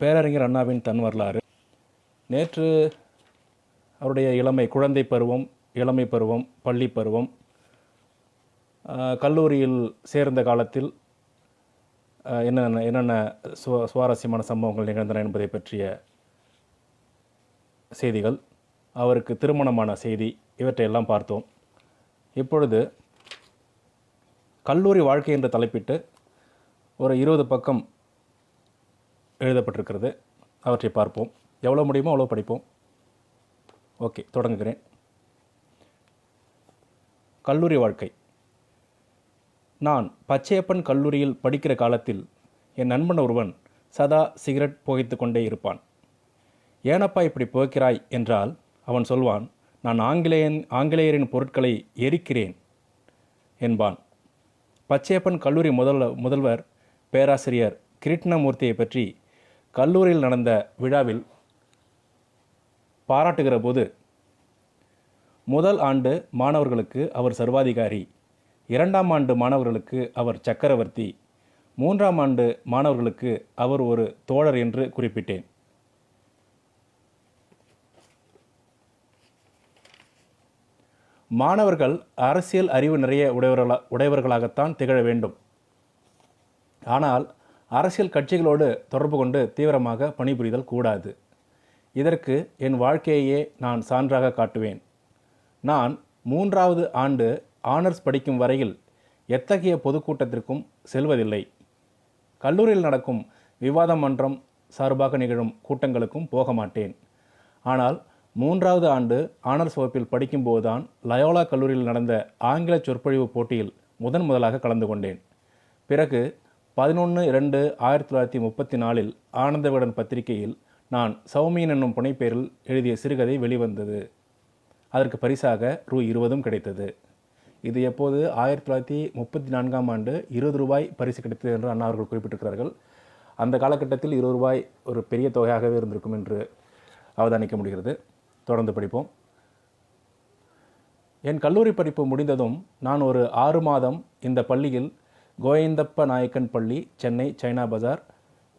பேரறிஞர் அண்ணாவின் தன் வரலாறு. நேற்று அவருடைய இளமை குழந்தை பருவம் இளமை பருவம் பள்ளி பருவம் கல்லூரியில் சேர்ந்த காலத்தில் என்னென்ன என்னென்ன சுவ சுவாரஸ்யமான சம்பவங்கள் நிகழ்ந்தன என்பதை பற்றிய செய்திகள் அவருக்கு திருமணமான செய்தி இவற்றையெல்லாம் பார்த்தோம். இப்பொழுது கல்லூரி வாழ்க்கை என்று தலைப்பிட்டு ஒரு இருபது பக்கம் எழுதப்பட்டிருக்கிறது. அவற்றை பார்ப்போம். எவ்வளோ முடியுமோ அவ்வளோ படிப்போம். ஓகே தொடங்குகிறேன். கல்லூரி வாழ்க்கை. நான் பச்சையப்பன் கல்லூரியில் படிக்கிற காலத்தில் என் நண்பன் ஒருவன் சதா சிகரெட் புகைத்து கொண்டே இருப்பான். ஏனப்பா இப்படி புகைக்கிறாய்? என்றால் அவன் சொல்வான் நான் ஆங்கிலேயன் ஆங்கிலேயரின் பொருட்களை எரிக்கிறேன் என்பான். பச்சையப்பன் கல்லூரி முதல்ல முதல்வர் பேராசிரியர் கிருட்ணமூர்த்தியை பற்றி கல்லூரியில் நடந்த விழாவில் பாராட்டுகிற போது முதல் ஆண்டு மாணவர்களுக்கு அவர் சர்வாதிகாரி இரண்டாம் ஆண்டு மாணவர்களுக்கு அவர் சக்கரவர்த்தி மூன்றாம் ஆண்டு மாணவர்களுக்கு அவர் ஒரு தோழர் என்று குறிப்பிட்டேன். மாணவர்கள் அரசியல் அறிவு நிறைய உடையவர்களா உடையவர்களாகத்தான் திகழ வேண்டும். ஆனால் அரசியல் கட்சிகளோடு தொடர்பு கொண்டு தீவிரமாக பணிபுரிதல் கூடாது. இதற்கு என் வாழ்க்கையையே நான் சான்றாக காட்டுவேன். நான் மூன்றாவது ஆண்டு ஆனர்ஸ் படிக்கும் வரையில் எத்தகைய பொதுக்கூட்டத்திற்கும் செல்வதில்லை. கல்லூரியில் நடக்கும் விவாத மன்றம் சார்பாக நிகழும் கூட்டங்களுக்கும் போக மாட்டேன். ஆனால் மூன்றாவது ஆண்டு ஆனர்ஸ் வகுப்பில் படிக்கும்போதுதான் லயோலா கல்லூரியில் நடந்த ஆங்கில சொற்பொழிவு போட்டியில் முதன் முதலாக கலந்து கொண்டேன். பிறகு பதினொன்று இரண்டு ஆயிரத்தி தொள்ளாயிரத்தி முப்பத்தி நாலில் ஆனந்தவிகடன் பத்திரிகையில் நான் சௌமியன் என்னும் புனைப்பெயரில் எழுதிய சிறுகதை வெளிவந்தது. அதற்கு பரிசாக ரூ இருபதும் கிடைத்தது. இது எப்போது? ஆயிரத்தி தொள்ளாயிரத்தி முப்பத்தி நான்காம் ஆண்டு இருபது ரூபாய் பரிசு கிடைத்தது என்று அண்ணா அவர்கள் குறிப்பிட்டிருக்கிறார்கள். அந்த காலகட்டத்தில் இருபது ரூபாய் ஒரு பெரிய தொகையாகவே இருந்திருக்கும் என்று அவதானிக்க முடிகிறது. தொடர்ந்து படிப்போம். என் கல்லூரி படிப்பு முடிந்ததும் நான் ஒரு ஆறு மாதம் இந்த பள்ளியில் கோவிந்தப்ப நாயக்கன் பள்ளி சென்னை சைனா பஜார்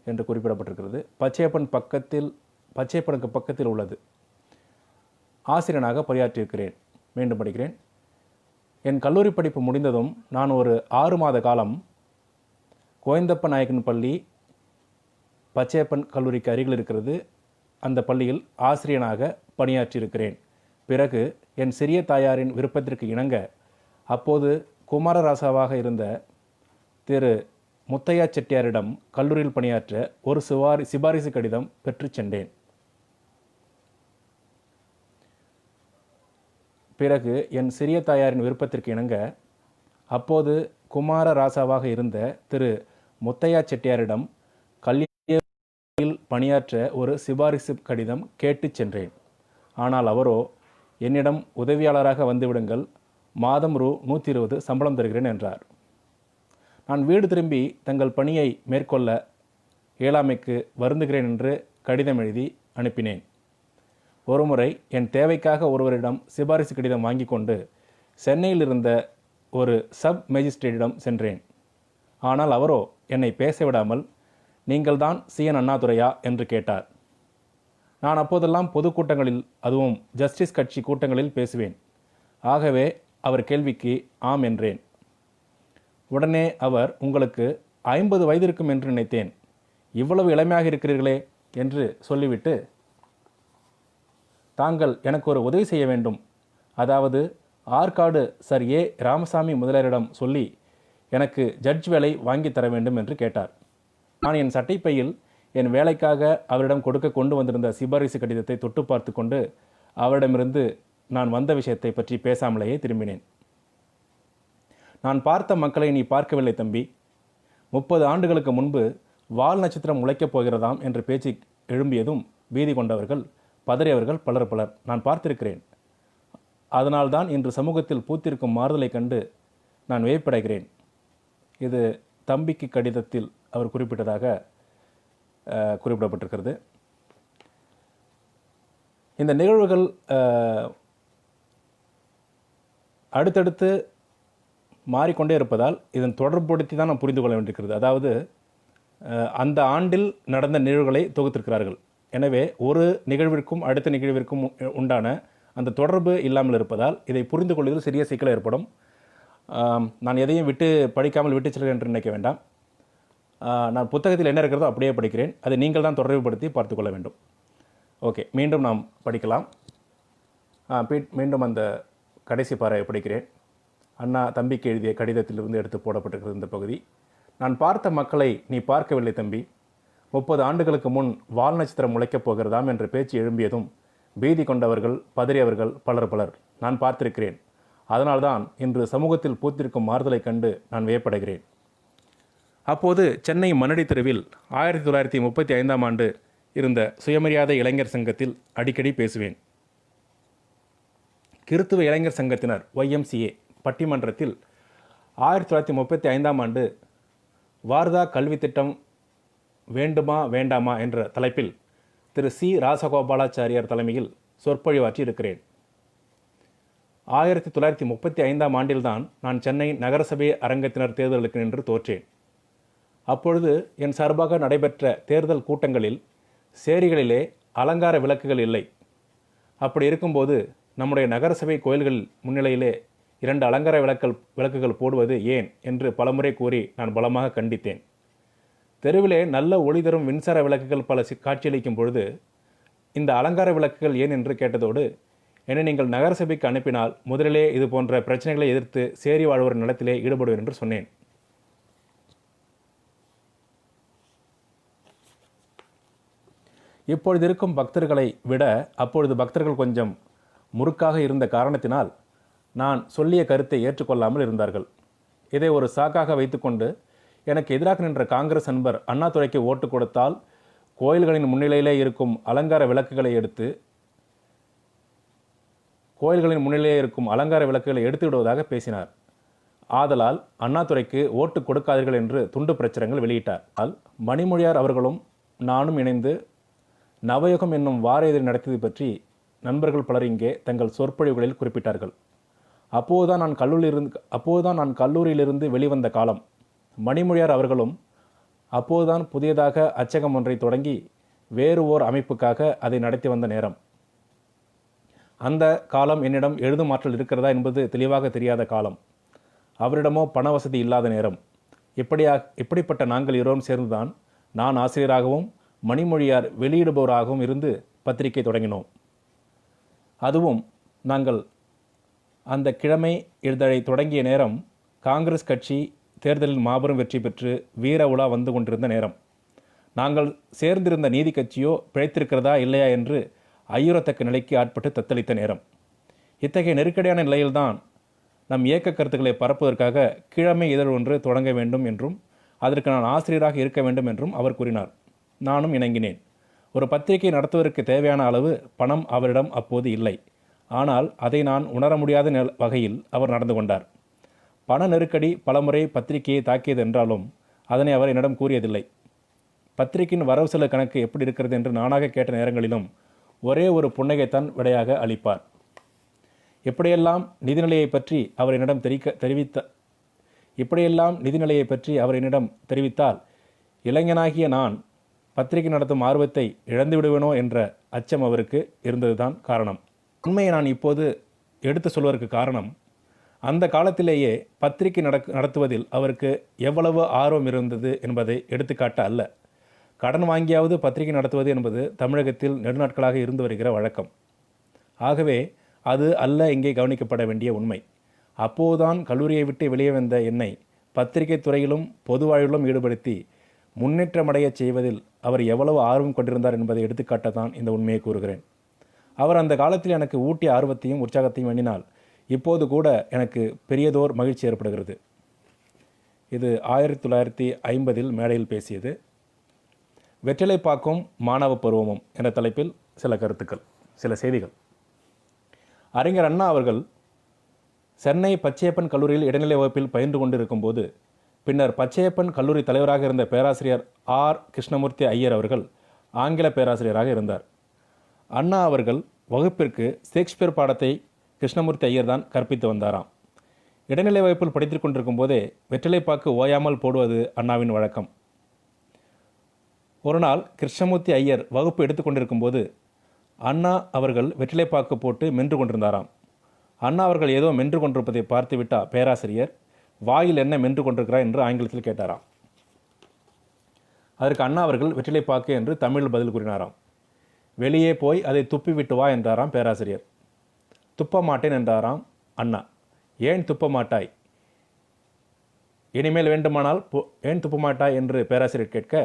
என்று குறிப்பிடப்பட்டிருக்கிறது. பச்சையப்பன் பக்கத்தில் பச்சையப்பனுக்கு பக்கத்தில் உள்ளது. ஆசிரியனாக பணியாற்றியிருக்கிறேன். மீண்டும் படிக்கிறேன். என் கல்லூரி படிப்பு முடிந்ததும் நான் ஒரு ஆறு மாத காலம் கோவிந்தப்ப நாயக்கன் பள்ளி பச்சையப்பன் கல்லூரிக்கு அருகில் இருக்கிறது. அந்த பள்ளியில் ஆசிரியனாக பணியாற்றியிருக்கிறேன். பிறகு என் சிறிய தாயாரின் விருப்பத்திற்கு இணங்க அப்போது குமாரராசாவாக இருந்த திரு முத்தையா செட்டியாரிடம் கல்லூரியில் பணியாற்ற ஒரு சிவாரி சிபாரிசு கடிதம் பெற்றுச் சென்றேன். பிறகு என் சிறிய தாயாரின் விருப்பத்திற்கு இணங்க அப்போது குமார ராசாவாக இருந்த திரு முத்தையா செட்டியாரிடம் கல்வியில் பணியாற்ற ஒரு சிபாரிசு கடிதம் கேட்டுச் சென்றேன். ஆனால் அவரோ என்னிடம் உதவியாளராக வந்துவிடுங்கள் மாதம் ரூ. நூற்றி இருபது சம்பளம் தருகிறேன் என்றார். நான் வீடு திரும்பி தங்கள் பணியை மேற்கொள்ள இயலாமைக்கு வருந்துகிறேன் என்று கடிதம் எழுதி அனுப்பினேன். ஒருமுறை என் தேவைக்காக ஒருவரிடம் சிபாரிசு கடிதம் வாங்கி கொண்டு சென்னையில் இருந்த ஒரு சப் மேஜிஸ்ட்ரேட்டிடம் சென்றேன். ஆனால் அவரோ என்னை பேச விடாமல் நீங்கள்தான் சிஎன் அண்ணாதுரையா? என்று கேட்டார். நான் அப்போதெல்லாம் பொதுக்கூட்டங்களில் அதுவும் ஜஸ்டிஸ் கட்சி கூட்டங்களில் பேசுவேன். ஆகவே அவர் கேள்விக்கு ஆம் என்றேன். உடனே அவர் உங்களுக்கு ஐம்பது வயது இருக்கும் என்று நினைத்தேன். இவ்வளவு இளமையாக இருக்கிறீர்களே என்று சொல்லிவிட்டு தாங்கள் எனக்கு ஒரு உதவி செய்ய வேண்டும். அதாவது ஆற்காடு சர் ஏ. ராமசாமி முதலியாரிடம் சொல்லி எனக்கு ஜட்ஜ் வேலை வாங்கி தர வேண்டும் என்று கேட்டார். நான் என் சட்டைப்பையில் என் வேலைக்காக அவரிடம் கொடுக்க கொண்டு வந்திருந்த சிபாரிசு கடிதத்தை தொட்டு பார்த்து கொண்டு அவரிடமிருந்து நான் வந்த விஷயத்தை பற்றி பேசாமலேயே திரும்பினேன். நான் பார்த்த மக்களை நீ பார்க்கவில்லை தம்பி. முப்பது ஆண்டுகளுக்கு முன்பு வால் நட்சத்திரம் உழைக்கப் போகிறதாம் என்ற பேச்சு எழும்பியதும் பீதி கொண்டவர்கள் பதறியவர்கள் பலர் பலர். நான் பார்த்திருக்கிறேன். அதனால்தான் இன்று சமூகத்தில் பூத்திருக்கும் மாறுதலைக் கண்டு நான் வியப்படைகிறேன். இது தம்பிக்கு கடிதத்தில் அவர் குறிப்பிட்டதாக குறிப்பிடப்பட்டிருக்கிறது. இந்த நிகழ்வுகள் அடுத்தடுத்து மாறிக்கொண்டே இருப்பதால் இதன் தொடர்புபடுத்தி தான் நாம் புரிந்து கொள்ள வேண்டியிருக்கிறது. அதாவது அந்த ஆண்டில் நடந்த நிகழ்வுகளை தொகுத்திருக்கிறார்கள். எனவே ஒரு நிகழ்விற்கும் அடுத்த நிகழ்விற்கும் உ- உண்டான அந்த தொடர்பு இல்லாமல் இருப்பதால் இதை புரிந்து கொள்வதில் சிறிய சிக்கல் ஏற்படும். நான் எதையும் விட்டு படிக்காமல் விட்டு செல்கிறேன் என்று நினைக்க வேண்டாம். நான் புத்தகத்தில் என்ன இருக்கிறதோ அப்படியே படிக்கிறேன். அதை நீங்கள் தான் தொடர்புபடுத்தி பார்த்துக்கொள்ள வேண்டும். ஓகே மீண்டும் நாம் படிக்கலாம். மீண்டும் அந்த கடைசி பாறையை படிக்கிறேன். அண்ணா தம்பிக்கு எழுதிய கடிதத்திலிருந்து எடுத்து போடப்பட்டிருக்கிறது இந்த பகுதி. நான் பார்த்த மக்களை நீ பார்க்கவில்லை தம்பி. முப்பது ஆண்டுகளுக்கு முன் வால் நட்சத்திரம் முளைக்கப் போகிறதாம் என்ற பேச்சு எழும்பியதும் பீதி கொண்டவர்கள் பதறியவர்கள் பலர் பலர். நான் பார்த்திருக்கிறேன். அதனால்தான் இன்று சமூகத்தில் பூத்திருக்கும் மாறுதலைக் கண்டு நான் வியப்படைகிறேன். அப்போது சென்னை மன்னடி தெருவில் ஆயிரத்தி தொள்ளாயிரத்தி முப்பத்தி ஐந்தாம் ஆண்டு இருந்த சுயமரியாதை இளைஞர் சங்கத்தில் அடிக்கடி பேசுவேன். கிறித்துவ இளைஞர் சங்கத்தினர் ஒய்எம்சிஏ பட்டிமன்றத்தில் ஆயிரத்தி தொள்ளாயிரத்தி முப்பத்தி ஐந்தாம் ஆண்டு வார்தா கல்வி திட்டம் வேண்டுமா வேண்டாமா என்ற தலைப்பில் திரு சி. ராசகோபாலாச்சாரியார் தலைமையில் சொற்பொழிவாற்றி இருக்கிறேன். ஆயிரத்தி தொள்ளாயிரத்தி முப்பத்தி ஐந்தாம் ஆண்டில்தான் நான் சென்னை நகரசபை அரங்கத்தினர் தேர்தலுக்கு நின்று தோற்றேன். அப்பொழுது என் சார்பாக நடைபெற்ற தேர்தல் கூட்டங்களில் சேரிகளிலே அலங்கார விளக்குகள் இல்லை. அப்படி இருக்கும்போது நம்முடைய நகரசபை கோயில்கள் முன்னிலையிலே இரண்டு அலங்கார விளக்கல் விளக்குகள் போடுவது ஏன்? என்று பலமுறை கூறி நான் பலமாக கண்டித்தேன். தெருவிலே நல்ல ஒளி தரும் மின்சார விளக்குகள் பல காட்சியளிக்கும் பொழுது இந்த அலங்கார விளக்குகள் ஏன் என்று கேட்டதோடு என்னை நீங்கள் நகரசபைக்கு அனுப்பினால் முதலிலே இது போன்ற பிரச்சனைகளை எதிர்த்து சேரி வாழ்வோர் நிலத்திலே ஈடுபடுவேன் என்று சொன்னேன். இப்பொழுது இருக்கும் பக்தர்களை விட அப்பொழுது பக்தர்கள் கொஞ்சம் முறுக்காக இருந்த காரணத்தினால் நான் சொல்லிய கருத்தை ஏற்றுக்கொள்ளாமல் இருந்தார்கள். இதை ஒரு சாக்காக வைத்துக்கொண்டு எனக்கு எதிராக நின்ற காங்கிரஸ் நண்பர் அண்ணாதுரைக்கு ஓட்டு கொடுத்தால் கோயில்களின் முன்னிலையிலே இருக்கும் அலங்கார விளக்குகளை எடுத்து கோயில்களின் முன்னிலையே இருக்கும் அலங்கார விளக்குகளை எடுத்து விடுவதாக பேசினார். ஆதலால் அண்ணாதுரைக்கு ஓட்டு கொடுக்காதீர்கள் என்று துண்டு பிரச்சனைகள் வெளியிட்டார். ஆல் மணிமொழியார் அவர்களும் நானும் இணைந்து நவயுகம் என்னும் வார இதழ் நடத்தியது பற்றி நண்பர்கள் பலர் இங்கே தங்கள் சொற்பொழிவுகளில் குறிப்பிட்டார்கள். அப்போதுதான் நான் கல்லூரியிலிருந்து அப்போதுதான் நான் கல்லூரியிலிருந்து வெளிவந்த காலம். மணிமொழியார் அவர்களும் அப்போதுதான் புதியதாக அச்சகம் ஒன்றை தொடங்கி வேறு ஓர் அமைப்புக்காக அதை நடத்தி வந்த நேரம். அந்த காலம் என்னிடம் எழுதும் ஆற்றல் இருக்கிறதா என்பது தெளிவாக தெரியாத காலம். அவரிடமோ பண வசதி இல்லாத நேரம். இப்படியா இப்படிப்பட்ட நாங்கள் இருவரும் சேர்ந்துதான் நான் ஆசிரியராகவும் மணிமொழியார் வெளியிடுபவராகவும் இருந்து பத்திரிகை தொடங்கினோம். அதுவும் நாங்கள் அந்த கிழமை இதழை தொடங்கிய நேரம் காங்கிரஸ் கட்சி தேர்தலில் மாபெரும் வெற்றி பெற்று வீர உலா வந்து கொண்டிருந்த நேரம். நாங்கள் சேர்ந்திருந்த நீதி கட்சியோ பிழைத்திருக்கிறதா இல்லையா என்று ஐயுறத்தக்க நிலைக்கு ஆட்பட்டு தத்தளித்த நேரம். இத்தகைய நெருக்கடியான நிலையில்தான் நம் இயக்க கருத்துக்களை பரப்புவதற்காக கிழமை இதழ் ஒன்று தொடங்க வேண்டும் என்றும் அதற்கு நான் ஆசிரியராக இருக்க வேண்டும் என்றும் அவர் கூறினார். நானும் இணங்கினேன். ஒரு பத்திரிகை நடத்துவதற்கு தேவையான அளவு பணம் அவரிடம் அப்போது இல்லை. ஆனால் அதை நான் உணர முடியாத வகையில் அவர் நடந்து கொண்டார். பண நெருக்கடி பலமுறை பத்திரிகையை தாக்கியது என்றாலும் அதனை அவர் என்னிடம் கூறியதில்லை. பத்திரிகையின் வரவு செலவு கணக்கு எப்படி இருக்கிறது என்று நானாக கேட்ட நேரங்களிலும் ஒரே ஒரு புன்னகைத்தான் விடையாக அளிப்பார். எப்படியெல்லாம் நிதிநிலையை பற்றி அவர் என்னிடம் தெரிவிக்க தெரிவித்த இப்படியெல்லாம் நிதிநிலையை பற்றி அவர் என்னிடம் தெரிவித்தால் இளைஞனாகிய நான் பத்திரிகை நடத்தும் ஆர்வத்தை இழந்து விடுவேனோ என்ற அச்சம் அவருக்கு இருந்ததுதான் காரணம். உண்மையை நான் இப்போது எடுத்து சொல்வதற்கு காரணம் அந்த காலத்திலேயே பத்திரிகை நடக் நடத்துவதில் அவருக்கு எவ்வளவு ஆர்வம் இருந்தது என்பதை எடுத்துக்காட்ட அல்ல. கடன் வாங்கியாவது பத்திரிகை நடத்துவது என்பது தமிழகத்தில் நெடுநாட்களாக இருந்து வருகிற வழக்கம். ஆகவே அது அல்ல இங்கே கவனிக்கப்பட வேண்டிய உண்மை. அப்போதுதான் கல்லூரியை விட்டு வெளியே வந்த என்னை பத்திரிகை துறையிலும் பொது வாழ்விலும் ஈடுபடுத்தி முன்னேற்றமடையச் செய்வதில் அவர் எவ்வளவு ஆர்வம் கொண்டிருந்தார் என்பதை எடுத்துக்காட்டத்தான் இந்த உண்மையை கூறுகிறேன். அவர் அந்த காலத்தில் எனக்கு ஊட்டிய ஆர்வத்தையும் உற்சாகத்தையும் எண்ணினால் இப்போது கூட எனக்கு பெரியதோர் மகிழ்ச்சி ஏற்படுகிறது. இது ஆயிரத்தி தொள்ளாயிரத்தி ஐம்பதில் மேடையில் பேசியது. வெற்றிலைப்பாக்கும் மாணவ பருவமும் என்ற தலைப்பில் சில கருத்துக்கள் சில செய்திகள். அறிஞர் அண்ணா அவர்கள் சென்னை பச்சையப்பன் கல்லூரியில் இடைநிலை வகுப்பில் பயின்று கொண்டிருக்கும் போது பின்னர் பச்சையப்பன் கல்லூரி தலைவராக இருந்த பேராசிரியர் ஆர் கிருஷ்ணமூர்த்தி ஐயர் அவர்கள் ஆங்கில பேராசிரியராக இருந்தார். அண்ணா அவர்கள் வகுப்பிற்கு ஷேக்ஸ்பியர் பாடத்தை கிருஷ்ணமூர்த்தி ஐயர் தான் கற்பித்து வந்தாராம். இடைநிலை வகுப்பில் படித்துக் கொண்டிருக்கும் போதே வெற்றிலைப்பாக்கு ஓயாமல் போடுவது அண்ணாவின் வழக்கம். ஒரு நாள் கிருஷ்ணமூர்த்தி ஐயர் வகுப்பு எடுத்துக்கொண்டிருக்கும்போது அண்ணா அவர்கள் வெற்றிலைப்பாக்கு போட்டு மென்று கொண்டிருந்தாராம். அண்ணா அவர்கள் ஏதோ மென்று கொண்டிருப்பதை பார்த்துவிட்டா பேராசிரியர் வாயில் என்ன மென்று கொண்டிருக்கிறார் என்று ஆங்கிலத்தில் கேட்டாராம். அதற்கு அண்ணா அவர்கள் வெற்றிலைப்பாக்கு என்று தமிழில் பதில் கூறினாராம். வெளியே போய் அதை துப்பி விட்டு வா என்றாராம் பேராசிரியர். துப்ப மாட்டேன் என்றாராம் அண்ணா. ஏன் துப்ப மாட்டாய்? இனிமேல் வேண்டுமானால் போ ஏன் துப்ப மாட்டாய் என்று பேராசிரியர் கேட்க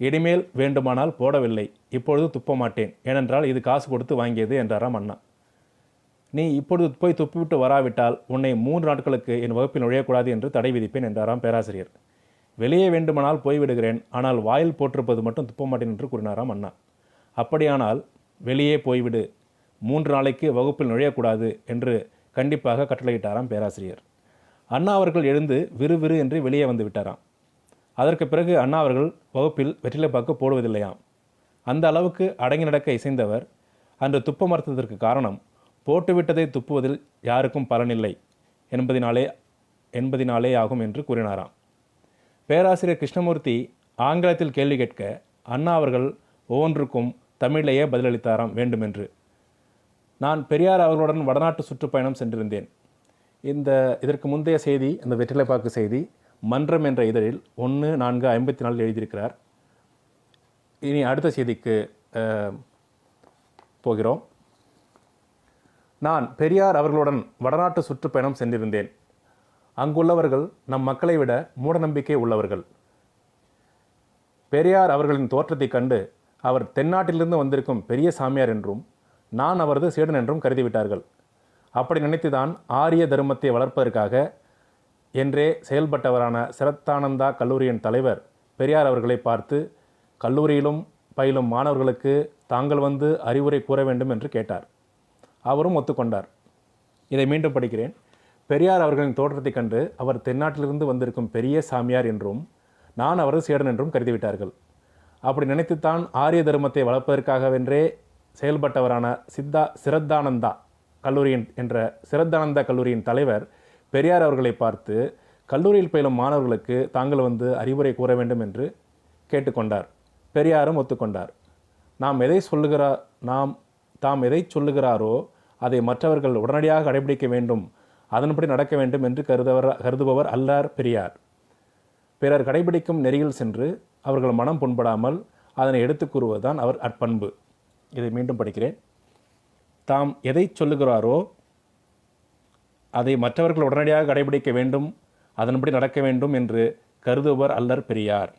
இனிமேல் வேண்டுமானால் போடவில்லை. இப்பொழுது துப்ப மாட்டேன். ஏனென்றால் இது காசு கொடுத்து வாங்கியது என்றாராம் அண்ணா. நீ இப்பொழுது போய் துப்பிவிட்டு வராவிட்டால் உன்னை மூன்று நாட்களுக்கு என் வகுப்பில் நுழையக்கூடாது என்று தடை விதிப்பேன் என்றாராம் பேராசிரியர். வெளியே வேண்டுமானால் போய்விடுகிறேன். ஆனால் வாயில் போட்டிருப்பது மட்டும் துப்ப மாட்டேன் என்று கூறினாராம் அண்ணா. அப்படியானால் வெளியே போய்விடு. மூன்று நாளைக்கு வகுப்பில் நுழையக்கூடாது என்று கண்டிப்பாக கட்டளையிட்டாராம் பேராசிரியர். அண்ணா அவர்கள் எழுந்து விறுவிறு என்று வெளியே வந்து விட்டாராம். அதற்கு பிறகு அண்ணா அவர்கள் வகுப்பில் வெற்றிலைப்பாக்கு போடுவதில்லையாம். அந்த அளவுக்கு அடங்கி நடக்க இசைந்தவர். அன்று துப்ப மறுத்ததற்கு காரணம் போட்டுவிட்டதை துப்புவதில் யாருக்கும் பலனில்லை என்பதினாலே என்பதினாலே ஆகும் என்று கூறினாராம். பேராசிரியர் கிருஷ்ணமூர்த்தி ஆங்கிலத்தில் கேள்வி கேட்க அண்ணா அவர்கள் ஒவ்வொன்றுக்கும் தமிழிலேயே பதிலளித்தாராம் வேண்டுமென்று. நான் பெரியார் அவர்களுடன் வடநாட்டு சுற்றுப்பயணம் சென்றிருந்தேன். இந்த இதற்கு முந்தைய செய்தி இந்த வெற்றிலைப்பாக்கு செய்தி மன்றம் என்ற இதழில் ஒன்று நான்கு ஐம்பத்தி நாலில் எழுதியிருக்கிறார். இனி அடுத்த செய்திக்கு போகிறோம். நான் பெரியார் அவர்களுடன் வடநாட்டு சுற்றுப்பயணம் சென்றிருந்தேன். அங்குள்ளவர்கள் நம் மக்களை விட மூடநம்பிக்கை உள்ளவர்கள். பெரியார் அவர்களின் தோற்றத்தைக் கண்டு அவர் தென்னாட்டிலிருந்து வந்திருக்கும் பெரிய சாமியார் என்றும் நான் அவரது சீடன் என்றும் கருதிவிட்டார்கள். அப்படி நினைத்துதான் ஆரிய தர்மத்தை வளர்ப்பதற்காக என்றே செயல்பட்டவரான சிரத்தானந்தா கல்லூரியின் தலைவர் பெரியார் அவர்களை பார்த்து கல்லூரியிலும் பயிலும் மாணவர்களுக்கு தாங்கள் வந்து அறிவுரை கூற வேண்டும் என்று கேட்டார். அவரும் ஒத்துக்கொண்டார். இதை மீண்டும் படிக்கிறேன். பெரியார் அவர்களின் தோற்றத்தைக் கண்டு அவர் தென்னாட்டிலிருந்து வந்திருக்கும் பெரிய சாமியார் என்றும் நான் அவரது சீடன் என்றும் கருதிவிட்டார்கள். அப்படி நினைத்துத்தான் ஆரிய தர்மத்தை வளர்ப்பதற்காகவென்றே செயல்பட்டவரான சித்தா சிரத்தானந்தா கல்லூரியின் என்ற சிரத்தானந்தா கல்லூரியின் தலைவர் பெரியார் அவர்களை பார்த்து கல்லூரியில் பயிலும் மாணவர்களுக்கு தாங்கள் வந்து அறிவுரை கூற வேண்டும் என்று கேட்டுக்கொண்டார் பெரியாரும் ஒத்துக்கொண்டார். நாம் எதை சொல்லுகிறா நாம் தாம் எதை சொல்லுகிறாரோ அதை மற்றவர்கள் உடனடியாக கடைபிடிக்க வேண்டும். அதன்படி நடக்க வேண்டும் என்று கருதவர் கருதுபவர் அல்லார் பெரியார். பிறர் கடைபிடிக்கும் நெறியில் சென்று அவர்கள் மனம் புண்படாமல் அதனை எடுத்துக் கூறுவதுதான் அவர் அற்பண்பு. இதை மீண்டும் படிக்கிறேன். தாம் எதை சொல்லுகிறாரோ அதை மற்றவர்கள் உடனடியாக கடைபிடிக்க வேண்டும் அதன்படி நடக்க வேண்டும் என்று கருதுபவர் அல்லர் பெரியார்.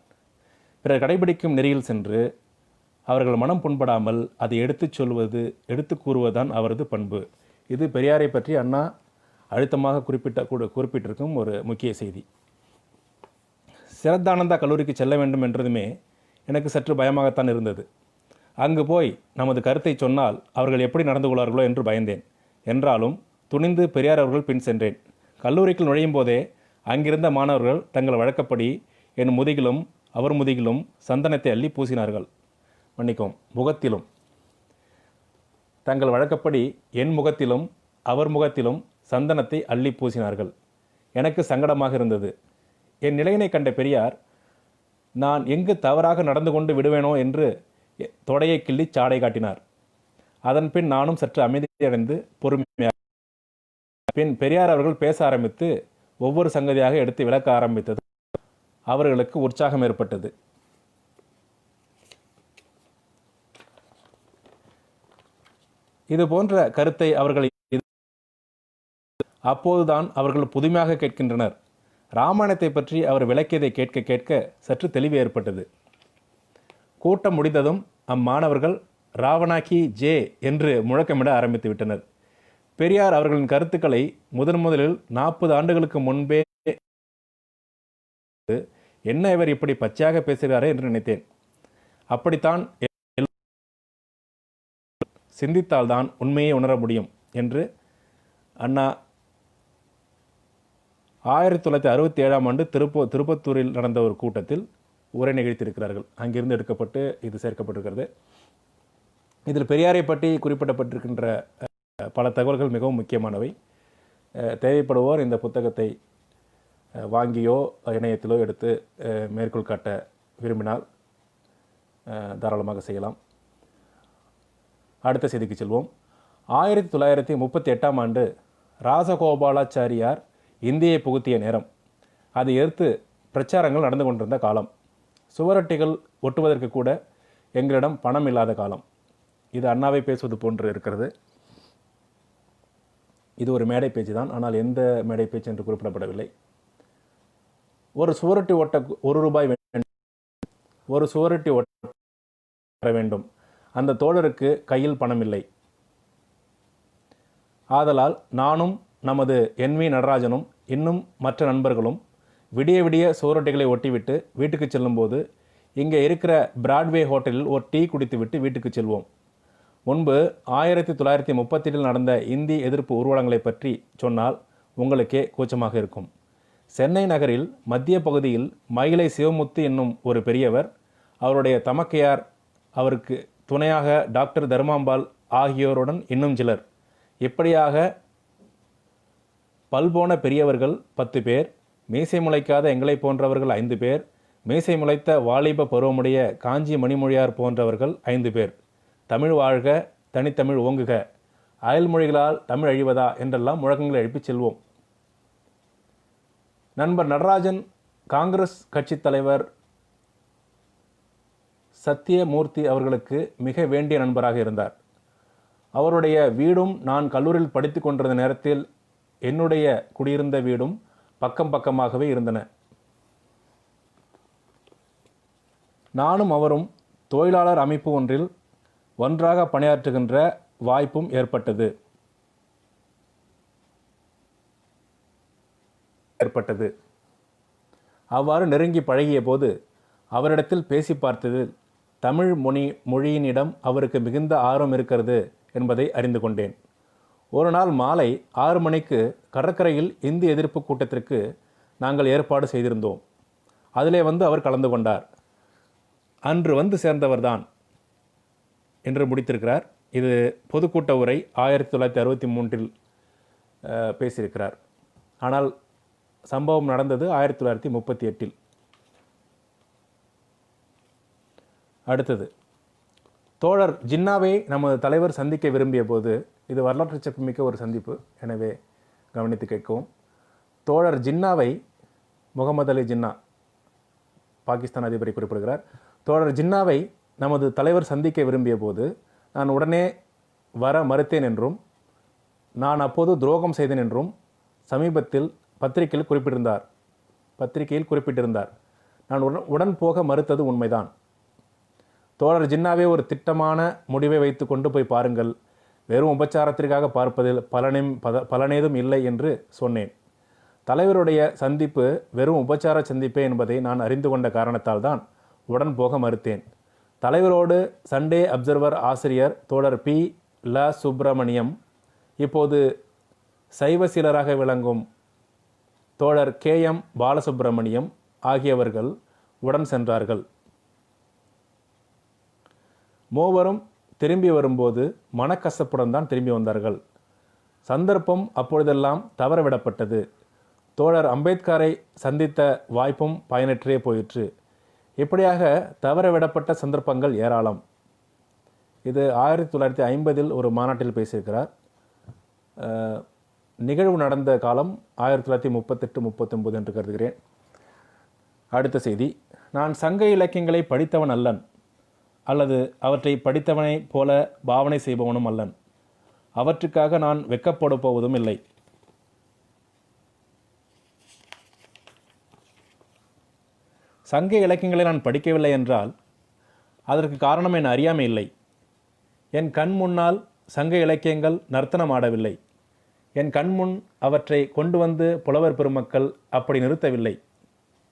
பிறர் கடைபிடிக்கும் நெறியில் சென்று அவர்கள் மனம் புண்படாமல் அதை எடுத்துச் சொல்வது எடுத்துக் கூறுவதுதான் அவரது பண்பு. இது பெரியாரை பற்றி அண்ணா அழுத்தமாக குறிப்பிட்ட கூட குறிப்பிட்டிருக்கும் ஒரு முக்கிய செய்தி. சிரத்தானந்தா கல்லூரிக்கு செல்ல வேண்டும் என்றதுமே எனக்கு சற்று பயமாகத்தான் இருந்தது. அங்கு போய் நமது கருத்தை சொன்னால் அவர்கள் எப்படி நடந்து கொள்வார்களோ என்று பயந்தேன். என்றாலும் துணிந்து பெரியார் அவர்கள் பின் சென்றேன். கல்லூரிக்குள் நுழையும் போதே அங்கிருந்த மாணவர்கள் தங்கள் வழக்கப்படி என் முதுகிலும் அவர் முதுகிலும் சந்தனத்தை அள்ளி பூசினார்கள். மன்னிக்கும் முகத்திலும். தங்கள் வழக்கப்படி என் முகத்திலும் அவர் முகத்திலும் சந்தனத்தை அள்ளி பூசினார்கள். எனக்கு சங்கடமாக இருந்தது. என் நிலையினை கண்ட பெரியார் நான் எங்கு தவறாக நடந்து கொண்டு விடுவேனோ என்று தொடையை கிள்ளி சாடை காட்டினார். அதன் பின் நானும் சற்று அமைதியடைந்து பொறுமையாக பின் பெரியார் அவர்கள் பேச ஆரம்பித்து ஒவ்வொரு சங்கதியாக எடுத்து விளக்க ஆரம்பித்தது. அவர்களுக்கு உற்சாகம் ஏற்பட்டது. இது போன்ற கருத்தை அவர்கள் அப்போதுதான் அவர்கள் புதுமையாக கேட்கின்றனர். ராமாயணத்தை பற்றி அவர் விளக்கியதை கேட்க கேட்க சற்று தெளிவு ஏற்பட்டது. கூட்டம் முடிந்ததும் அம்மாணவர்கள் ராவணாக்கி ஜே என்று முழக்கமிட ஆரம்பித்து விட்டனர். பெரியார் அவர்களின் கருத்துக்களை முதன் முதலில் நாற்பது ஆண்டுகளுக்கு முன்பே என்ன இவர் இப்படி பச்சையாக பேசுகிறாரே என்று நினைத்தேன். அப்படித்தான் சிந்தித்தால்தான் உண்மையை உணர முடியும் என்று அண்ணா ஆயிரத்தி தொள்ளாயிரத்தி அறுபத்தி ஏழாம் ஆண்டு திருப்பூ திருப்பத்தூரில் நடந்த ஒரு கூட்டத்தில் உரை நிகழ்த்தியிருக்கிறார்கள். அங்கிருந்து எடுக்கப்பட்டு இது சேர்க்கப்பட்டிருக்கிறது. இதில் பெரியாரை பற்றி குறிப்பிடப்பட்டிருக்கின்ற பல தகவல்கள் மிகவும் முக்கியமானவை. தேவைப்படுவோர் இந்த புத்தகத்தை வாங்கியோ இணையத்திலோ எடுத்து மேற்கோள் காட்ட விரும்பினால் தாராளமாக செய்யலாம். அடுத்த செய்திக்கு செல்வோம். ஆயிரத்தி தொள்ளாயிரத்தி முப்பத்தி எட்டாம் ஆண்டு ராசகோபாலாச்சாரியார் இந்தியை புகுத்திய நேரம். அதை எதிர்த்து பிரச்சாரங்கள் நடந்து கொண்டிருந்த காலம். சுவரொட்டிகள் ஒட்டுவதற்கு கூட எங்களிடம் பணம் இல்லாத காலம். இது அண்ணாவை பேசுவது போன்று இருக்கிறது. இது ஒரு மேடை பேச்சு தான். ஆனால் எந்த மேடை பேச்சு என்று குறிப்பிடப்படவில்லை. ஒரு சுவரொட்டி ஒட்ட ஒரு ரூபாய் வேண்டும். ஒரு சுவரொட்டி ஒட்ட வேண்டும். அந்த தோழருக்கு கையில் பணம் இல்லை. ஆதலால் நானும் நமது என் வி நடராஜனும் இன்னும் மற்ற நண்பர்களும் விடிய விடிய சோரொட்டிகளை ஒட்டிவிட்டு வீட்டுக்கு செல்லும்போது இங்கே இருக்கிற பிராட்வே ஹோட்டலில் ஒரு டீ குடித்துவிட்டு வீட்டுக்கு செல்வோம். முன்பு ஆயிரத்தி தொள்ளாயிரத்தி முப்பத்தெட்டில் நடந்த இந்தி எதிர்ப்பு ஊர்வலங்களை பற்றி சொன்னால் உங்களுக்கே கூச்சமாக இருக்கும். சென்னை நகரில் மத்திய பகுதியில் மயிலை சிவமுத்து என்னும் ஒரு பெரியவர் அவருடைய தமக்கையார் அவருக்கு துணையாக டாக்டர் தர்மாம்பாள் ஆகியோருடன் இன்னும் சிலர். இப்படியாக பல்போன பெரியவர்கள் பத்து பேர் மீசை முளைக்காத எங்களை போன்றவர்கள் ஐந்து பேர் மீசை முளைத்த வாலிப பருவமுடைய காஞ்சி மணிமொழியார் போன்றவர்கள் ஐந்து பேர். தமிழ் வாழ்க தனித்தமிழ் ஓங்குக. அயல்மொழிகளால் தமிழ் அழிவதா என்றெல்லாம் முழக்கங்களை எழுப்பிச் செல்வோம். நண்பர் நடராஜன் காங்கிரஸ் கட்சித் தலைவர் சத்தியமூர்த்தி அவர்களுக்கு மிக வேண்டிய நண்பராக இருந்தார். அவருடைய வீடும் நான் கல்லூரியில் படித்து கொண்டிருந்த நேரத்தில் என்னுடைய குடியிருந்த வீடும் பக்கம் பக்கமாகவே இருந்தன. நானும் அவரும் தொழிலாளர் அமைப்பு ஒன்றில் ஒன்றாக பணியாற்றுகின்ற வாய்ப்பும் ஏற்பட்டது. ஏற்பட்டது. அவ்வாறு நெருங்கி பழகிய போது அவரிடத்தில் பேசி பார்த்ததில் தமிழ் மொழி மொழியினிடம் அவருக்கு மிகுந்த ஆர்வம் இருக்கிறது என்பதை அறிந்து கொண்டேன். ஒரு நாள் மாலை ஆறு மணிக்கு கடற்கரையில் இந்தி எதிர்ப்பு கூட்டத்திற்கு நாங்கள் ஏற்பாடு செய்திருந்தோம். அதிலே வந்து அவர் கலந்து கொண்டார். அன்று வந்து சேர்ந்தவர்தான் என்று முடித்திருக்கிறார். இது பொதுக்கூட்ட உரை ஆயிரத்தி தொள்ளாயிரத்தி அறுபத்தி மூன்றில் பேசியிருக்கிறார். ஆனால் சம்பவம் நடந்தது ஆயிரத்தி தொள்ளாயிரத்தி முப்பத்தி எட்டில். அடுத்தது தோழர் ஜின்னாவை நமது தலைவர் சந்திக்க விரும்பிய போது இது வரலாற்று சிறப்புமிக்க ஒரு சந்திப்பு. எனவே கவனித்து கேட்கவும். தோழர் ஜின்னாவை முகமது அலி ஜின்னா பாகிஸ்தான் அதிபரை குறிப்பிடுகிறார். தோழர் ஜின்னாவை நமது தலைவர் சந்திக்க விரும்பிய போது நான் உடனே வர மறுத்தேன் என்றும் நான் அப்போது துரோகம் செய்தேன் என்றும் சமீபத்தில் பத்திரிகையில் குறிப்பிட்டிருந்தார். பத்திரிகையில் குறிப்பிட்டிருந்தார். நான் உடன் உடன் போக மறுத்தது உண்மைதான். தோழர் ஜின்னாவே ஒரு திட்டமான முடிவை வைத்து கொண்டு போய் பாருங்கள். வெறும் உபச்சாரத்திற்காக பார்ப்பதில் பலனும் பத பலனேதும் இல்லை என்று சொன்னேன். தலைவருடைய சந்திப்பு வெறும் உபச்சார சந்திப்பே என்பதை நான் அறிந்து கொண்ட காரணத்தால் தான் உடன் போக மறுத்தேன். தலைவரோடு சண்டே அப்சர்வர் ஆசிரியர் தோழர் பி. ல. சுப்பிரமணியம் இப்போது சைவ சீலராக விளங்கும் தோழர் கே. எம். பாலசுப்பிரமணியம் ஆகியவர்கள் உடன் சென்றார்கள். மூவரும் திரும்பி வரும்போது மனக்கசப்புடன் தான் திரும்பி வந்தார்கள். சந்தர்ப்பம் அப்பொழுதெல்லாம் தவறவிடப்பட்டது. தோழர் அம்பேத்கரை சந்தித்த வாய்ப்பும் பயனற்றே போயிற்று. இப்படியாக தவறவிடப்பட்ட சந்தர்ப்பங்கள் ஏராளம். இது ஆயிரத்தி தொள்ளாயிரத்தி ஐம்பதில் ஒரு மாநாட்டில் பேசியிருக்கிறார். நிகழ்வு நடந்த காலம் ஆயிரத்தி தொள்ளாயிரத்தி முப்பத்தெட்டு முப்பத்தொன்பது என்று கருதுகிறேன். அடுத்த செய்தி. நான் சங்க இலக்கியங்களை படித்தவன் அல்லன். அல்லது அவற்றை படித்தவனைப் போல பாவனை செய்பவனும் அல்லன். அவற்றுக்காக நான் வெக்கப்பட போவதும் இல்லை. சங்க இலக்கியங்களை நான் படிக்கவில்லை என்றால் அதற்கு காரணம் என் அறியாமை இல்லை. என் கண் முன்னால் சங்க இலக்கியங்கள் நர்த்தனம் ஆடவில்லை என் கண்முன் அவற்றை கொண்டு வந்து புலவர் பெருமக்கள் அப்படி நிறுத்தவில்லை.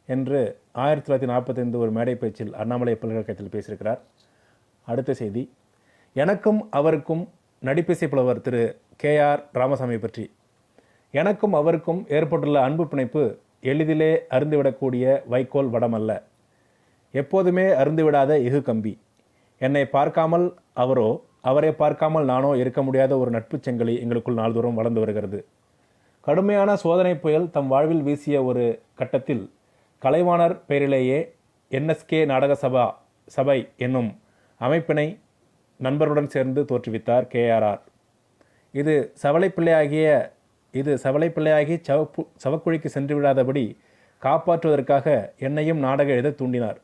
என்று ஆயிரத்தி தொள்ளாயிரத்தி நாற்பத்தைந்து ஒரு மேடை பேச்சில் அண்ணாமலை பல்கலைக்கழகத்தில் பேசியிருக்கிறார். அடுத்த செய்தி எனக்கும் அவருக்கும் நடிப்பிசை புலவர் திரு கே ஆர் ராமசாமி பற்றி. எனக்கும் அவருக்கும் ஏற்பட்டுள்ள அன்பு பிணைப்பு எளிதிலே அருந்துவிடக்கூடிய வைக்கோல் வடமல்ல எப்போதுமே அருந்துவிடாத இகு கம்பி. என்னை பார்க்காமல் அவரோ அவரை பார்க்காமல் நானோ இருக்க முடியாத ஒரு நட்புச் செங்கலி எங்களுக்குள் நாள்தோறும் வளர்ந்து வருகிறது. கடுமையான சோதனை புயல் தம் வாழ்வில் வீசிய ஒரு கட்டத்தில் கலைவாணர் பெயரிலேயே என்எஸ்கே நாடக சபா சபை என்னும் அமைப்பினை நண்பருடன் சேர்ந்து தோற்றுவித்தார் கேஆர்ஆர். இது சவலைப்பிள்ளையாகிய இது சவலைப்பிள்ளையாகி சவப்பு சவக்குழிக்கு சென்று விடாதபடி காப்பாற்றுவதற்காக என்னையும் நாடக எழுத தூண்டினார்.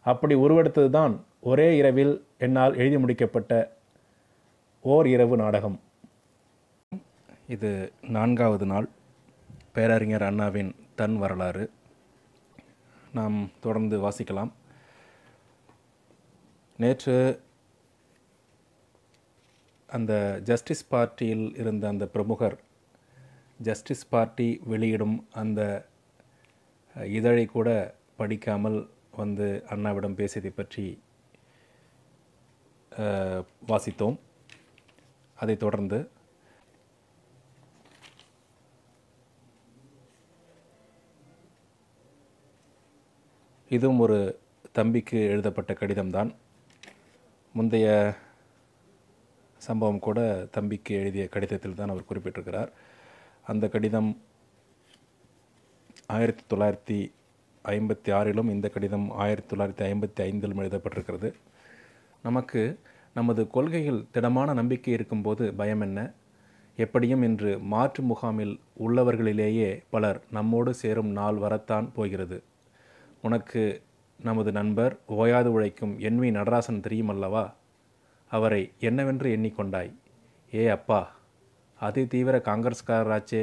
அப்படி உருவெடுத்ததுதான் ஒரே இரவில் என்னால் எழுதி முடிக்கப்பட்ட ஓர் இரவு நாடகம். இது நான்காவது நாள். பேரறிஞர் அண்ணாவின் தன் வரலாறு. நாம் தொடர்ந்து வாசிக்கலாம். நேற்று அந்த ஜஸ்டிஸ் பார்ட்டியில் இருந்த அந்த பிரமுகர் ஜஸ்டிஸ் பார்ட்டி வெளியிடும் அந்த இதழை கூட படிக்காமல் வந்து அண்ணாவிடம் பேசியதை பற்றி வாசித்தோம். அதைத் தொடர்ந்து இதுவும் ஒரு தம்பிக்கு எழுதப்பட்ட கடிதம்தான். முந்தைய சம்பவம் கூட தம்பிக்கு எழுதிய கடிதத்தில் தான் அவர் குறிப்பிட்டிருக்கிறார். அந்த கடிதம் ஆயிரத்தி தொள்ளாயிரத்தி ஐம்பத்தி ஆறிலும் இந்த கடிதம் ஆயிரத்தி தொள்ளாயிரத்தி ஐம்பத்தி ஐந்திலும் எழுதப்பட்டிருக்கிறது. நமக்கு நமது கொள்கையில் திடமான நம்பிக்கை இருக்கும்போது பயம் என்ன? எப்படியும் இன்று மாற்று முகாமில் உள்ளவர்களிலேயே பலர் நம்மோடு சேரும் நாள் வரத்தான் போகிறது. உனக்கு நமது நண்பர் ஓயாது உழைக்கும் என் வி நடராசன் தெரியுமல்லவா? அவரை என்னவென்று எண்ணிக்கொண்டாய்? ஏ அப்பா அதி தீவிர காங்கிரஸ்காரராச்சே.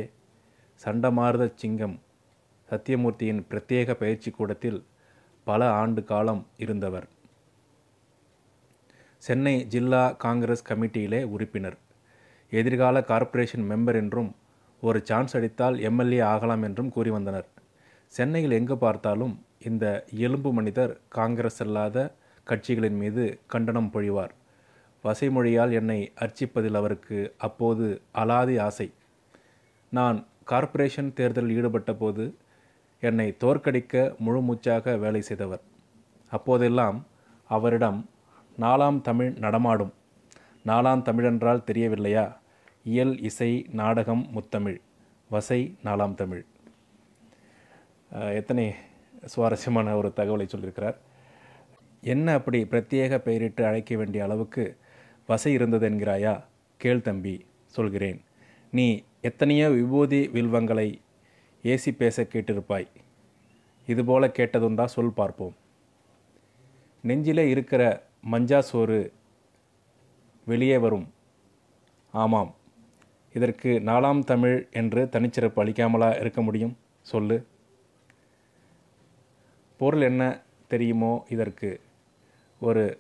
சண்டமார்த சிங்கம் சத்தியமூர்த்தியின் பிரத்யேக பயிற்சி கூடத்தில் பல ஆண்டு காலம் இருந்தவர். சென்னை ஜில்லா காங்கிரஸ் கமிட்டியிலே உறுப்பினர். எதிர்கால கார்ப்பரேஷன் மெம்பர் என்றும் ஒரு சான்ஸ் அடித்தால் எம்எல்ஏ ஆகலாம் என்றும் கூறி வந்தனர். சென்னையில் எங்கு பார்த்தாலும் இந்த எலும்பு மனிதர் காங்கிரஸ் அல்லாத கட்சிகளின் மீது கண்டனம் பொழிவார். வசைமொழியால் என்னை அர்ச்சிப்பதில் அவருக்கு அப்போது அலாதி ஆசை. நான் கார்ப்பரேஷன் தேர்தலில் ஈடுபட்ட போது என்னை தோற்கடிக்க முழு மூச்சாக வேலை செய்தவர். அப்போதெல்லாம் அவரிடம் நாலாம் தமிழ் நடமாடும். நாலாம் தமிழென்றால் தெரியவில்லையா? இயல் இசை நாடகம் முத்தமிழ். வசை நாலாம் தமிழ். எத்தனை சுவாரஸ்யமான ஒரு தகவலை சொல்லியிருக்கிறார். என்ன அப்படி பிரத்யேக பெயரிட்டு அழைக்க வேண்டிய அளவுக்கு வசை இருந்தது என்கிறாயா? கேள் தம்பி சொல்கிறேன். நீ எத்தனையோ விபூதி வில்வங்களை ஏசி பேச கேட்டிருப்பாய். இதுபோல கேட்டதுண்டா சொல் பார்ப்போம். நெஞ்சிலே இருக்கிற மஞ்சா சோறு வெளியே வரும். ஆமாம் இதற்கு நாலாம் தமிழ் என்று தனிச்சிறப்பு அளிக்காமலா இருக்க முடியும்? சொல்லு. பொருள் என்ன தெரியுமோ இதற்கு. ஒரு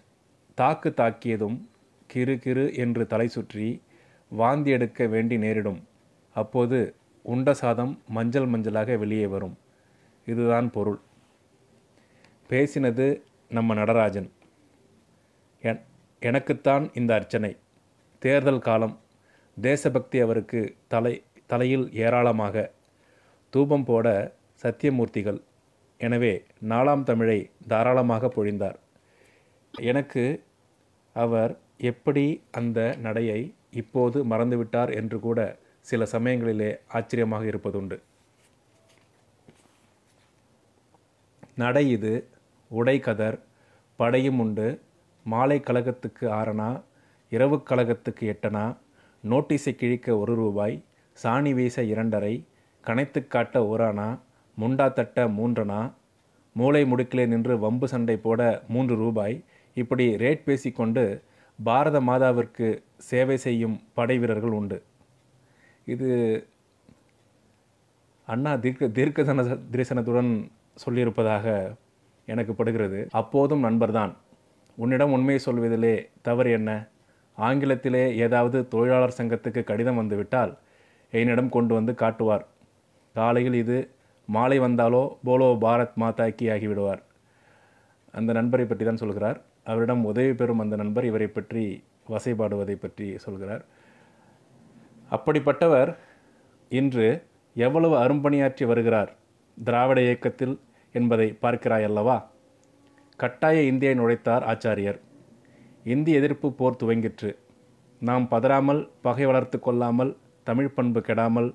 தாக்கு தாக்கியதும் கிறு கிறு என்று தலை சுற்றி வாந்தி எடுக்க வேண்டி நேரிடும். அப்போது உண்ட சாதம் மஞ்சள் மஞ்சளாக வெளியே வரும். இதுதான் பொருள். பேசினது நம்ம நடராஜன். என்- எனக்குத்தான் இந்த அர்ச்சனை. தேர்தல் காலம். தேசபக்தி அவருக்கு தலை தலையில் ஏராளமாக தூபம் போட சத்தியமூர்த்திகள் எனவே நாலாம் தமிழை தாராளமாக பொழிந்தார். எனக்கு அவர் எப்படி அந்த நடையை இப்போது மறந்துவிட்டார் என்று கூட சில சமயங்களிலே ஆச்சரியமாக இருப்பதுண்டு. நடை இது உடை கதர் படையும் உண்டு மாலை கழகத்துக்கு ஆறனா இரவு கழகத்துக்கு எட்டனா நோட்டீஸை கிழிக்க ஒரு ரூபாய் சாணி வீச இரண்டரை கணைத்து காட்ட ஓரானா முண்டா தட்ட மூன்றனா? மூளை முடுக்கிலே நின்று வம்பு சண்டை போட மூன்று ரூபாய். இப்படி ரேட் பேசிக்கொண்டு பாரத மாதாவிற்கு சேவை செய்யும் படை வீரர்கள் உண்டு. இது அண்ணா தீர்க்க தீர்க்கதன தரிசனத்துடன் சொல்லியிருப்பதாக எனக்கு படுகிறது. அப்போதும் நண்பர்தான். உன்னிடம் உண்மையை சொல்வதிலே தவறு என்ன? ஆங்கிலத்திலே ஏதாவது தொழிலாளர் சங்கத்துக்கு கடிதம் வந்துவிட்டால் என்னிடம் கொண்டு வந்து காட்டுவார். காலையில் இது மாலை வந்தாலோ போலோ பாரத் மாதா கி ஆகிவிடுவார் அந்த நண்பரை பற்றி தான் சொல்கிறார். அவரிடம் உதவி பெறும் அந்த நண்பர் இவரை பற்றி வசைபாடுவதை பற்றி சொல்கிறார். அப்படிப்பட்டவர் இன்று எவ்வளவு அரும்பணியாற்றி வருகிறார் திராவிட இயக்கத்தில் என்பதை பார்க்கிறாய் அல்லவா? கட்டாய இந்தியை நுழைத்தார் ஆச்சாரியர். இந்தி எதிர்ப்பு போர் துவங்கிற்று. நாம் பதறாமல் பகை வளர்த்து கொள்ளாமல் தமிழ் பண்பு கெடாமல்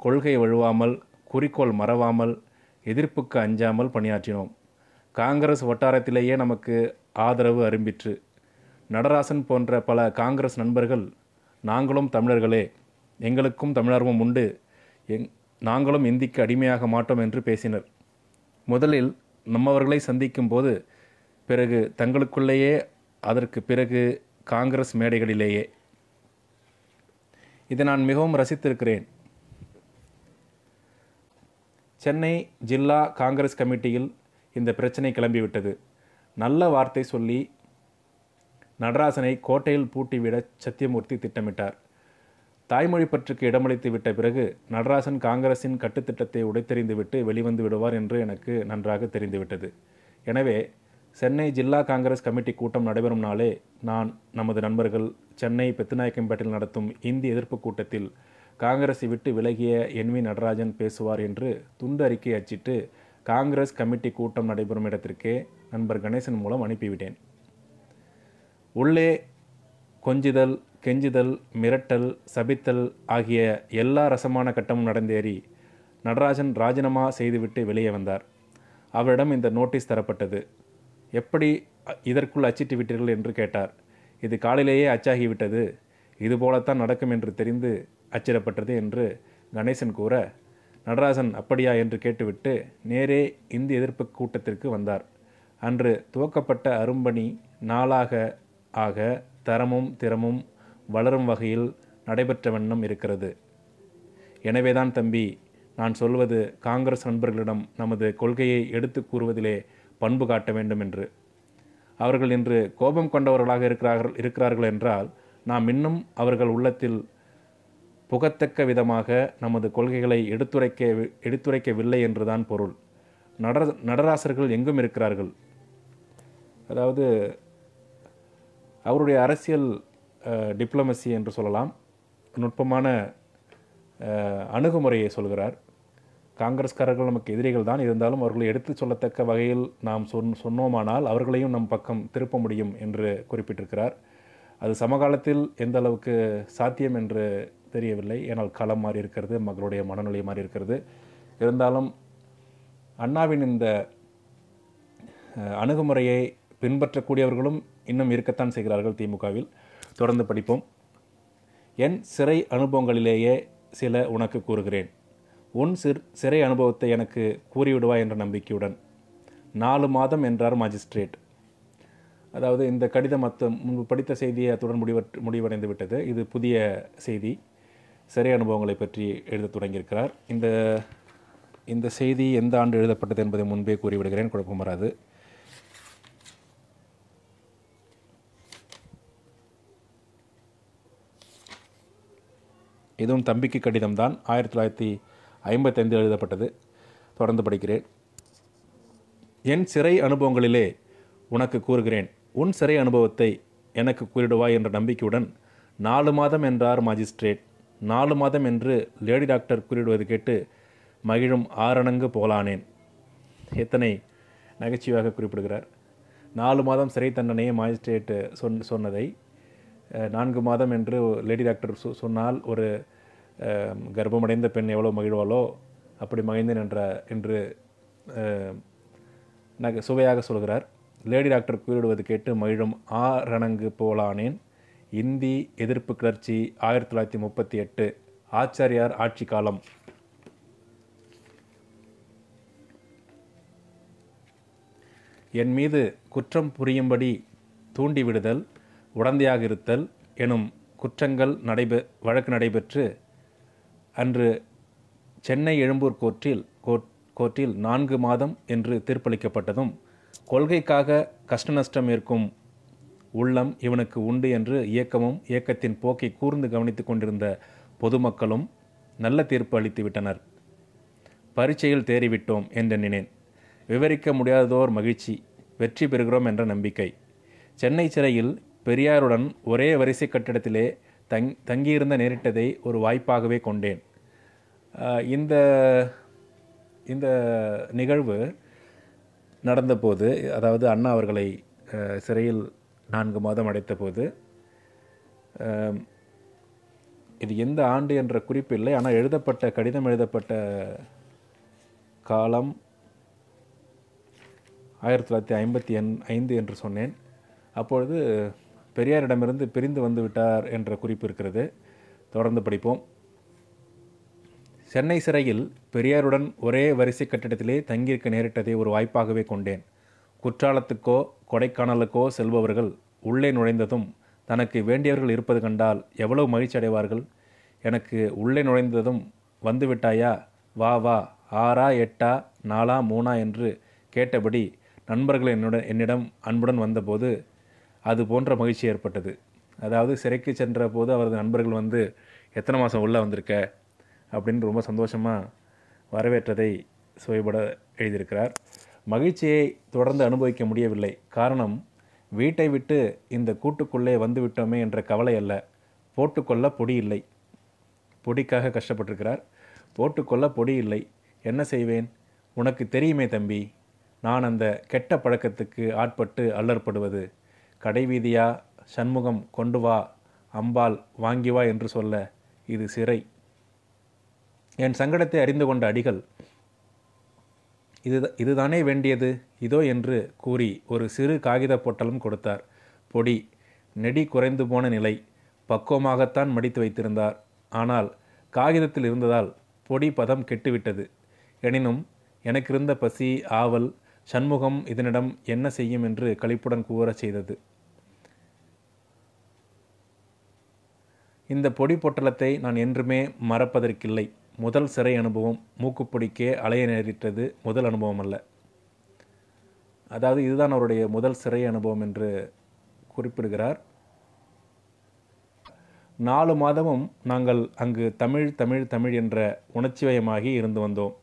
கொள்கை வழுவாமல் குறிக்கோள் மறவாமல் எதிர்ப்புக்கு அஞ்சாமல் பணியாற்றினோம். காங்கிரஸ் வட்டாரத்திலேயே நமக்கு ஆதரவு அரும்பிற்று. நடராசன் போன்ற பல காங்கிரஸ் நண்பர்கள் நாங்களும் தமிழர்களே எங்களுக்கும் தமிழர்வம் உண்டு. எங் நாங்களும் இந்திக்கு அடிமையாக மாட்டோம் என்று பேசினர். முதலில் நம்மவர்களை சந்திக்கும் போது பிறகு தங்களுக்குள்ளேயே அதற்கு பிறகு காங்கிரஸ் மேடைகளிலேயே. இதை நான் மிகவும் ரசித்திருக்கிறேன். சென்னை ஜில்லா காங்கிரஸ் கமிட்டியில் இந்த பிரச்சனை கிளம்பிவிட்டது. நல்ல வார்த்தை சொல்லி நடராசனை கோட்டையில் பூட்டிவிட சத்தியமூர்த்தி திட்டமிட்டார். தாய்மொழி பற்றுக்கு இடமளித்து விட்ட பிறகு நடராசன் காங்கிரசின் கட்டுத்திட்டத்தை உடைத்தெறிந்துவிட்டு வெளிவந்து விடுவார் என்று எனக்கு நன்றாக தெரிந்துவிட்டது. எனவே சென்னை ஜில்லா காங்கிரஸ் கமிட்டி கூட்டம் நடைபெறும் நாளே நான் நமது நண்பர்கள் சென்னை பெத்துநாயக்கம்பேட்டில் நடத்தும் இந்தி எதிர்ப்பு கூட்டத்தில் காங்கிரஸை விட்டு விலகிய என் வி நடராஜன் பேசுவார் என்று துண்டு அறிக்கை அச்சிட்டு காங்கிரஸ் கமிட்டி கூட்டம் நடைபெறும் இடத்திற்கே நண்பர் கணேசன் மூலம் அனுப்பிவிட்டேன். உள்ளே கொஞ்சுதல் கெஞ்சுதல் மிரட்டல் சபித்தல் ஆகிய எல்லா ரசமான கட்டமும் நடந்தேறி நடராஜன் ராஜினாமா செய்துவிட்டு வெளியே வந்தார். அவரிடம் இந்த நோட்டீஸ் தரப்பட்டது. எப்படி இதற்குள் அச்சிட்டு விட்டீர்கள்? என்று கேட்டார். இது காலையிலேயே அச்சாகிவிட்டது. இதுபோலத்தான் நடக்கும் என்று தெரிந்து அச்சிடப்பட்டது என்று கணேசன் கூற நடராஜன் அப்படியா என்று கேட்டுவிட்டு நேரே இந்தி எதிர்ப்பு கூட்டத்திற்கு வந்தார். அன்று துவக்கப்பட்ட அரும்பணி நாளாக ஆக தரமும் திறமும் வளரும் வகையில் நடைபெற்ற வண்ணம் இருக்கிறது. எனவேதான் தம்பி நான் சொல்வது காங்கிரஸ் நண்பர்களிடம் நமது கொள்கையை எடுத்து கூறுவதிலே பண்பு காட்ட வேண்டும் என்று. அவர்கள் இன்று கோபம் கொண்டவர்களாக இருக்கிறார்கள் இருக்கிறார்கள் என்றால் நாம் இன்னும் அவர்கள் உள்ளத்தில் புகத்தக்க விதமாக நமது கொள்கைகளை எடுத்துரைக்க எடுத்துரைக்கவில்லை என்றுதான் பொருள். நடர நடராசர்கள் எங்கும் இருக்கிறார்கள்? அதாவது அவருடைய அரசியல் டிப்ளமசி என்று சொல்லலாம் நுட்பமான அணுகுமுறையை சொல்கிறார். காங்கிரஸ்காரர்கள் நமக்கு எதிரிகள் தான். இருந்தாலும் அவர்களை எடுத்துச் சொல்லத்தக்க வகையில் நாம் சொன் சொன்னோமானால் அவர்களையும் நம் பக்கம் திருப்ப முடியும் என்று குறிப்பிட்டிருக்கிறார். அது சமகாலத்தில் எந்த அளவுக்கு சாத்தியம் என்று தெரியவில்லை. ஏனால் களம் மாறி இருக்கிறது மக்களுடைய மனநிலை மாறி இருக்கிறது. இருந்தாலும் அண்ணாவின் இந்த அணுகுமுறையை பின்பற்றக்கூடியவர்களும் இன்னும் இருக்கத்தான் செய்கிறார்கள் திமுகவில். தொடர்ந்து படிப்போம். என் சிறை அனுபவங்களிலேயே சில உனக்கு கூறுகிறேன். உன் சிற் சிறை அனுபவத்தை எனக்கு கூறிவிடுவாய் என்ற நம்பிக்கையுடன். நாலு மாதம் என்றார் மாஜிஸ்ட்ரேட். அதாவது இந்த கடிதம் மற்ற முன்பு படித்த செய்தியை அத்துடன் முடிவற்று முடிவடைந்து விட்டது இது புதிய செய்தி. சிறை அனுபவங்களை பற்றி எழுதத் தொடங்கியிருக்கிறார். இந்த இந்த செய்தி எந்த ஆண்டு எழுதப்பட்டது என்பதை முன்பே கூறிவிடுகிறேன். குழப்பம் வராது. இதுவும் தம்பிக்கு கடிதம் தான் ஆயிரத்தி தொள்ளாயிரத்தி ஐம்பத்தைந்து எழுதப்பட்டது. தொடர்ந்து படிக்கிறேன். என் சிறை அனுபவங்களிலே உனக்கு கூறுகிறேன். உன் சிறை அனுபவத்தை எனக்கு கூறிடுவாய் என்ற நம்பிக்கையுடன் நாலு மாதம் என்றார் மாஜிஸ்ட்ரேட். நாலு மாதம் என்று லேடி டாக்டர் கூறிடுவது கேட்டு மகிழும் ஆரணங்கு போலானேன் எத்தனை நகைச்சுவையாக குறிப்பிடுகிறார். நாலு மாதம் சிறை தண்டனையை மாஜிஸ்ட்ரேட் சொன் சொன்னதை நான்கு மாதம் என்று லேடி டாக்டர் சொ சொன்னால் ஒரு கர்ப்பமடைந்த பெண் எவ்வளோ மகிழ்வாளோ அப்படி மகிழ்ந்தேன் என்ற என்று நகை நக சுவையாக சொல்கிறார். லேடி டாக்டர் கூறிடுவது கேட்டு மகிழும் ஆ ரணங்கு போலானேன் இந்தி எதிர்ப்பு கிளர்ச்சி ஆயிரத்தி தொள்ளாயிரத்தி முப்பத்தி எட்டு. ஆச்சாரியார் ஆட்சி காலம். என் மீது குற்றம் புரியும்படி தூண்டிவிடுதல் உடந்தையாக இருத்தல் எனும் குற்றங்கள் நடைபெ வழக்கு நடைபெற்று அன்று சென்னை எழும்பூர் கோர்ட்டில் கோர்ட் கோர்ட்டில் நான்கு மாதம் என்று தீர்ப்பளிக்கப்பட்டதும் கொள்கைக்காக கஷ்ட நஷ்டம் இருக்கும் உள்ளம் இவனுக்கு உண்டு என்று இயக்கமும் இயக்கத்தின் போக்கை கூர்ந்து கவனித்துக் கொண்டிருந்த பொதுமக்களும் நல்ல தீர்ப்பு அளித்து விட்டனர் பரீட்சையில் தேறிவிட்டோம் என்றெண்ணினேன் விவரிக்க முடியாததோர் மகிழ்ச்சி வெற்றி பெறுகிறோம் என்ற நம்பிக்கை. சென்னை சிறையில் பெரியாருடன் ஒரே வரிசை கட்டிடத்திலே தங் தங்கியிருந்த நேரிட்டதை ஒரு வாய்ப்பாகவே கொண்டேன். இந்த இந்த நிகழ்வு நடந்தபோது அதாவது அண்ணா அவர்களை சிறையில் நான்கு மாதம் அடைத்த போது இது எந்த ஆண்டு என்ற குறிப்பு இல்லை ஆனால் எழுதப்பட்ட கடிதம் எழுதப்பட்ட காலம் ஆயிரத்தி தொள்ளாயிரத்தி ஐம்பத்தி எண் ஐந்து என்று சொன்னேன். அப்பொழுது பெரியாரிடமிருந்து பிரிந்து வந்து விட்டார் என்ற குறிப்பு இருக்கிறது. தொடர்ந்து படிப்போம். சென்னை சிறையில் பெரியாருடன் ஒரே வரிசை கட்டிடத்திலே தங்கியிருக்க நேரிட்டதை ஒரு வாய்ப்பாகவே கொண்டேன். குற்றாலத்துக்கோ கொடைக்கானலுக்கோ செல்பவர்கள் உள்ளே நுழைந்ததும் தனக்கு வேண்டியவர்கள் இருப்பது கண்டால் எவ்வளவு மகிழ்ச்சி அடைவார்கள் எனக்கு உள்ளே நுழைந்ததும் வந்துவிட்டாயா? வா வா ஆறா எட்டா நாலா மூணா என்று கேட்டபடி நண்பர்கள் என்னுடன் என்னிடம் அன்புடன் வந்தபோது அது போன்ற மகிழ்ச்சி ஏற்பட்டது. அதாவது சிறைக்கு சென்ற போது அவரது நண்பர்கள் வந்து எத்தனை மாதம் உள்ளே வந்திருக்க? அப்படின்னு ரொம்ப சந்தோஷமாக வரவேற்றதை சுவைபட எழுதியிருக்கிறார். மகிழ்ச்சியை தொடர்ந்து அனுபவிக்க முடியவில்லை. காரணம் வீட்டை விட்டு இந்த கூட்டுக்குள்ளே வந்துவிட்டோமே என்ற கவலை அல்ல. போட்டுக்கொள்ள பொடி இல்லை. பொடிக்காக கஷ்டப்பட்டிருக்கிறார். போட்டுக்கொள்ள பொடி இல்லை. என்ன செய்வேன்? உனக்கு தெரியுமே தம்பி நான் அந்த கெட்ட பழக்கத்துக்கு ஆட்பட்டு அல்லற்படுவது. கடைவீதியா சண்முகம் கொண்டு வா அம்பாள் வாங்கி வா என்று சொல்ல இது சிறை. என் சங்கடத்தை அறிந்து கொண்ட அடிகள் இது இதுதானே வேண்டியது? இதோ என்று கூறி ஒரு சிறு காகித பொட்டலும் கொடுத்தார். பொடி நெடி குறைந்து போன நிலை. பக்குவமாகத்தான் மடித்து வைத்திருந்தார். ஆனால் காகிதத்தில் இருந்ததால் பொடி பதம் கெட்டுவிட்டது. எனினும் எனக்கிருந்த பசி ஆவல் சண்முகம் இதனிடம் என்ன செய்யும் என்று கழிப்புடன் கூறச் செய்தது. இந்த பொடி பொட்டலத்தை நான் என்றுமே மறப்பதற்கில்லை. முதல் சிறை அனுபவம் மூக்குப்பிடிக்கே அலைய நேரிட்டது முதல் அனுபவம் அல்ல. அதாவது இதுதான் அவருடைய முதல் சிறை அனுபவம் என்று குறிப்பிடுகிறார். நாலு மாதமும் நாங்கள் அங்கு தமிழ் தமிழ் தமிழ் என்ற உணர்ச்சிவயமாகி இருந்து வந்தோம்.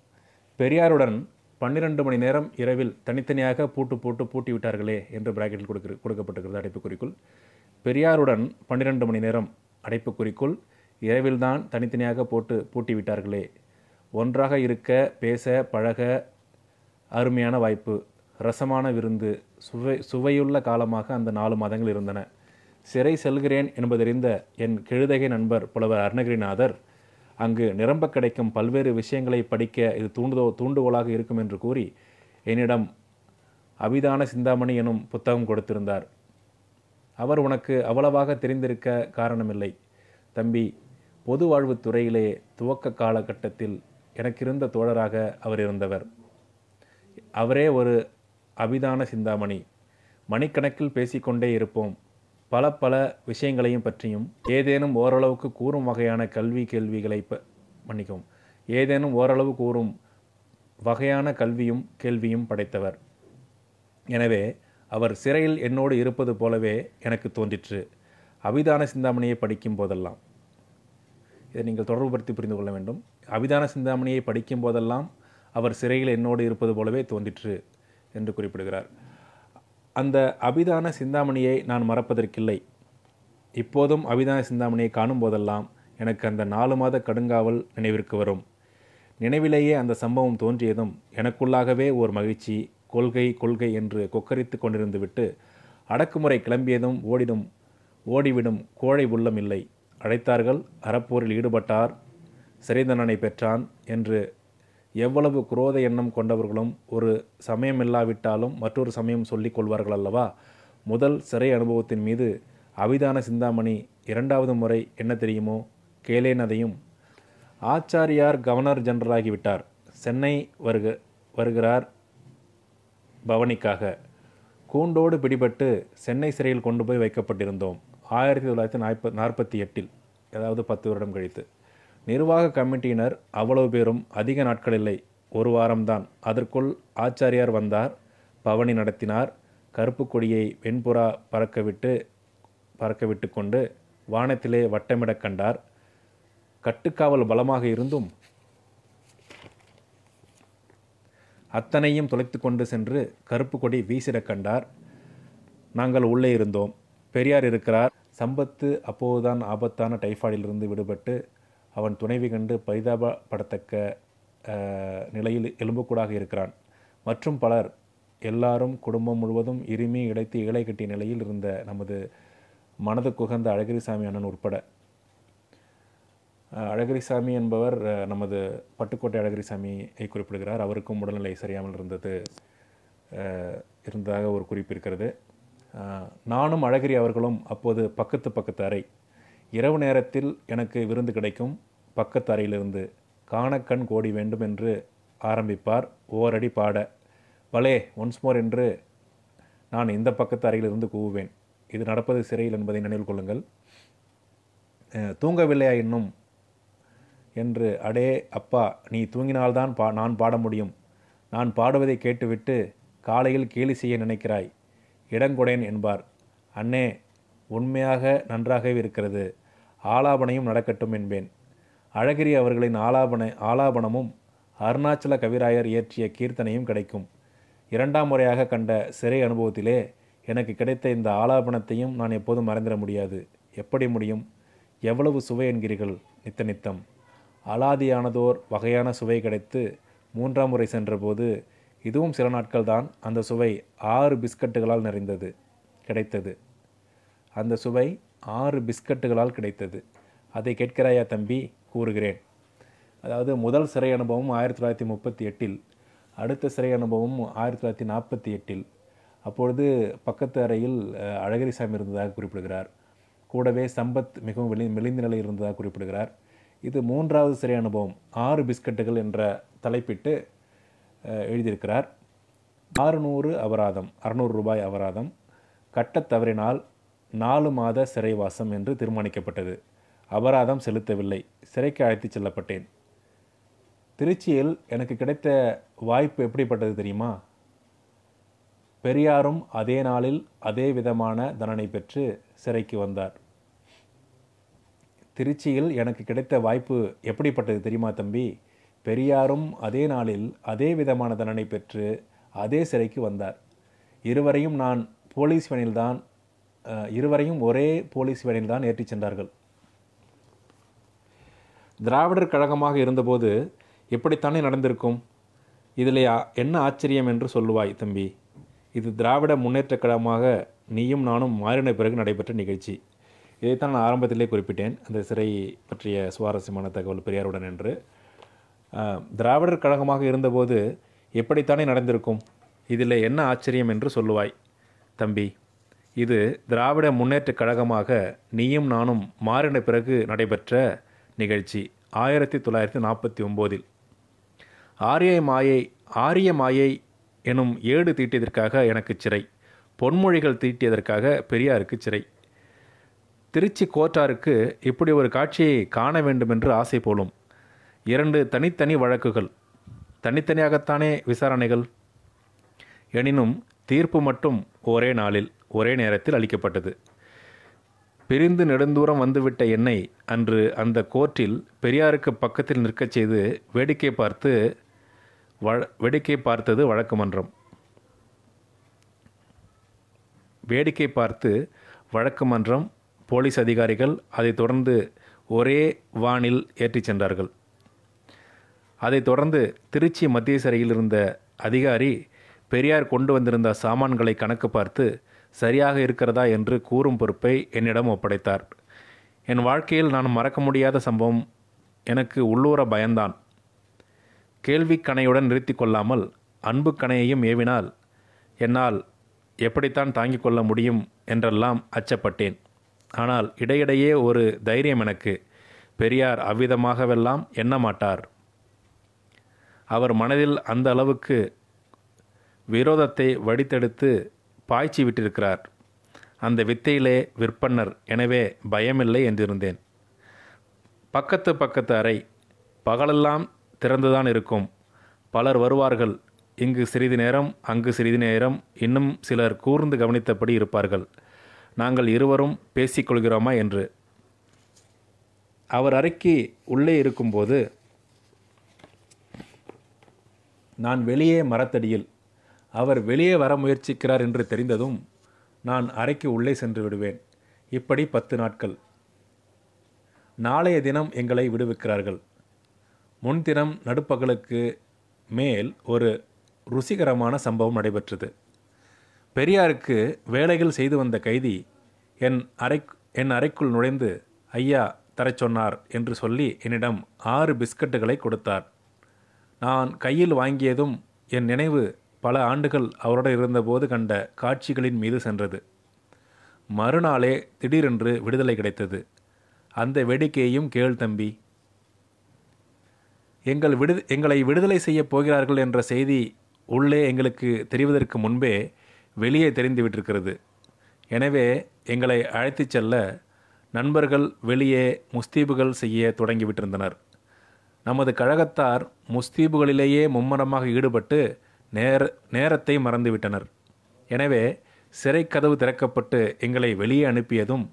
பெரியாருடன் பன்னிரண்டு மணி நேரம் இரவில் தனித்தனியாக பூட்டு போட்டு பூட்டி விட்டார்களே என்று பிராக்கெட்டில் கொடுக்க கொடுக்கப்பட்டிருக்கிறது அடைப்புக்குறிக்குள். பெரியாருடன் பன்னிரண்டு மணி நேரம் அடைப்புக்குறிக்குள் இரவில்தான் தனித்தனியாக போட்டு பூட்டி விட்டார்களே ஒன்றாக இருக்க பேச பழக அருமையான வாய்ப்பு. ரசமான விருந்து. சுவை சுவையுள்ள காலமாக அந்த நாலு மாதங்கள் இருந்தன. சிறை செல்கிறேன் என்பதறிந்த என் கெழுதகை நண்பர் புலவர் அருணகிரிநாதர் அங்கு நிரம்ப கிடைக்கும் பல்வேறு விஷயங்களை படிக்க இது தூண்டுதோ தூண்டுகோலாக இருக்கும் என்று கூறி என்னிடம் அபிதான சிந்தாமணி எனும் புத்தகம் கொடுத்திருந்தார். அவர் உனக்கு அவ்வளவாக தெரிந்திருக்க காரணமில்லை. தம்பி பொது வாழ்வு துறையிலே துவக்க காலகட்டத்தில் எனக்கிருந்த தோழராக அவர் இருந்தவர். அவரே ஒரு அபிதான சிந்தாமணி. மணிக்கணக்கில் பேசிக்கொண்டே இருப்போம். பல பல விஷயங்களையும் பற்றியும் ஏதேனும் ஓரளவுக்கு கூறும் வகையான கல்வி கேள்விகளை ப மன்னிக்கவும் ஏதேனும் ஓரளவு கூறும் வகையான கல்வியும் கேள்வியும் படைத்தவர். எனவே அவர் சிறையில் என்னோடு இருப்பது போலவே எனக்கு தோன்றிற்று. அபிதான சிந்தாமணியை படிக்கும் போதெல்லாம் இதை நீங்கள் தொடர்புபடுத்தி புரிந்து கொள்ள வேண்டும். அபிதான சிந்தாமணியை படிக்கும் போதெல்லாம் அவர் சிறையில் என்னோடு இருப்பது போலவே தோன்றிற்று என்று குறிப்பிடுகிறார். அந்த அபிதான சிந்தாமணியை நான் மறப்பதற்கில்லை. இப்போதும் அபிதான சிந்தாமணியை காணும் போதெல்லாம் எனக்கு அந்த நாலு மாத கடுங்காவல் நினைவிற்கு வரும். நினைவிலேயே அந்த சம்பவம் தோன்றியதும் எனக்குள்ளாகவே ஓர் மகிழ்ச்சி கொள்கை கொள்கை என்று கொக்கரித்து கொண்டிருந்து விட்டு அடக்குமுறை கிளம்பியதும் ஓடிடும் ஓடிவிடும் கோழை உள்ளம் இல்லை. அழைத்தார்கள் அறப்போரில் ஈடுபட்டார் சிறை தண்டனை பெற்றான் என்று எவ்வளவு குரோத எண்ணம் கொண்டவர்களும் ஒரு சமயம் இல்லாவிட்டாலும் மற்றொரு சமயம் சொல்லிக் கொள்வார்கள் அல்லவா? முதல் சிறை அனுபவத்தின் மீது அபிதான சிந்தாமணி இரண்டாவது முறை என்ன தெரியுமோ? கேளேனதையும் ஆச்சாரியார் கவர்னர் ஜெனரலாகிவிட்டார் சென்னை வருக வருகிறார் பவனிக்காக. கூண்டோடு பிடிபட்டு சென்னை சிறையில் கொண்டு போய் வைக்கப்பட்டிருந்தோம். ஆயிரத்தி தொள்ளாயிரத்தி நாற்பத் நாற்பத்தி எட்டில் அதாவது பத்து வருடம் கழித்து. நிர்வாக கமிட்டியினர் அவ்வளவு பேரும் அதிக நாட்கள் இல்லை ஒரு வாரம்தான். அதற்குள் ஆச்சாரியார் வந்தார் பவனி நடத்தினார் கருப்பு கொடியை வெண்புறா பறக்கவிட்டு பறக்கவிட்டு கொண்டு வானத்திலே வட்டமிடக் கண்டார். கட்டுக்காவல் பலமாக இருந்தும் அத்தனையும் தொலைத்து கொண்டு சென்று கருப்பு கொடி வீசிடக் கண்டார். நாங்கள் உள்ளே இருந்தோம். பெரியார் இருக்கிறார். சம்பத்து அப்போதுதான் ஆபத்தான டைஃபாய்டிலிருந்து விடுபட்டு அவன் துணைவி கண்டு பரிதாபப்படத்தக்க நிலையில் எலும்புக்கூடாக இருக்கிறான். மற்றும் பலர் எல்லாரும் குடும்பம் முழுவதும் இருமி இழைத்து இலை கட்டிய நிலையில் இருந்த நமது மனது குகந்த அழகிரிசாமி அண்ணன் உட்பட. அழகிரிசாமி என்பவர் நமது பட்டுக்கோட்டை அழகிரிசாமியை குறிப்பிடுகிறார். அவருக்கும் உடல்நிலை சரியாமல் இருந்தது இருந்ததாக ஒரு குறிப்பு இருக்கிறது. நானும் அழகிரி அவர்களும் அப்போது பக்கத்து பக்கத்து அறை. இரவு நேரத்தில் எனக்கு விருந்து கிடைக்கும். பக்கத்து அறையிலிருந்து காணக்கண் கோடி வேண்டும் என்று ஆரம்பிப்பார். ஓரடி பாட பலே ஒன்ஸ் மோர் என்று நான் இந்த பக்கத்து அறையிலிருந்து கூவுவேன். இது நடப்பது சிறையில் என்பதை நினைவில் கொள்ளுங்கள். தூங்கவில்லையா இன்னும்? என்று அடே அப்பா நீ தூங்கினால்தான் பா நான் பாட முடியும். நான் பாடுவதை கேட்டுவிட்டு காலையில் கேலி செய்ய நினைக்கிறாய். இடங்கொடேன் என்பார். அண்ணே உண்மையாக நன்றாகவே இருக்கிறது ஆலாபனையும் நடக்கட்டும் என்பேன். அழகிரி அவர்களின் ஆலாபன ஆலாபனமும் அருணாச்சல கவிராயர் இயற்றிய கீர்த்தனையும் கிடைக்கும். இரண்டாம் முறையாக கண்ட சிறை அனுபவத்திலே எனக்கு கிடைத்த இந்த ஆலாபனத்தையும் நான் எப்போதும் மறந்துட முடியாது. எப்படி முடியும்? எவ்வளவு சுவை என்கிறீர்கள் நித்த நித்தம். அலாதியானதோர் வகையான சுவை கிடைத்து மூன்றாம் முறை சென்றபோது இதுவும் சில நாட்கள் தான் அந்த சுவை ஆறு பிஸ்கட்டுகளால் நிறைந்தது கிடைத்தது. அந்த சுவை ஆறு பிஸ்கட்டுகளால் கிடைத்தது. அதை கேட்கிறாயா தம்பி? கூறுகிறேன். அதாவது முதல் சிறை அனுபவம் ஆயிரத்தி தொள்ளாயிரத்தி முப்பத்தி எட்டில் அடுத்த சிறை அனுபவம் ஆயிரத்தி தொள்ளாயிரத்தி நாற்பத்தி எட்டில். அப்பொழுது பக்கத்து அறையில் அழகரிசாமி அழகிரிசாமி இருந்ததாக குறிப்பிடுகிறார். கூடவே சம்பத் மிகவும் வெளி மெலிந்த நிலையில் இருந்ததாக குறிப்பிடுகிறார். இது மூன்றாவது சிறை அனுபவம் ஆறு பிஸ்கட்டுகள் என்ற தலைப்பிட்டு எழுதியிருக்கிறார். ஆறுநூறு அபராதம் அறுநூறு ரூபாய் அபராதம் கட்டத் தவறினால் நாலு மாத சிறைவாசம் என்று தீர்மானிக்கப்பட்டது. அபராதம் செலுத்தவில்லை சிறைக்கு அழைத்துச் செல்லப்பட்டேன். திருச்சியில் எனக்கு கிடைத்த வாய்ப்பு எப்படிப்பட்டது தெரியுமா? பெரியாரும் அதே நாளில் அதே விதமான தண்டனை பெற்று சிறைக்கு வந்தார். திருச்சியில் எனக்கு கிடைத்த வாய்ப்பு எப்படிப்பட்டது தெரியுமா தம்பி? பெரியாரும் அதே நாளில் அதே விதமான தண்டனை பெற்று அதே சிறைக்கு வந்தார். இருவரையும் நான் போலீஸ் வேனில்தான் இருவரையும் ஒரே போலீஸ் வேனில் தான் ஏற்றிச் சென்றார்கள். திராவிடர் கழகமாக இருந்தபோது எப்படித்தானே நடந்திருக்கும்? இதில் ஆ- என்ன ஆச்சரியம் என்று சொல்லுவாய் தம்பி. இது திராவிட முன்னேற்றக் கழகமாக நீயும் நானும் மாறின பிறகு நடைபெற்ற நிகழ்ச்சி. இதைத்தான் நான் ஆரம்பத்திலே குறிப்பிட்டேன். அந்த சிறை பற்றிய சுவாரஸ்யமான தகவல் பெரியாருடன் என்று. திராவிடர் கழகமாக இருந்தபோது எப்படித்தானே நடந்திருக்கும்? இதில் என்ன ஆச்சரியம் என்று சொல்லுவாய். தம்பி இது திராவிட முன்னேற்றக் கழகமாக நீயும் நானும் மாறின பிறகு நடைபெற்ற நிகழ்ச்சி ஆயிரத்தி தொள்ளாயிரத்தி நாற்பத்தி ஒம்போதில். ஆரிய மாயை ஆரிய மாயை எனும் ஏடு தீட்டியதற்காக எனக்கு சிறை பொன்மொழிகள் தீட்டியதற்காக பெரியாருக்கு சிறை. திருச்சி கோட்டாருக்கு இப்படி ஒரு காட்சியை காண வேண்டுமென்று ஆசை போலும். இரண்டு தனித்தனி வழக்குகள் தனித்தனியாகத்தானே விசாரணைகள். எனினும் தீர்ப்பு மட்டும் ஒரே நாளில் ஒரே நேரத்தில் அளிக்கப்பட்டது. பிரிந்து நெடுந்தூரம் வந்துவிட்ட என்னை அன்று அந்த கோர்ட்டில் பெரியாருக்கு பக்கத்தில் நிற்கச் செய்து வேடிக்கை பார்த்து வழ வேடிக்கை பார்த்தது வழக்கு மன்றம். வேடிக்கை பார்த்து வழக்கு மன்றம் போலீஸ் அதிகாரிகள் அதைத் தொடர்ந்து ஒரே வானில் ஏற்றிச் சென்றார்கள். அதைத் தொடர்ந்து திருச்சி மத்திய சிறையில் இருந்த அதிகாரி பெரியார் கொண்டு வந்திருந்த சாமான்களை கணக்கு பார்த்து சரியாக இருக்கிறதா என்று கூறும் பொறுப்பை என்னிடம் ஒப்படைத்தார். என் வாழ்க்கையில் நான் மறக்க முடியாத சம்பவம் எனக்கு உள்ளூர பயந்தான் கேள்விக்கணையுடன் நிறுத்தி கொள்ளாமல் அன்பு கணையையும் ஏவினால் என்னால் எப்படித்தான் தாங்கிக் கொள்ள முடியும் என்றெல்லாம் அச்சப்பட்டேன். ஆனால் இடையிடையே ஒரு தைரியம் எனக்கு. பெரியார் அவ்விதமாகவெல்லாம் எண்ணமாட்டார் அவர் மனதில் அந்த அளவுக்கு விரோதத்தை வடித்தெடுத்து பாய்ச்சி விட்டிருக்கிறார். அந்த வித்தையிலே விற்பன்னர். எனவே பயமில்லை என்றிருந்தேன். பக்கத்து பக்கத்து அறை பகலெல்லாம் திறந்துதான் இருக்கும். பலர் வருவார்கள். இங்கு சிறிது நேரம் அங்கு சிறிது நேரம். இன்னும் சிலர் கூர்ந்து கவனித்தபடி இருப்பார்கள். நாங்கள் இருவரும் பேசிக்கொள்கிறோமா என்று. அவர் அறைக்கு உள்ளே இருக்கும்போது நான் வெளியே மரத்தடியில். அவர் வெளியே வர முயற்சிக்கிறார் என்று தெரிந்ததும் நான் அறைக்கு உள்ளே சென்று விடுவேன். இப்படி பத்து நாட்கள். நாளைய தினம் எங்களை விடுவிக்கிறார்கள். முன்தினம் நடுப்பகலுக்கு மேல் ஒரு ருசிகரமான சம்பவம் நடைபெற்றது. பெரியாருக்கு வேலைகள் செய்து வந்த கைதி என் அறை என் அறைக்குள் நுழைந்து ஐயா தரச் சொன்னார் என்று சொல்லி என்னிடம் ஆறு பிஸ்கட்டுகளை கொடுத்தார். நான் கையில் வாங்கியதும் என் நினைவு பல ஆண்டுகள் அவரோட இருந்தபோது கண்ட காட்சிகளின் மீது சென்றது. மறுநாளே திடீரென்று விடுதலை கிடைத்தது. அந்த வேடிக்கையையும் கேள் தம்பி. எங்கள் விடு எங்களை விடுதலை செய்யப் போகிறார்கள் என்ற செய்தி உள்ளே எங்களுக்கு தெரிவதற்கு முன்பே வெளியே தெரிந்துவிட்டிருக்கிறது எனவே எங்களை அழைத்துச் செல்ல நண்பர்கள் வெளியே முஸ்தீபுகள் செய்ய தொடங்கிவிட்டிருந்தனர் நமது கழகத்தார் முஸ்தீபுகளிலேயே மும்மரமாக ஈடுபட்டு நேர நேரத்தை மறந்துவிட்டனர். எனவே சிறை கதவு திறக்கப்பட்டு எங்களை வெளியே அனுப்பியதும்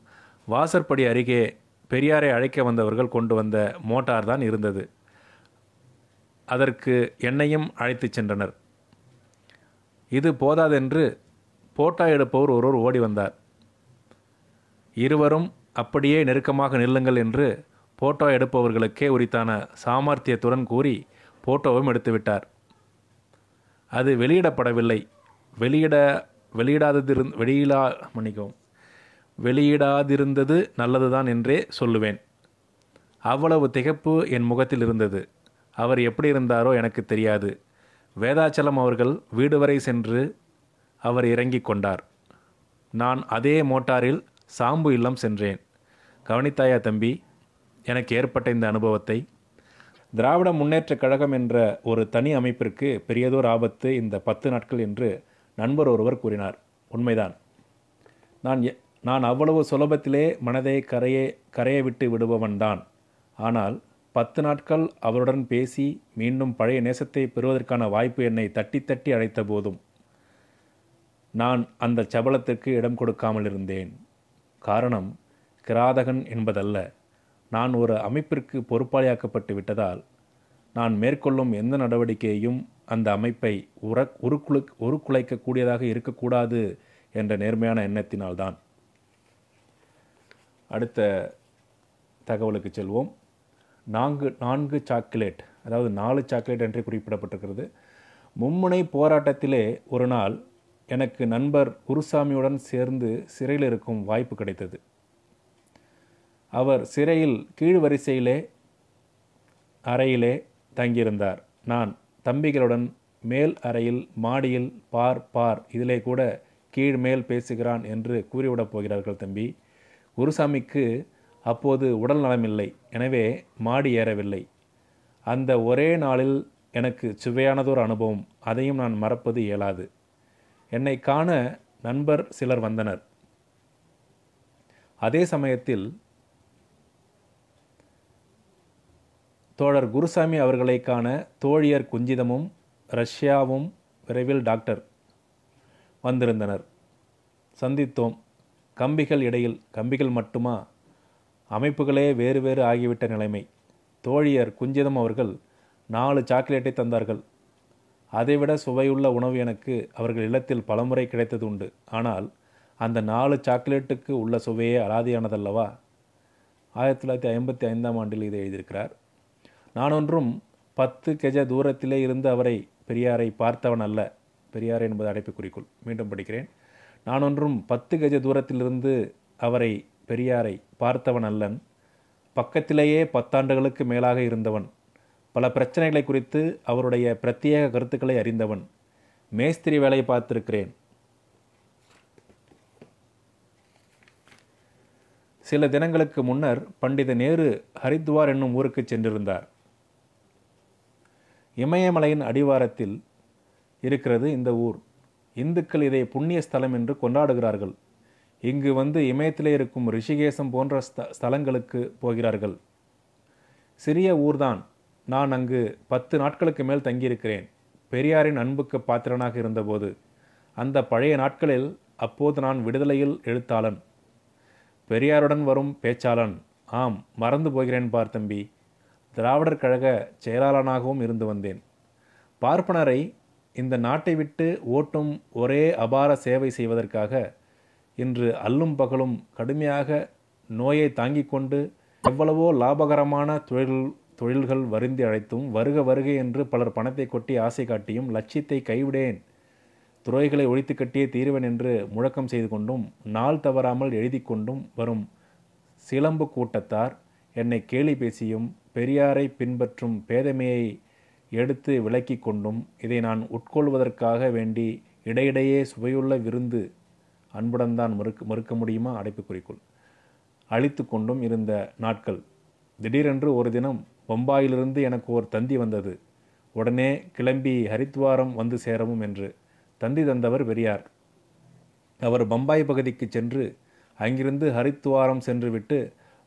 வாசற்படி அருகே பெரியாரை அழைக்க வந்தவர்கள் கொண்டு வந்த மோட்டார் தான் இருந்தது. அதற்கு என்னையும் அழைத்துச் சென்றனர். இது போதாதென்று போட்டா எடுப்பவர் ஒருவர் ஓடி வந்தார். இருவரும் அப்படியே நெருக்கமாக நில்லுங்கள் என்று போட்டோ எடுப்பவர்களுக்கே உரித்தான சாமர்த்தியத்துடன் கூறி போட்டோவும் எடுத்துவிட்டார். அது வெளியிடப்படவில்லை. வெளியிட வெளியிடாததிரு வெளியிடா மன்னிக்கவும். வெளியிடாதிருந்தது நல்லதுதான் என்றே சொல்லுவேன். அவ்வளவு திகப்பு என் முகத்தில் இருந்தது. அவர் எப்படி இருந்தாரோ எனக்கு தெரியாது. வேதாச்சலம் அவர்கள் வீடு வரை சென்று அவர் இறங்கிக் கொண்டார். நான் அதே மோட்டாரில் சாம்பு இல்லம் சென்றேன். கவனித்தாயா தம்பி? எனக்கு ஏற்பட்ட இந்த அனுபவத்தை திராவிட முன்னேற்றக் கழகம் என்ற ஒரு தனி அமைப்பிற்கு பெரியதோர் ஆபத்து இந்த பத்து நாட்கள் என்று நண்பர் ஒருவர் கூறினார். உண்மைதான். நான் எ- நான் அவ்வளவு சுலபத்திலே மனதை கரையே கரையை விட்டு விடுபவன்தான் ஆனால் பத்து நாட்கள் அவருடன் பேசி மீண்டும் பழைய நேசத்தை பெறுவதற்கான வாய்ப்பு என்னை தட்டி தட்டி அழைத்த போதும் நான் அந்த சபலத்திற்கு இடம் கொடுக்காமல் இருந்தேன். காரணம் கிராதகன் என்பதல்ல. நான் ஒரு அமைப்பிற்கு பொறுப்பாளியாக்கப்பட்டு விட்டதால் நான் மேற்கொள்ளும் எந்த நடவடிக்கையையும் அந்த அமைப்பை உர உருக்குழு உருக்குலைக்கக்கூடியதாக இருக்கக்கூடாது என்ற நேர்மையான எண்ணத்தினால்தான். அடுத்த தகவலுக்கு செல்வோம். நான்கு நான்கு சாக்லேட் அதாவது நாலு சாக்லேட் என்று குறிப்பிடப்பட்டிருக்கிறது. மும்முனை போராட்டத்திலே ஒரு நாள் எனக்கு நண்பர் குருசாமியுடன் சேர்ந்து சிறையில் இருக்கும் வாய்ப்பு கிடைத்தது. அவர் சிறையில் கீழ் வரிசையிலே அறையிலே தங்கியிருந்தார். நான் தம்பிகளுடன் மேல் அறையில் மாடியில் பார் பார் இதிலே கூட கீழ் மேல் பேசுகிறான் என்று கூறிவிடப் போகிறார்கள் தம்பி. குருசாமிக்கு அப்போது உடல் நலமில்லை எனவே மாடி ஏறவில்லை. அந்த ஒரே நாளில் எனக்கு சுவையானதொரு அனுபவம் அதையும் நான் மறப்பது இயலாது. என்னை காண நண்பர் சிலர் வந்தனர். அதே சமயத்தில் தோழர் குருசாமி அவர்களை காண தோழியர் குஞ்சிதமும் ரஷ்யாவும் விரைவில் டாக்டர் வந்திருந்தனர். சந்தித்தோம். கம்பிகள் இடையில் கம்பிகள் மட்டுமா? அமைப்புகளே வேறு வேறு ஆகிவிட்ட நிலைமை. தோழியர் குஞ்சிதம் அவர்கள் நாலு சாக்லேட்டை தந்தார்கள். அதைவிட சுவையுள்ள உணவு எனக்கு அவர்கள் இல்லத்தில் பலமுறை கிடைத்தது உண்டு. ஆனால் அந்த நாலு சாக்லேட்டுக்கு உள்ள சுவையே அலாதியானதல்லவா? ஆயிரத்தி தொள்ளாயிரத்தி ஐம்பத்தி ஐந்தாம் ஆண்டில் இதை எழுதியிருக்கிறார். நான் ஒன்றும் பத்து கெஜ தூரத்திலே இருந்து அவரை பெரியாரை பார்த்தவன் அல்ல. பெரியார் என்பது அடைப்புக்குறிக்குள் மீண்டும் படிக்கிறேன். நான் ஒன்றும் பத்து கெஜ தூரத்திலிருந்து அவரை பெரியாரை பார்த்தவன் அல்லன். பக்கத்திலேயே பத்தாண்டுகளுக்கு மேலாக இருந்தவன். பல பிரச்சனைகளை குறித்து அவருடைய பிரத்யேக கருத்துக்களை அறிந்தவன். மேஸ்திரி வேலையை பார்த்திருக்கிறேன். சில தினங்களுக்கு முன்னர் பண்டித நேரு ஹரித்வார் என்னும் ஊருக்கு சென்றிருந்தார். இமயமலையின் அடிவாரத்தில் இருக்கிறது இந்த ஊர். இந்துக்கள் இதை புண்ணிய ஸ்தலம் என்று கொண்டாடுகிறார்கள். இங்கு வந்து இமயத்திலே இருக்கும் ரிஷிகேசம் போன்ற ஸ்த ஸ்தலங்களுக்கு போகிறார்கள். சிறிய ஊர்தான். நான் அங்கு பத்து நாட்களுக்கு மேல் தங்கியிருக்கிறேன். பெரியாரின் அன்புக்கு பாத்திரனாக இருந்தபோது அந்த பழைய நாட்களில் அப்போது நான் விடுதலையில் எழுத்தாளன். பெரியாருடன் வரும் பேச்சாளன். ஆம் மறந்து போகிறேன் பார் தம்பி. திராவிடர் கழக செயலாளனாகவும் இருந்து வந்தேன். பார்ப்பனரை இந்த நாட்டை விட்டு ஓட்டும் ஒரே அபார சேவை செய்வதற்காக இன்று அல்லும் பகலும் கடுமையாக நோயை தாங்கிக் கொண்டு எவ்வளவோ லாபகரமான தொழில் தொழில்கள் வருந்தி அழைத்தும் வருக வருக என்று பலர் பணத்தை கொட்டி ஆசை காட்டியும் லட்சியத்தை கைவிடேன். துறைகளை ஒழித்து கட்டியே தீர்வன் என்று முழக்கம் செய்து கொண்டும் நாள் தவறாமல் எழுதி கொண்டும் வரும் சிலம்பு கூட்டத்தார் என்னை கேலி பேசியும் பெரியாரை பின்பற்றும் பேதமையை எடுத்து விலக்கி கொண்டும் இதை நான் உட்கொள்வதற்காக வேண்டி இடையிடையே சுவையுள்ள விருந்து அன்புடன் தான் மறுக்க மறுக்க முடியுமா? அடைப்புக்குறிக்குள் அழித்து கொண்டும் இருந்த நாட்கள். திடீரென்று ஒரு தினம் பம்பாயிலிருந்து எனக்கு ஒரு தந்தி வந்தது. உடனே கிளம்பி ஹரித்வாரம் வந்து சேரவும் என்று தந்தி தந்தவர் பெரியார். அவர் பம்பாய் பகுதிக்கு சென்று அங்கிருந்து ஹரித்வாரம் சென்றுவிட்டு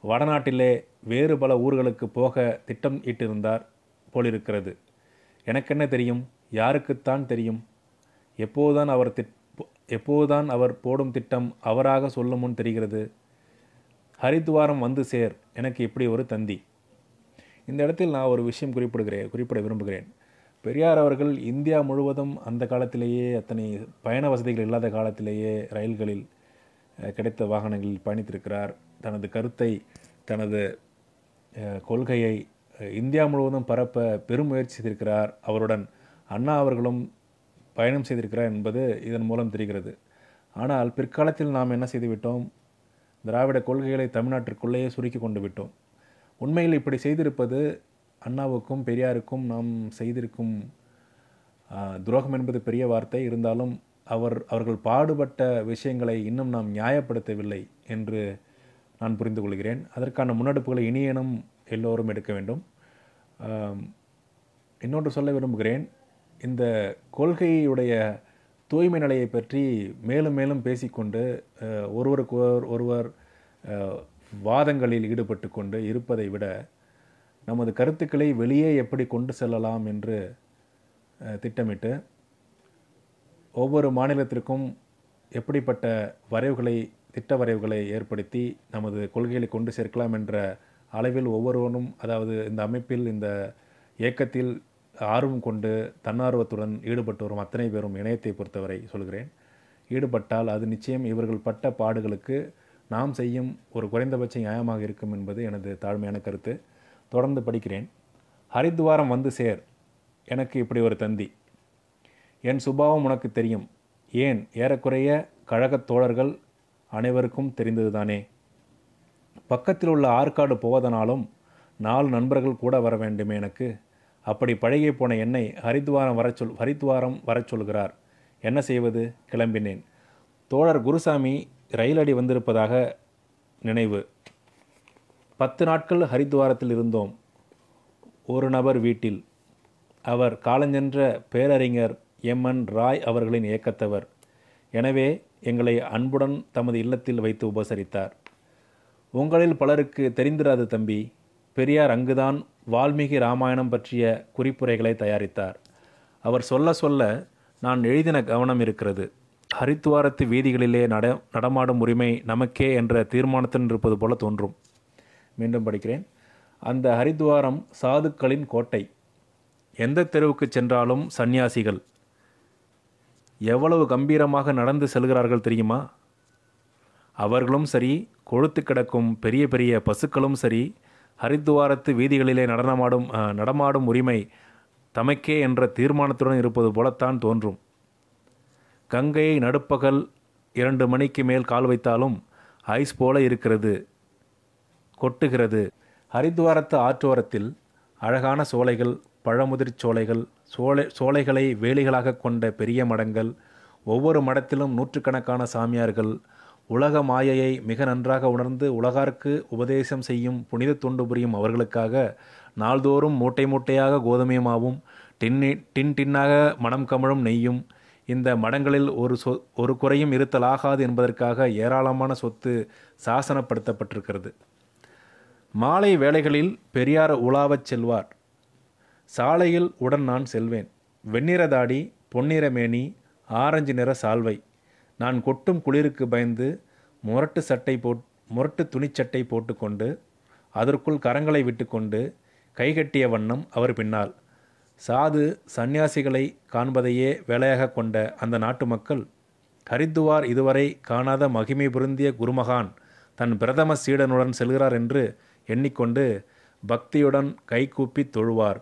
வடநாட்டிலே வேறு பல ஊர்களுக்கு போக திட்டம் இட்டிருந்தார் போலிருக்கிறது. எனக்கென்ன தெரியும்? யாருக்குத்தான் தெரியும்? எப்போதுதான் அவர் திட் எப்போதுதான் அவர் போடும் திட்டம் அவராக சொல்லும் முன் தெரிகிறது? ஹரித்வாரம் வந்து சேர் எனக்கு இப்படி ஒரு தந்தி. இந்த இடத்தில் நான் ஒரு விஷயம் குறிப்பிடுகிறேன் குறிப்பிட விரும்புகிறேன். பெரியார் அவர்கள் இந்தியா முழுவதும் அந்த காலத்திலேயே அத்தனை பயண வசதிகள் இல்லாத காலத்திலேயே ரயில்களில் கிடைத்த வாகனங்களில் பயணித்திருக்கிறார். தனது கருத்தை தனது கொள்கையை இந்தியா முழுவதும் பரப்ப பெரும் முயற்சி செய்திருக்கிறார். அவருடன் அண்ணா அவர்களும் பயணம் செய்திருக்கிறார் என்பது இதன் மூலம் தெரிகிறது. ஆனால் பிற்காலத்தில் நாம் என்ன செய்துவிட்டோம்? திராவிட கொள்கைகளை தமிழ்நாட்டிற்குள்ளேயே சுருக்கி கொண்டு விட்டோம். உண்மையில் இப்படி செய்திருப்பது அண்ணாவுக்கும் பெரியாருக்கும் நாம் செய்திருக்கும் துரோகம் என்பது பெரிய வார்த்தை. இருந்தாலும் அவர் அவர்கள் பாடுபட்ட விஷயங்களை இன்னும் நாம் நியாயப்படுத்தவில்லை என்று நான் புரிந்து கொள்கிறேன். அதற்கான முன்னெடுப்புகளை இனியேனும் எல்லோரும் எடுக்க வேண்டும். இன்னொன்று சொல்ல விரும்புகிறேன். இந்த கொள்கையுடைய தூய்மை நிலையை பற்றி மேலும் மேலும் பேசிக்கொண்டு ஒருவருக்கு ஒருவர் ஒருவர் வாதங்களில் ஈடுபட்டு கொண்டு இருப்பதை விட நமது கருத்துக்களை வெளியே எப்படி கொண்டு செல்லலாம் என்று திட்டமிட்டு ஒவ்வொரு மாநிலத்திற்கும் எப்படிப்பட்ட வரைவுகளை திட்ட வரைவுகளை ஏற்படுத்தி நமது கொள்கைகளை கொண்டு சேர்க்கலாம் என்ற அளவில் ஒவ்வொருவனும் அதாவது இந்த அமைப்பில் இந்த இயக்கத்தில் ஆர்வம் கொண்டு தன்னார்வத்துடன் ஈடுபட்டு வரும் அத்தனை பேரும் இணையத்தை பொறுத்தவரை சொல்கிறேன். ஈடுபட்டால் அது நிச்சயம் இவர்கள் பட்ட பாடுகளுக்கு நாம் செய்யும் ஒரு குறைந்தபட்ச நியாயமாக இருக்கும் என்பது எனது தாழ்மையான கருத்து. தொடர்ந்து படிக்கிறேன். ஹரித்வாரம் வந்து சேர். எனக்கு இப்படி ஒரு தந்தி. என் சுபாவம் உனக்கு தெரியும். ஏன்? ஏறக்குறைய கழகத் தோழர்கள் அனைவருக்கும் தெரிந்ததுதானே. பக்கத்தில் உள்ள ஆற்காடு போவதனாலும் நாலு நண்பர்கள் கூட வர வேண்டுமே எனக்கு. அப்படி பழகி போன என்னை ஹரித்வாரம் வரச் சொல் ஹரித்வாரம் வரச் சொல்கிறார். என்ன செய்வது? கிளம்பினேன். தோழர் குருசாமி ரயிலடி வந்திருப்பதாக நினைவு. பத்து நாட்கள் ஹரித்வாரத்தில் இருந்தோம். ஒரு நபர் வீட்டில். அவர் காலஞ்சென்ற பேரறிஞர் எம் என் ராய் அவர்களின் இயக்கத்தவர். எனவே எங்களை அன்புடன் தமது இல்லத்தில் வைத்து உபசரித்தார். உங்களில் பலருக்கு தெரிந்திராது தம்பி பெரியார் அங்குதான் வால்மீகி ராமாயணம் பற்றிய குறிப்புரைகளை தயாரித்தார். அவர் சொல்ல சொல்ல நான் எழுதின கவனம் இருக்கிறது. ஹரித்துவாரத்து வீதிகளிலே நட நடமாடும் உரிமை நமக்கே என்ற தீர்மானத்துடன் இருப்பது போல தோன்றும். மீண்டும் படிக்கிறேன். அந்த ஹரித்வாரம் சாதுக்களின் கோட்டை. எந்த தெருவுக்கு சென்றாலும் சந்நியாசிகள் எவ்வளவு கம்பீரமாக நடந்து செல்கிறார்கள் தெரியுமா? அவர்களும் சரி கொழுத்து கிடக்கும் பெரிய பெரிய பசுக்களும் சரி ஹரித்துவாரத்து வீதிகளிலே நடனமாடும் நடமாடும் உரிமை தமக்கே என்ற தீர்மானத்துடன் இருப்பது போலத்தான் தோன்றும். கங்கையை நடுப்பகல் இரண்டு மணிக்கு மேல் கால் வைத்தாலும் ஐஸ் போல இருக்கிறது கொட்டுகிறது. ஹரித்வாரத்து ஆற்றோரத்தில் அழகான சோலைகள் பழமுதிர் சோலைகள் சோலை சோலைகளை வேலிகளாக கொண்ட பெரிய மடங்கள் ஒவ்வொரு மடத்திலும் நூற்றுக்கணக்கான சாமியார்கள் உலக மாயையை மிக நன்றாக உணர்ந்து உலகார்க்கு உபதேசம் செய்யும் புனித தொண்டு புரியும் அவர்களுக்காக நாள்தோறும் மூட்டை மூட்டையாக கோதுமையுமாவும் டின்னி டின் டின்னாக மனம் கமழும் நெய்யும் இந்த மடங்களில் ஒரு சொ ஒரு குறையும் இருத்தலாகாது என்பதற்காக ஏராளமான சொத்து சாசனப்படுத்தப்பட்டிருக்கிறது. மாலை வேளைகளில் பெரியார் உலாவச் செல்வார். சாலையில் உடன் நான் செல்வேன். வெண்ணிற தாடி பொன்னிற மேனி ஆரஞ்சு நிற சால்வை. நான் கொட்டும் குளிருக்கு பயந்து முரட்டு சட்டை போட் முரட்டு துணிச்சட்டை போட்டுக்கொண்டு அதற்குள் கரங்களை விட்டுக்கொண்டு கைகட்டிய வண்ணம் அவர் பின்னால். சாது சந்நியாசிகளை காண்பதையே வேலையாக கொண்ட அந்த நாட்டு மக்கள் ஹரித்துவார் இதுவரை காணாத மகிமை பொருந்திய குருமகான் தன் பிரதம சீடனுடன் செல்கிறார் என்று எண்ணிக்கொண்டு பக்தியுடன் கைகூப்பி தொழுவார்.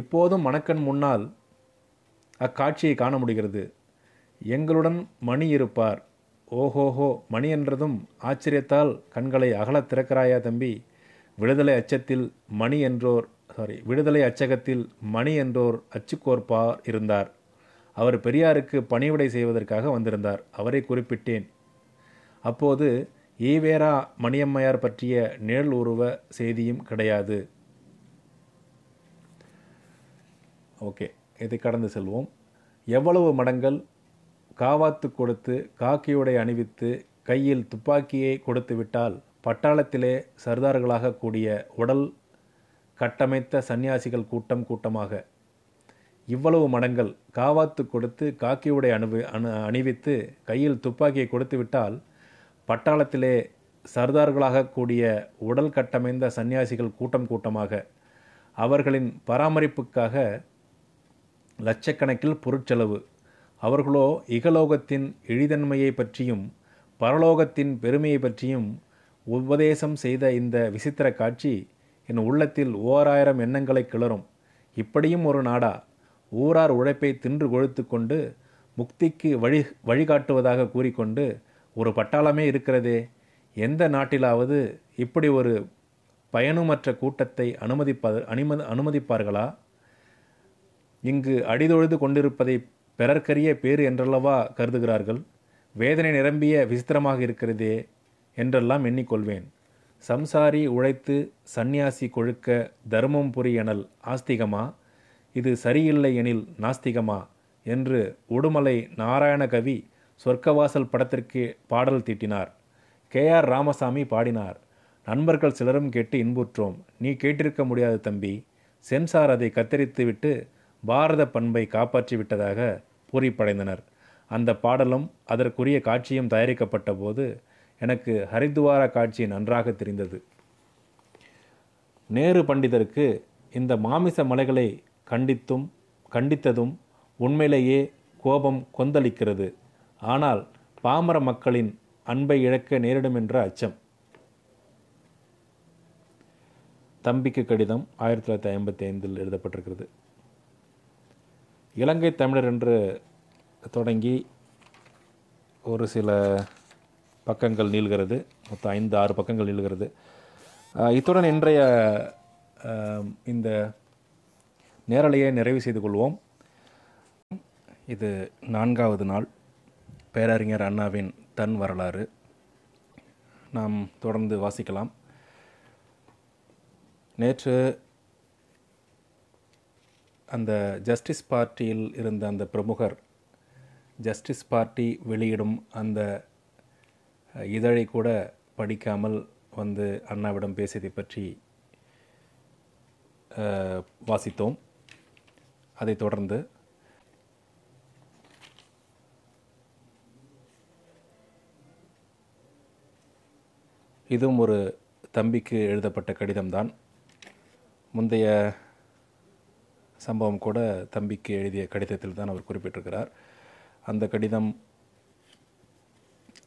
இப்போதும் மணக்கண் முன்னால் அக்காட்சியை காண முடிகிறது. எங்களுடன் மணி இருப்பார். ஓஹோஹோ மணி என்றதும் ஆச்சரியத்தால் கண்களை அகலத் திறக்கிறாயா தம்பி? விடுதலை அச்சத்தில் மணி என்றோர் சாரி விடுதலை அச்சகத்தில் மணி என்றோர் அச்சுக்கோர்ப்பார் இருந்தார். அவர் பெரியாருக்கு பணிவிடை செய்வதற்காக வந்திருந்தார். அவரை குறிப்பிட்டேன். அப்போது ஈவேரா மணியம்மையார் பற்றிய நிழல் உருவ செய்தியும் கிடையாது. ஓகே இதை கடந்து செல்வோம். எவ்வளவு மடங்கள் காவாத்து கொடுத்து காக்கியுடை அணிவித்து கையில் துப்பாக்கியை கொடுத்து விட்டால் பட்டாளத்திலே சர்தார்களாக கூடிய உடல் கட்டமைத்த சந்நியாசிகள் கூட்டம் கூட்டமாக. இவ்வளவு மடங்கள் காவாத்து கொடுத்து காக்கியுடை அணுவி அணு அணிவித்து கையில் துப்பாக்கியை கொடுத்து விட்டால் பட்டாளத்திலே சர்தார்களாக கூடிய உடல் கட்டமைந்த சந்நியாசிகள் கூட்டம் கூட்டமாக. அவர்களின் பராமரிப்புக்காக லட்சக்கணக்கில் பொருட்செலவு. அவர்களோ இகலோகத்தின் இழிதன்மையை பற்றியும் பரலோகத்தின் பெருமையை பற்றியும் உபதேசம் செய்த இந்த விசித்திர காட்சி என் உள்ளத்தில் ஓராயிரம் எண்ணங்களை கிளறும். இப்படியும் ஒரு நாடா ஊரார் உழைப்பை தின்று கொழுத்து கொண்டு முக்திக்கு வழி வழிகாட்டுவதாக கூறிக்கொண்டு ஒரு பட்டாளமே இருக்கிறதே. எந்த நாட்டிலாவது இப்படி ஒரு பயனுமற்ற கூட்டத்தை அனுமதிப்ப அனுமதி அனுமதிப்பார்களா? இங்கு அடிதொழுது கொண்டிருப்பதை பிறர்க்கரிய பேறு என்றல்லவா கருதுகிறார்கள்? வேதனை நிரம்பிய விசித்திரமாக இருக்கிறதே என்றெல்லாம் எண்ணிக்கொள்வேன். சம்சாரி உழைத்து சந்நியாசி கொழுக்க தர்மம் புரியனல் ஆஸ்திகமா? இது சரியில்லை எனில் நாஸ்திகமா? என்று உடுமலை நாராயண கவி சொர்க்கவாசல் படத்திற்கு பாடல் தீட்டினார். கே ஆர் ராமசாமி பாடினார். நண்பர்கள் சிலரும் கேட்டு இன்புற்றோம். நீ கேட்டிருக்க முடியாது தம்பி. சென்சார் அதை கத்தரித்துவிட்டு பாரத பண்பை காப்பாற்றி விட்டதாக பூரிப்படைந்தனர் அந்த பாடலும் அதற்குரிய காட்சியும் தயாரிக்கப்பட்ட போது எனக்கு ஹரித்துவார காட்சி நன்றாக தெரிந்தது. நேரு பண்டிதருக்கு இந்த மாமிச மலைகளை கண்டித்தும் கண்டித்ததும் உண்மையிலேயே கோபம் கொந்தளிக்கிறது. ஆனால் பாமர மக்களின் அன்பை இழக்க நேரிடும் என்ற அச்சம். தம்பிக்கு கடிதம் ஆயிரத்தி தொள்ளாயிரத்தி ஐம்பத்தி ஐந்தில் எழுதப்பட்டிருக்கிறது. இலங்கை தமிழர் என்று தொடங்கி ஒரு சில பக்கங்கள் நீள்கிறது. மொத்தம் ஐந்து ஆறு பக்கங்கள் நீள்கிறது. இத்துடன் இன்றைய இந்த நேரலையை நிறைவு செய்து கொள்வோம். இது நான்காவது நாள். பேரறிஞர் அண்ணாவின் தன் வரலாறு. நாம் தொடர்ந்து வாசிக்கலாம். நேற்று அந்த ஜஸ்டிஸ் பார்ட்டியில் இருந்த அந்த பிரமுகர் ஜஸ்டிஸ் பார்ட்டி வெளியிடும் அந்த இதழை கூட படிக்காமல் வந்து அண்ணாவிடம் பேசியதை பற்றி வாசித்தோம். அதைத் தொடர்ந்து இதுவும் ஒரு தம்பிக்கு எழுதப்பட்ட கடிதம்தான். முந்தைய சம்பவம் கூட தம்பிக்கு எழுதிய கடிதத்தில் தான் அவர் குறிப்பிட்டிருக்கிறார். அந்த கடிதம்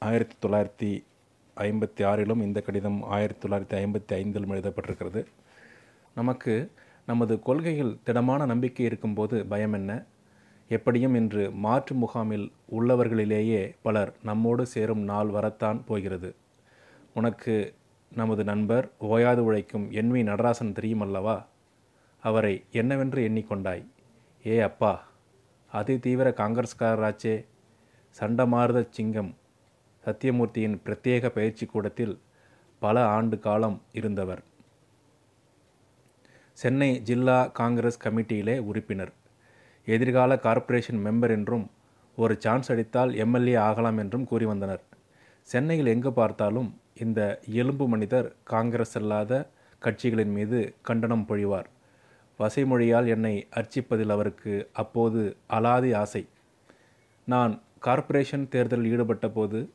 ஆயிரத்தி தொள்ளாயிரத்தி ஐம்பத்தி ஆறிலும் இந்த கடிதம் ஆயிரத்தி தொள்ளாயிரத்தி ஐம்பத்தி ஐந்திலும் எழுதப்பட்டிருக்கிறது. நமக்கு நமது கொள்கையில் திடமான நம்பிக்கை இருக்கும்போது பயம் என்ன? எப்படியும் இன்று மாற்று முகாமில் உள்ளவர்களிலேயே பலர் நம்மோடு சேரும் நாள் வரத்தான் போகிறது. உனக்கு நமது நண்பர் ஓயாது உழைக்கும் என் வி நடராசன் தெரியுமல்லவா? அவரை என்னவென்று எண்ணிக்கொண்டாய்? ஏ அப்பா அதி தீவிர காங்கிரஸ்காரராச்சே சண்டமார்த சிங்கம் சத்தியமூர்த்தியின் பிரத்யேக பயிற்சி கூடத்தில் பல ஆண்டு காலம் இருந்தவர். சென்னை ஜில்லா காங்கிரஸ் கமிட்டியிலே உறுப்பினர். எதிர்கால கார்ப்பரேஷன் மெம்பர் என்றும் ஒரு சான்ஸ் அடித்தால் எம்எல்ஏ ஆகலாம் என்றும் கூறி வந்தனர். சென்னையில் எங்கு பார்த்தாலும் இந்த எலும்பு மனிதர் காங்கிரஸ் அல்லாத கட்சிகளின் மீது கண்டனம் பொழிவார். வசைமொழியால் என்னை அர்ச்சிப்பதில் அவருக்கு அப்போது அலாதி ஆசை. நான் கார்ப்பரேஷன் தேர்தலில் ஈடுபட்ட போது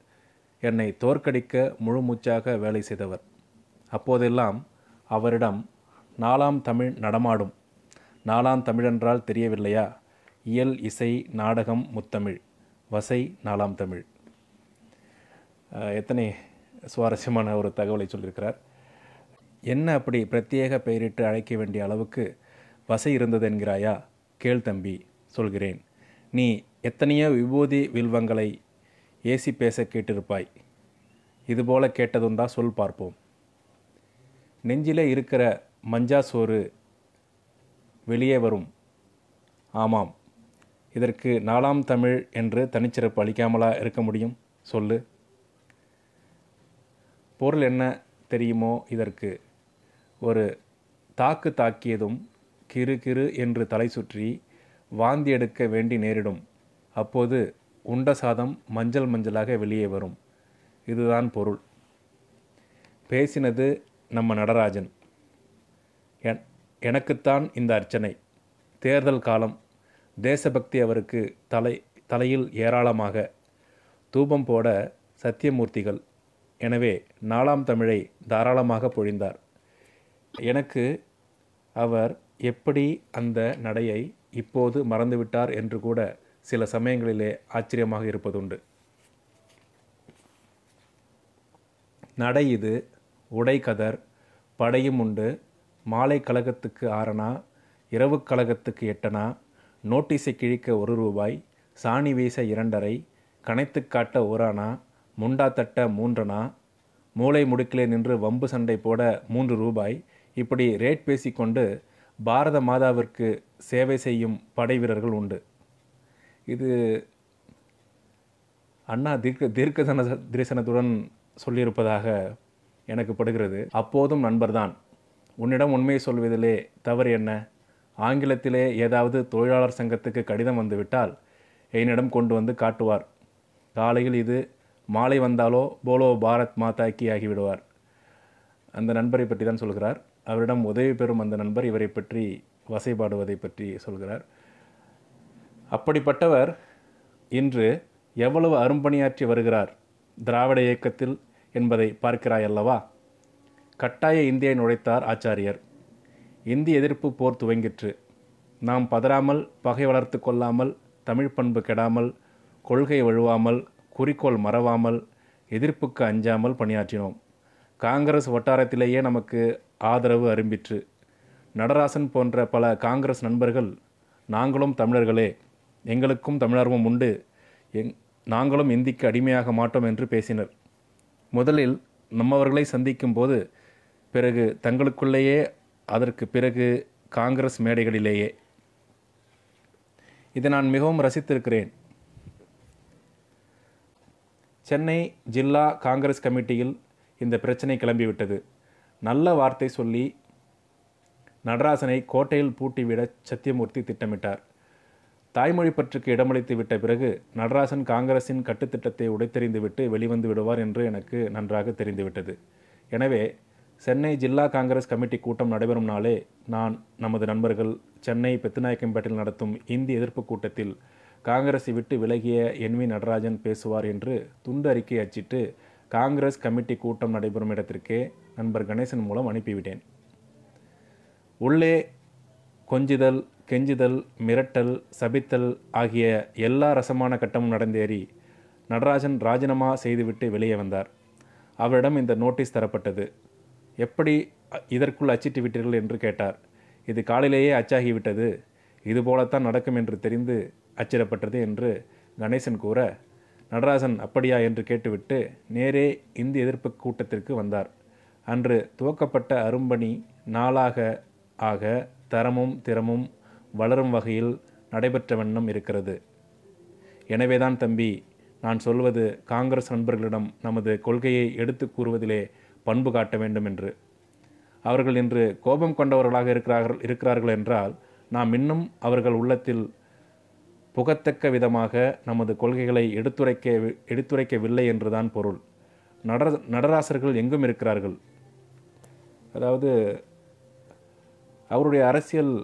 என்னை தோற்கடிக்க முழு மூச்சாக வேலை செய்தவர். அப்போதெல்லாம் அவரிடம் நாலாம் தமிழ் நடமாடும். நாலாம் தமிழென்றால் தெரியவில்லையா? இயல் இசை நாடகம் முத்தமிழ். வசை நாலாம் தமிழ். எத்தனை சுவாரஸ்யமான ஒரு தகவலை சொல்லியிருக்கிறார். என்ன அப்படி பிரத்யேக பெயரிட்டு அழைக்க வேண்டிய அளவுக்கு வசை இருந்தது என்கிறாயா கேள் தம்பி சொல்கிறேன். நீ எத்தனையோ விபூதி வில்வங்களை ஏசி பேச கேட்டிருப்பாய். இதுபோல கேட்டதுண்டா சொல் பார்ப்போம். நெஞ்சிலே இருக்கிற மஞ்சா சோறு வெளியே வரும். ஆமாம் இதற்கு நாலாம் தமிழ் என்று தனிச்சிறப்பு அளிக்காமலா இருக்க முடியும்? சொல்லு. பொருள் என்ன தெரியுமோ இதற்கு. ஒரு தாக்கு தாக்கியதும் கிறு கிறு என்று தலை சுற்றி வாந்தி எடுக்க வேண்டி நேரிடும். அப்போது உண்ட சாதம் மஞ்சள் மஞ்சளாக வெளியே வரும். இதுதான் பொருள். பேசினது நம்ம நடராஜன். என் எனக்குத்தான் இந்த அர்ச்சனை. தேர்தல் காலம். தேசபக்தி அவருக்கு தலை தலையில் ஏராளமாக. தூபம் போட சத்தியமூர்த்திகள். எனவே நாலாம் தமிழை தாராளமாக பொழிந்தார். எனக்கு அவர் எப்படி அந்த நடையை இப்போது மறந்துவிட்டார் என்று கூட சில சமயங்களிலே ஆச்சரியமாக இருப்பதுண்டு. நடை இது உடை கதர் படையும் உண்டு மாலை கழகத்துக்கு ஆறனா இரவு கழகத்துக்கு எட்டனா நோட்டீஸை கிழிக்க ஒரு ரூபாய் சாணி வீச இரண்டரை கணைத்து காட்ட ஓரானா முண்டா தட்ட மூன்றனா மூளை முடுக்கிலே நின்று வம்பு சண்டை போட மூன்று ரூபாய் இப்படி ரேட் பேசிக்கொண்டு பாரத மாதாவிற்கு சேவை செய்யும் படை வீரர்கள் உண்டு. இது அண்ணா தீர்க்க தீர்க்கதன தரிசனத்துடன் சொல்லியிருப்பதாக எனக்கு படுகிறது. அப்போதும் நண்பர்தான். உன்னிடம் உண்மையை சொல்வதிலே தவறு என்ன? ஆங்கிலத்திலே ஏதாவது தொழிலாளர் சங்கத்துக்கு கடிதம் வந்துவிட்டால் என்னிடம் கொண்டு வந்து காட்டுவார். காலையில் இது மாலை வந்தாலோ போலோ பாரத் மாதா கி ஆகிவிடுவார். அந்த நண்பரை பற்றி தான் சொல்கிறார். அவரிடம் உதவி பெறும் அந்த நண்பர் இவரை பற்றி வசைபாடுவதை பற்றி சொல்கிறார். அப்படிப்பட்டவர் இன்று எவ்வளவு அரும்பணியாற்றி வருகிறார்? திராவிட இயக்கத்தில் என்பதை பார்க்கிறாய் அல்லவா கட்டாய இந்தியை நுழைத்தார் ஆச்சாரியர். இந்தி எதிர்ப்பு போர் துவங்கிற்று. நாம் பதறாமல் பகை வளர்த்து கொள்ளாமல் தமிழ் பண்பு கெடாமல் கொள்கை வழுவாமல் குறிக்கோள் மறவாமல் எதிர்ப்புக்கு அஞ்சாமல் பணியாற்றினோம். காங்கிரஸ் வட்டாரத்திலேயே நமக்கு ஆதரவு அரும்பிற்று. நடராசன் போன்ற பல காங்கிரஸ் நண்பர்கள் நாங்களும் தமிழர்களே எங்களுக்கும் தமிழர்வம் உண்டு. எங் நாங்களும் இந்திக்கு அடிமையாக மாட்டோம் என்று பேசினர். முதலில் நம்மவர்களை சந்திக்கும் போது பிறகு தங்களுக்குள்ளேயே அதற்கு பிறகு காங்கிரஸ் மேடைகளிலேயே. இதை நான் மிகவும் ரசித்திருக்கிறேன். சென்னை ஜில்லா காங்கிரஸ் கமிட்டியில் இந்த பிரச்சனை கிளம்பிவிட்டது. நல்ல வார்த்தை சொல்லி நடராசனை கோட்டையில் பூட்டிவிட சத்தியமூர்த்தி திட்டமிட்டார். தாய்மொழி பற்றுக்கு இடமளித்து விட்ட பிறகு நடராசன் காங்கிரஸின் கட்டுத்திட்டத்தை உடைத்தெறிந்துவிட்டு வெளிவந்து விடுவார் என்று எனக்கு நன்றாக தெரிந்துவிட்டது. எனவே சென்னை ஜில்லா காங்கிரஸ் கமிட்டி கூட்டம் நடைபெறும் நாளே நான் நமது நண்பர்கள் சென்னை பெத்துநாயக்கம்பேட்டில் நடத்தும் இந்தி எதிர்ப்பு கூட்டத்தில் காங்கிரஸை விட்டு விலகிய என் வி நடராஜன் பேசுவார் என்று துண்டு அறிக்கை அச்சிட்டு காங்கிரஸ் கமிட்டி கூட்டம் நடைபெறும் இடத்திற்கே நண்பர் கணேசன் மூலம் அனுப்பிவிட்டேன். உள்ளே கொஞ்சுதல் கெஞ்சுதல் மிரட்டல் சபித்தல் ஆகிய எல்லா ரசமான கட்டமும் நடந்தேறி நடராஜன் ராஜினாமா செய்துவிட்டு வெளியே வந்தார். அவரிடம் இந்த நோட்டீஸ் தரப்பட்டது. எப்படி இதற்குள் அச்சிட்டு விட்டீர்கள்? என்று கேட்டார். இது காலையிலேயே அச்சாகிவிட்டது. இது போலத்தான் நடக்கும் என்று தெரிந்து அச்சிடப்பட்டது என்று கணேசன் கூற நடராஜன் அப்படியா என்று கேட்டுவிட்டு நேரே இந்தி எதிர்ப்பு கூட்டத்திற்கு வந்தார். அன்று துவக்கப்பட்ட அரும்பணி நாளாக ஆக தரமும் திறமும் வளரும் வகையில் நடைபெற்ற வண்ணம் இருக்கிறது. எனவேதான் தம்பி நான் சொல்வது காங்கிரஸ் நண்பர்களிடம் நமது கொள்கையை எடுத்துக் கூறுவதிலே பண்பு காட்ட வேண்டும் என்று. அவர்கள் இன்று கோபம் கொண்டவர்களாக இருக்கிறார்கள் இருக்கிறார்கள் என்றால் நாம் இன்னும் அவர்கள் உள்ளத்தில் புகத்தக்க விதமாக நமது கொள்கைகளை எடுத்துரைக்க எடுத்துரைக்கவில்லை என்றுதான் பொருள். நடர நடராசர்கள் எங்கும் இருக்கிறார்கள்? அதாவது அவருடைய அரசியல்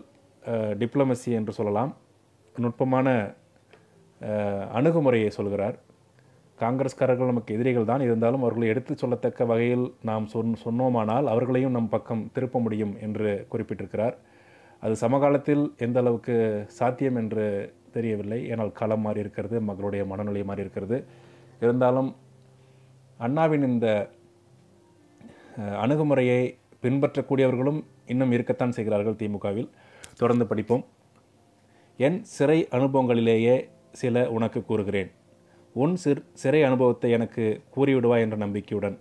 டிப்ளமசி என்று சொல்லலாம். நுட்பமான அணுகுமுறையை சொல்கிறார். காங்கிரஸ்காரர்கள் நமக்கு எதிரிகள் தான். இருந்தாலும் அவர்களை எடுத்து சொல்லத்தக்க வகையில் நாம் சொன் சொன்னோமானால் அவர்களையும் நம் பக்கம் திருப்ப முடியும் என்று குறிப்பிட்டிருக்கிறார். அது சமகாலத்தில் எந்த அளவுக்கு சாத்தியம் என்று தெரியவில்லை. ஏனால் களம் மாறி இருக்கிறது மக்களுடைய மனநிலை மாறி இருக்கிறது. இருந்தாலும் அண்ணாவின் இந்த அணுகுமுறையை பின்பற்றக்கூடியவர்களும் இன்னும் இருக்கத்தான் செய்கிறார்கள் திமுகவில். தொடர்ந்து படிப்போம். என் சிறை அனுபவங்களிலேயே சில உனக்கு கூறுகிறேன். உன் சிற் சிறை அனுபவத்தை எனக்கு கூறிவிடுவாய் என்ற நம்பிக்கையுடன்.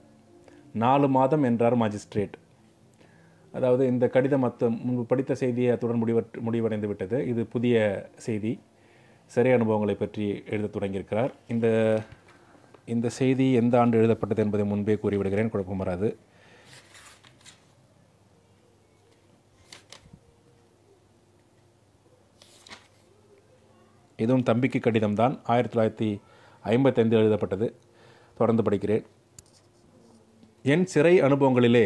நாலு மாதம் என்றார் மாஜிஸ்ட்ரேட் அதாவது இந்த கடிதம் மற்ற முன்பு படித்த செய்தியை அத்துடன் முடிவற்று முடிவடைந்து விட்டது. இது புதிய செய்தி. சிறை அனுபவங்களை பற்றி எழுதத் தொடங்கியிருக்கிறார். இந்த இந்த செய்தி எந்த ஆண்டு எழுதப்பட்டது என்பதை முன்பே கூறிவிடுகிறேன். குழப்பம் வராது. இதுவும் தம்பிக்கு கடிதம் தான் ஆயிரத்தி தொள்ளாயிரத்தி ஐம்பத்தைந்து எழுதப்பட்டது. தொடர்ந்து படிக்கிறேன். என் சிறை அனுபவங்களிலே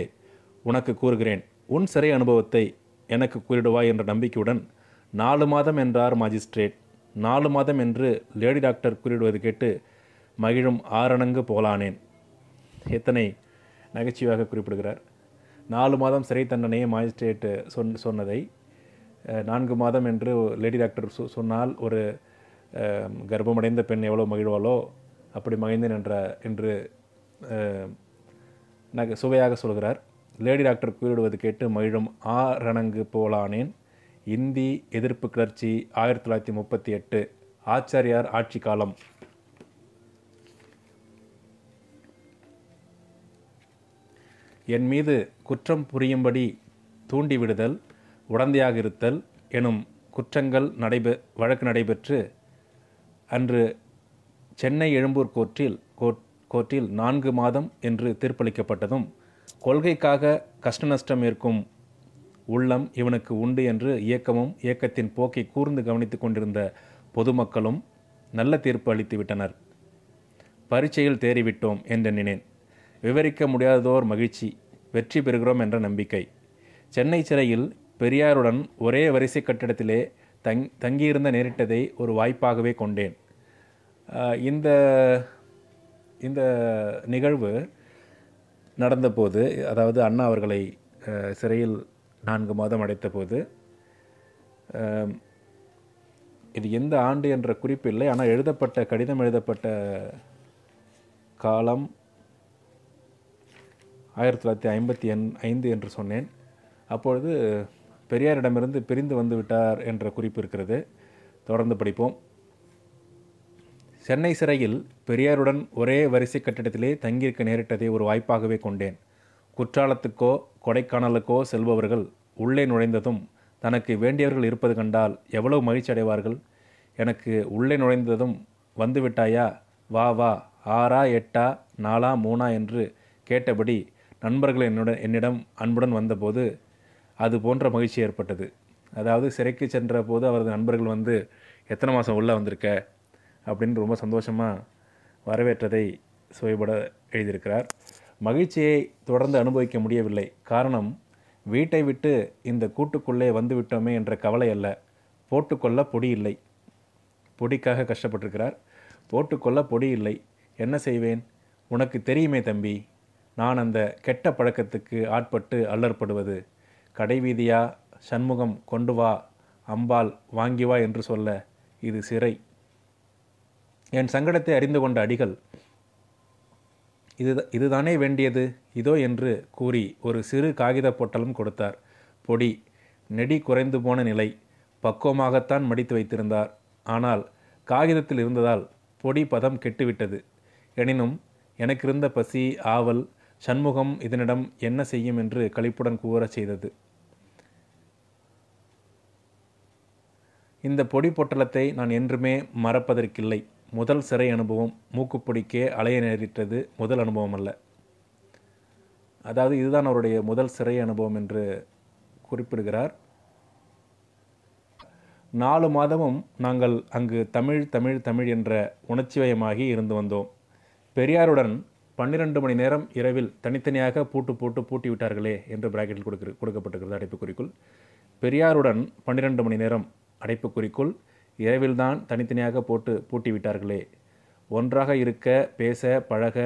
உனக்கு கூறுகிறேன். உன் சிறை அனுபவத்தை எனக்கு கூறிடுவாய் என்ற நம்பிக்கையுடன் நாலு மாதம் என்றார் மாஜிஸ்ட்ரேட். நாலு மாதம் என்று லேடி டாக்டர் கூறிடுவது கேட்டு மகிழும் ஆரணங்கு போலானேன் எத்தனை நகைச்சுவையாக குறிப்பிடுகிறார். நாலு மாதம் சிறை தண்டனையை மாஜிஸ்ட்ரேட் சொன் சொன்னதை நான்கு மாதம் என்று லேடி டாக்டர் சொ சொன்னால் ஒரு கர்ப்பமடைந்த பெண் எவ்வளோ மகிழ்வாளோ அப்படி மகிழ்ந்தேன் என்ற என்று நக சுவையாக சொல்கிறார். லேடி டாக்டர் கூறிவிடுவது கேட்டு மகிழும் ஆ ரணங்கு போலானேன். இந்தி எதிர்ப்பு கிளர்ச்சி ஆயிரத்தி தொள்ளாயிரத்தி முப்பத்தி எட்டு. ஆச்சாரியார் ஆட்சி காலம். என் மீது குற்றம் புரியும்படி தூண்டிவிடுதல் உடந்தையாக இருத்தல் எனும் குற்றங்கள் நடைபெ வழக்கு நடைபெற்று அன்று சென்னை எழும்பூர் கோர்ட்டில் கோர்ட் கோர்ட்டில் நான்கு மாதம் என்று தீர்ப்பளிக்கப்பட்டதும் கொள்கைக்காக கஷ்ட நஷ்டம் இருக்கும் உள்ளம் இவனுக்கு உண்டு என்று இயக்கமும் இயக்கத்தின் போக்கை கூர்ந்து கவனித்துக் கொண்டிருந்த பொதுமக்களும் நல்ல தீர்ப்பு அளித்து விட்டனர். பரீட்சையில் தேறிவிட்டோம் என்றெண்ணினேன். விவரிக்க முடியாததோர் மகிழ்ச்சி வெற்றி பெறுகிறோம் என்ற நம்பிக்கை. சென்னை சிறையில் பெரியாருடன் ஒரே வரிசை கட்டிடத்திலே தங் தங்கியிருந்த நேரிட்டதை ஒரு வாய்ப்பாகவே கொண்டேன். இந்த இந்த நிகழ்வு நடந்தபோது அதாவது அண்ணா அவர்களை சிறையில் நான்கு மாதம் அடைத்தபோது போது இது எந்த ஆண்டு என்ற குறிப்பு இல்லை. ஆனால் எழுதப்பட்ட கடிதம் எழுதப்பட்ட காலம் ஆயிரத்தி தொள்ளாயிரத்தி ஐம்பத்தி எண் ஐந்து என்று சொன்னேன். அப்பொழுது பெரியாரிடமிருந்து பிரிந்து வந்து விட்டார் என்ற குறிப்பு இருக்கிறது. தொடர்ந்து படிப்போம். சென்னை சிறையில் பெரியாருடன் ஒரே வரிசை கட்டிடத்திலே தங்கியிருக்க நேரிட்டதை ஒரு வாய்ப்பாகவே கொண்டேன். குற்றாலத்துக்கோ கொடைக்கானலுக்கோ செல்பவர்கள் உள்ளே நுழைந்ததும் தனக்கு வேண்டியவர்கள் இருப்பது கண்டால் எவ்வளவு மகிழ்ச்சி அடைவார்கள் எனக்கு உள்ளே நுழைந்ததும் வந்துவிட்டாயா? வா வா ஆறா எட்டா நாலா மூணா என்று கேட்டபடி நண்பர்கள் என்னுடன் என்னிடம் அன்புடன் வந்தபோது அது போன்ற மகிழ்ச்சி ஏற்பட்டது. அதாவது சிறைக்கு சென்ற போது அவரது நண்பர்கள் வந்து எத்தனை மாதம் உள்ளே வந்திருக்க? அப்படின்னு ரொம்ப சந்தோஷமாக வரவேற்றதை சுவைபட எழுதியிருக்கிறார். மகிழ்ச்சியை தொடர்ந்து அனுபவிக்க முடியவில்லை. காரணம் வீட்டை விட்டு இந்த கூட்டுக்குள்ளே வந்துவிட்டோமே என்ற கவலை அல்ல. போட்டுக்கொள்ள பொடி இல்லை. பொடிக்காக கஷ்டப்பட்டிருக்கிறார். போட்டுக்கொள்ள பொடி இல்லை. என்ன செய்வேன்? உனக்கு தெரியுமே தம்பி நான் அந்த கெட்ட பழக்கத்துக்கு ஆட்பட்டு அல்லற்படுவது. கடைவீதியா சண்முகம் கொண்டு வா அம்பாள் வாங்கி வா என்று சொல்ல இது சிறை. என் சங்கடத்தை அறிந்து கொண்ட அடிகள் இது இதுதானே வேண்டியது? இதோ என்று கூறி ஒரு சிறு காகித பொட்டலம் கொடுத்தார். பொடி நெடி குறைந்து போன நிலை பக்குவமாகத்தான் மடித்து வைத்திருந்தார். ஆனால் காகிதத்தில் இருந்ததால் பொடி பதம் கெட்டுவிட்டது. எனினும் எனக்கிருந்த பசி ஆவல் சண்முகம் இதனிடம் என்ன செய்யும் என்று கழிப்புடன் கூறச் செய்தது. இந்த பொடி பொட்டலத்தை நான் என்றுமே மறப்பதற்கில்லை. முதல் சிறை அனுபவம் மூக்குப்பிடிக்கே அலைய நேரிட்டது முதல் அனுபவம் அல்ல. அதாவது இதுதான் அவருடைய முதல் சிறை அனுபவம் என்று குறிப்பிடுகிறார். நாலு மாதமும் நாங்கள் அங்கு தமிழ் தமிழ் தமிழ் என்ற உணர்ச்சிவயமாகி இருந்து வந்தோம். பெரியாருடன் பன்னிரண்டு மணி நேரம் இரவில் தனித்தனியாக பூட்டு போட்டு பூட்டி விட்டார்களே என்று பிராக்கெட்டில் கொடுக்க கொடுக்கப்பட்டிருக்கிறது அடைப்புக்குறிக்குள். பெரியாருடன் பன்னிரண்டு மணி நேரம் அடைப்புக்குறிக்குள் இரவில்தான் தனித்தனியாக போட்டு பூட்டி விட்டார்களே ஒன்றாக இருக்க பேச பழக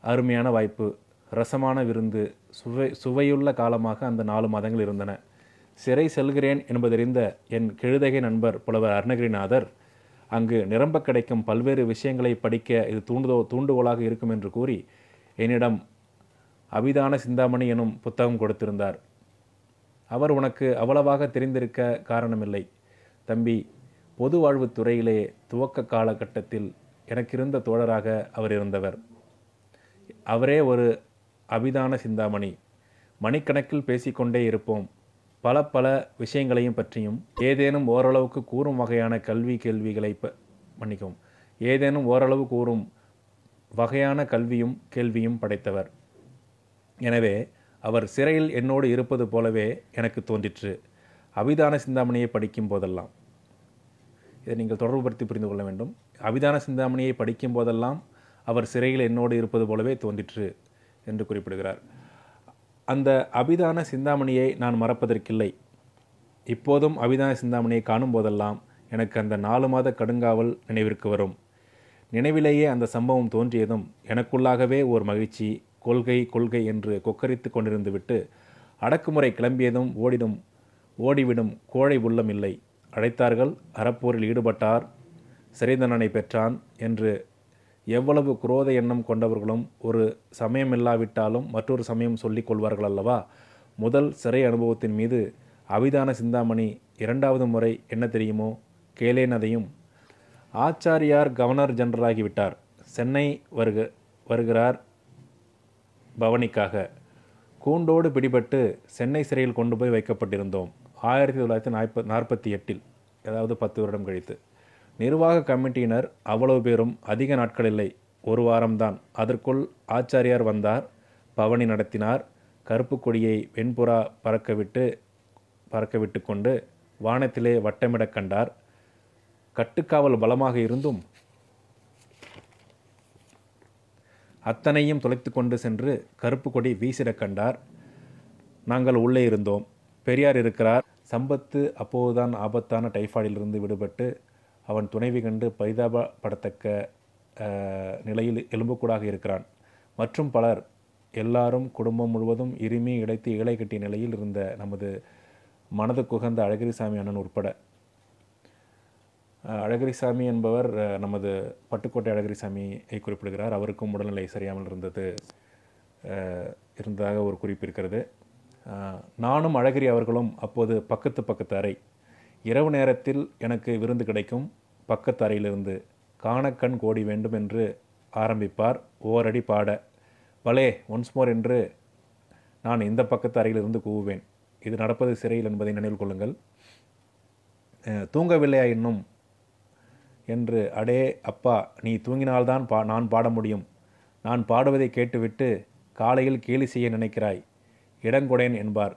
அருமையான வாய்ப்பு. ரசமான விருந்து. சுவை சுவையுள்ள காலமாக அந்த நாலு மாதங்கள் இருந்தன. சிறை செல்கிறேன் என்பதறிந்த என் கெழுதகை நண்பர் புலவர் அருணகிரிநாதர் அங்கு நிரம்ப கிடைக்கும் பல்வேறு விஷயங்களை படிக்க இது தூண்டுதோ தூண்டுகோலாக இருக்கும் என்று கூறி என்னிடம் அபிதான சிந்தாமணி எனும் புத்தகம் கொடுத்திருந்தார். அவர் உனக்கு அவ்வளவாக தெரிந்திருக்க காரணமில்லை. தம்பி பொது வாழ்வு துறையிலே துவக்க காலகட்டத்தில் எனக்கிருந்த தோழராக அவர் இருந்தவர். அவரே ஒரு அபிதான சிந்தாமணி. மணிக்கணக்கில் பேசிக்கொண்டே இருப்போம். பல பல விஷயங்களையும் பற்றியும் ஏதேனும் ஓரளவுக்கு கூறும் வகையான கல்வி கேள்விகளை ப மன்னிக்கவும் ஏதேனும் ஓரளவு கூறும் வகையான கல்வியும் கேள்வியும் படைத்தவர். எனவே அவர் சிறையில் என்னோடு இருப்பது போலவே எனக்கு தோன்றிற்று. அபிதான சிந்தாமணியை படிக்கும் போதெல்லாம் இதை நீங்கள் தொடர்புபடுத்தி புரிந்து கொள்ள வேண்டும். அபிதான சிந்தாமணியை படிக்கும் போதெல்லாம் அவர் சிறையில் என்னோடு இருப்பது போலவே தோன்றிற்று என்று குறிப்பிடுகிறார். அந்த அபிதான சிந்தாமணியை நான் மறப்பதற்கில்லை. இப்போதும் அபிதான சிந்தாமணியை காணும் போதெல்லாம் எனக்கு அந்த நாலு மாத கடுங்காவல் நினைவிற்கு வரும். நினைவிலேயே அந்த சம்பவம் தோன்றியதும் எனக்குள்ளாகவே ஓர் மகிழ்ச்சி கொள்கை கொள்கை என்று கொக்கரித்து கொண்டிருந்து விட்டு அடக்குமுறை கிளம்பியதும் ஓடிடும் ஓடிவிடும் கோழை உள்ளம் இல்லை. அழைத்தார்கள் அறப்போரில் ஈடுபட்டார் சிறை தண்டனை பெற்றான் என்று எவ்வளவு குரோத எண்ணம் கொண்டவர்களும் ஒரு சமயம் இல்லாவிட்டாலும் மற்றொரு சமயம் சொல்லிக் கொள்வார்கள் அல்லவா? முதல் சிறை அனுபவத்தின் மீது அவிதான சிந்தாமணி இரண்டாவது முறை என்ன தெரியுமோ? கேளேனதையும் ஆச்சாரியார் கவர்னர் ஜெனரலாகிவிட்டார் சென்னை வருக வருகிறார் பவனிக்காக. கூண்டோடு பிடிபட்டு சென்னை சிறையில் கொண்டு போய் வைக்கப்பட்டிருந்தோம். ஆயிரத்தி தொள்ளாயிரத்தி நாற்ப நாற்பத்தி எட்டில் அதாவது பத்து வருடம் கழித்து. நிர்வாக கமிட்டியினர் அவ்வளவு பேரும் அதிக நாட்கள் இல்லை. ஒரு வாரம்தான். அதற்குள் ஆச்சாரியார் வந்தார் பவனி நடத்தினார் கருப்பு கொடியை வெண்புறா பறக்கவிட்டு பறக்கவிட்டு கொண்டு வானத்திலே வட்டமிடக் கண்டார். கட்டுக்காவல் பலமாக இருந்தும் அத்தனையும் தொலைத்து கொண்டு சென்று கருப்பு கொடி வீசிடக் கண்டார். நாங்கள் உள்ளே இருந்தோம். பெரியார் இருக்கிறார். சம்பத்து அப்போதுதான் ஆபத்தான டைஃபாய்டிலிருந்து விடுபட்டு அவன் துணைவி கண்டு பரிதாபப்படத்தக்க நிலையில் எலும்புக்கூடாக இருக்கிறான். மற்றும் பலர் எல்லாரும் குடும்பம் முழுவதும் இருமி இடைத்து இலை கட்டிய நிலையில் இருந்த நமது மனது குகந்த அழகிரிசாமி அண்ணன் உட்பட. அழகிரிசாமி என்பவர் நமது பட்டுக்கோட்டை அழகிரிசாமியை குறிப்பிடுகிறார். அவருக்கும் உடல்நிலை சரியாமல் இருந்தது இருந்ததாக ஒரு குறிப்பு இருக்கிறது. நானும் அழகிரி அவர்களும் அப்போது பக்கத்து பக்கத்து அறை. இரவு நேரத்தில் எனக்கு விருந்து கிடைக்கும். பக்கத்து அறையிலிருந்து காணக்கண் கோடி வேண்டும் என்று ஆரம்பிப்பார். ஓரடி பாட பலே ஒன்ஸ் மோர் என்று நான் இந்த பக்கத்து அறையிலிருந்து கூவுவேன். இது நடப்பது சிறையில் என்பதை நினைவில் கொள்ளுங்கள். தூங்கவில்லையா இன்னும்? என்று அடே அப்பா நீ தூங்கினால்தான் பா நான் பாட முடியும். நான் பாடுவதை கேட்டுவிட்டு காலையில் கேலி செய்ய நினைக்கிறாய். இடங்கொடேன் என்பார்.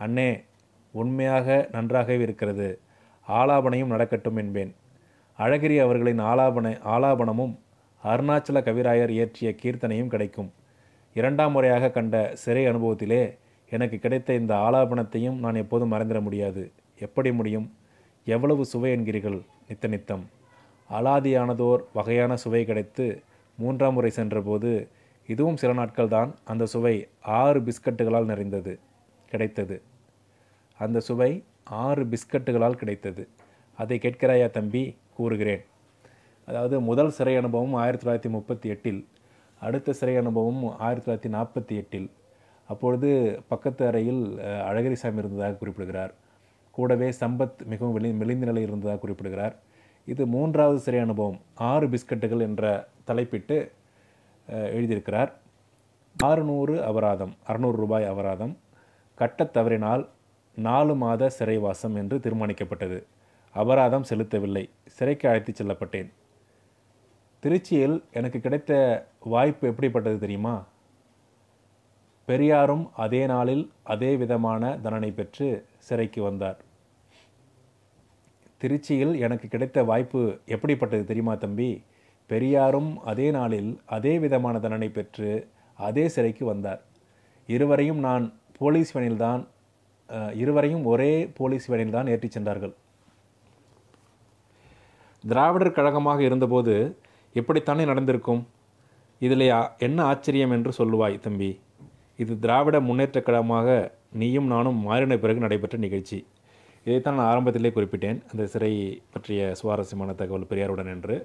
அண்ணே உண்மையாக நன்றாகவே இருக்கிறது ஆலாபனையும் நடக்கட்டும் என்பேன். அழகிரி அவர்களின் ஆலாபனை ஆலாபனமும் அருணாச்சல கவிராயர் இயற்றிய கீர்த்தனையும் கிடைக்கும். இரண்டாம் முறையாக கண்ட சிறை அனுபவத்திலே எனக்கு கிடைத்த இந்த ஆலாபனத்தையும் நான் எப்போதும் மறந்துட முடியாது. எப்படி முடியும்? எவ்வளவு சுவை என்கிறீர்கள் நித்த நித்தம். அலாதியானதோர் வகையான சுவை கிடைத்து மூன்றாம் முறை சென்றபோது இதுவும் சில நாட்கள் தான் அந்த சுவை ஆறு பிஸ்கட்டுகளால் நிறைந்தது கிடைத்தது. அந்த சுவை ஆறு பிஸ்கட்டுகளால் கிடைத்தது. அதை கேட்கிறாயா தம்பி? கூறுகிறேன். அதாவது முதல் சிறை அனுபவம் ஆயிரத்தி தொள்ளாயிரத்தி முப்பத்தி எட்டில் அடுத்த சிறை அனுபவம் ஆயிரத்தி தொள்ளாயிரத்தி நாற்பத்தி எட்டில். அப்பொழுது பக்கத்து அறையில் அழகிரிசாமி இருந்ததாக குறிப்பிடுகிறார். கூடவே சம்பத் மிகவும் வெளி மெலிந்த நிலையில் இருந்ததாக குறிப்பிடுகிறார். இது மூன்றாவது சிறை அனுபவம் ஆறு பிஸ்கட்டுகள் என்ற தலைப்பிட்டு எழுதியிருக்கிறார். ஆறுநூறு அபராதம் அறுநூறு ரூபாய் அபராதம் கட்டத் தவறினால் நாலு மாத சிறைவாசம் என்று தீர்மானிக்கப்பட்டது. அபராதம் செலுத்தவில்லை சிறைக்கு அழைத்துச் செல்லப்பட்டேன். திருச்சியில் எனக்கு கிடைத்த வாய்ப்பு எப்படிப்பட்டது தெரியுமா? பெரியாரும் அதே நாளில் அதே விதமான தண்டனை பெற்று சிறைக்கு வந்தார். திருச்சியில் எனக்கு கிடைத்த வாய்ப்பு எப்படிப்பட்டது தெரியுமா தம்பி? பெரியாரும் அதே நாளில் அதே விதமான தண்டனை பெற்று அதே சிறைக்கு வந்தார். இருவரையும் நான் போலீஸ் வேனில்தான் இருவரையும் ஒரே போலீஸ் வேனில் தான் ஏற்றிச் சென்றார்கள். திராவிடர் கழகமாக இருந்தபோது எப்படித்தானே நடந்திருக்கும்? இதில் என்ன ஆச்சரியம் என்று சொல்லுவாய் தம்பி. இது திராவிட முன்னேற்றக் கழகமாக நீயும் நானும் மாறின பிறகு நடைபெற்ற நிகழ்ச்சி. இதைத்தான் நான் ஆரம்பத்திலே குறிப்பிட்டேன். அந்த சிறை பற்றிய சுவாரஸ்யமான தகவல் பெரியாருடன் என்று.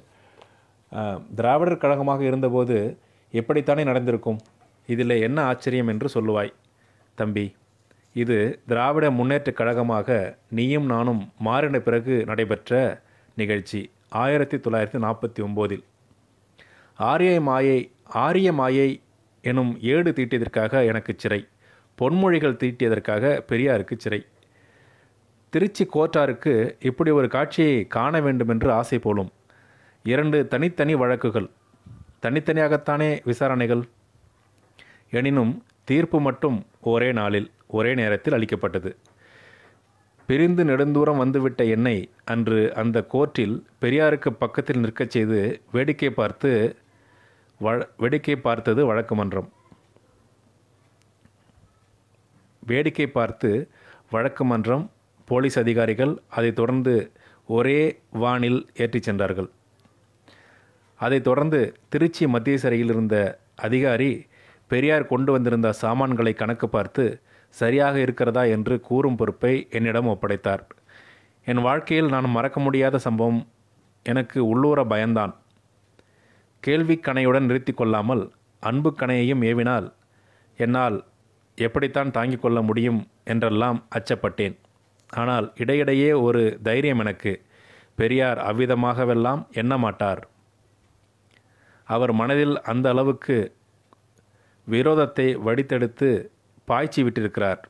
திராவிடர் கழகமாக இருந்தபோது எப்படித்தானே நடந்திருக்கும்? இதில் என்ன ஆச்சரியம் என்று சொல்லுவாய். தம்பி இது திராவிட முன்னேற்றக் கழகமாக நீயும் நானும் மாறின பிறகு நடைபெற்ற நிகழ்ச்சி ஆயிரத்தி தொள்ளாயிரத்தி நாற்பத்தி ஒம்போதில். ஆரிய மாயை ஆரிய மாயை எனும் ஏடு தீட்டியதற்காக எனக்கு சிறை பொன்மொழிகள் தீட்டியதற்காக பெரியாருக்கு சிறை. திருச்சி கோட்டாருக்கு இப்படி ஒரு காட்சியை காண வேண்டுமென்று ஆசை போலும். இரண்டு தனித்தனி வழக்குகள் தனித்தனியாகத்தானே விசாரணைகள்? எனினும் தீர்ப்பு மட்டும் ஒரே நாளில் ஒரே நேரத்தில் அளிக்கப்பட்டது. பிரிந்து நெடுந்தூரம் வந்துவிட்ட என்னை அன்று அந்த கோர்ட்டில் பெரியாருக்கு பக்கத்தில் நிற்கச் செய்து வேடிக்கை பார்த்து வழ வேடிக்கை பார்த்தது வழக்கு மன்றம் வேடிக்கை பார்த்து வழக்கு மன்றம் போலீஸ் அதிகாரிகள் அதைத் தொடர்ந்து ஒரே வானில் ஏற்றிச் சென்றார்கள். அதைத் தொடர்ந்து திருச்சி மத்திய சிறையில் இருந்த அதிகாரி பெரியார் கொண்டு வந்திருந்த சாமான்களை கணக்கு பார்த்து சரியாக இருக்கிறதா? என்று கூறும் பொறுப்பை என்னிடம் ஒப்படைத்தார். என் வாழ்க்கையில் நான் மறக்க முடியாத சம்பவம். எனக்கு உள்ளூர பயந்தான் கேள்விக்கணையுடன் நிறுத்தி கொள்ளாமல் அன்பு கணையையும் ஏவினால் என்னால் எப்படித்தான் தாங்கிக் கொள்ள முடியும் என்றெல்லாம் அச்சப்பட்டேன். ஆனால் இடையிடையே ஒரு தைரியம் எனக்கு. பெரியார் அவ்விதமாகவெல்லாம் எண்ணமாட்டார் அவர் மனதில் அந்த அளவுக்கு விரோதத்தை வடித்தெடுத்து பாய்ச்சி விட்டிருக்கிறார்.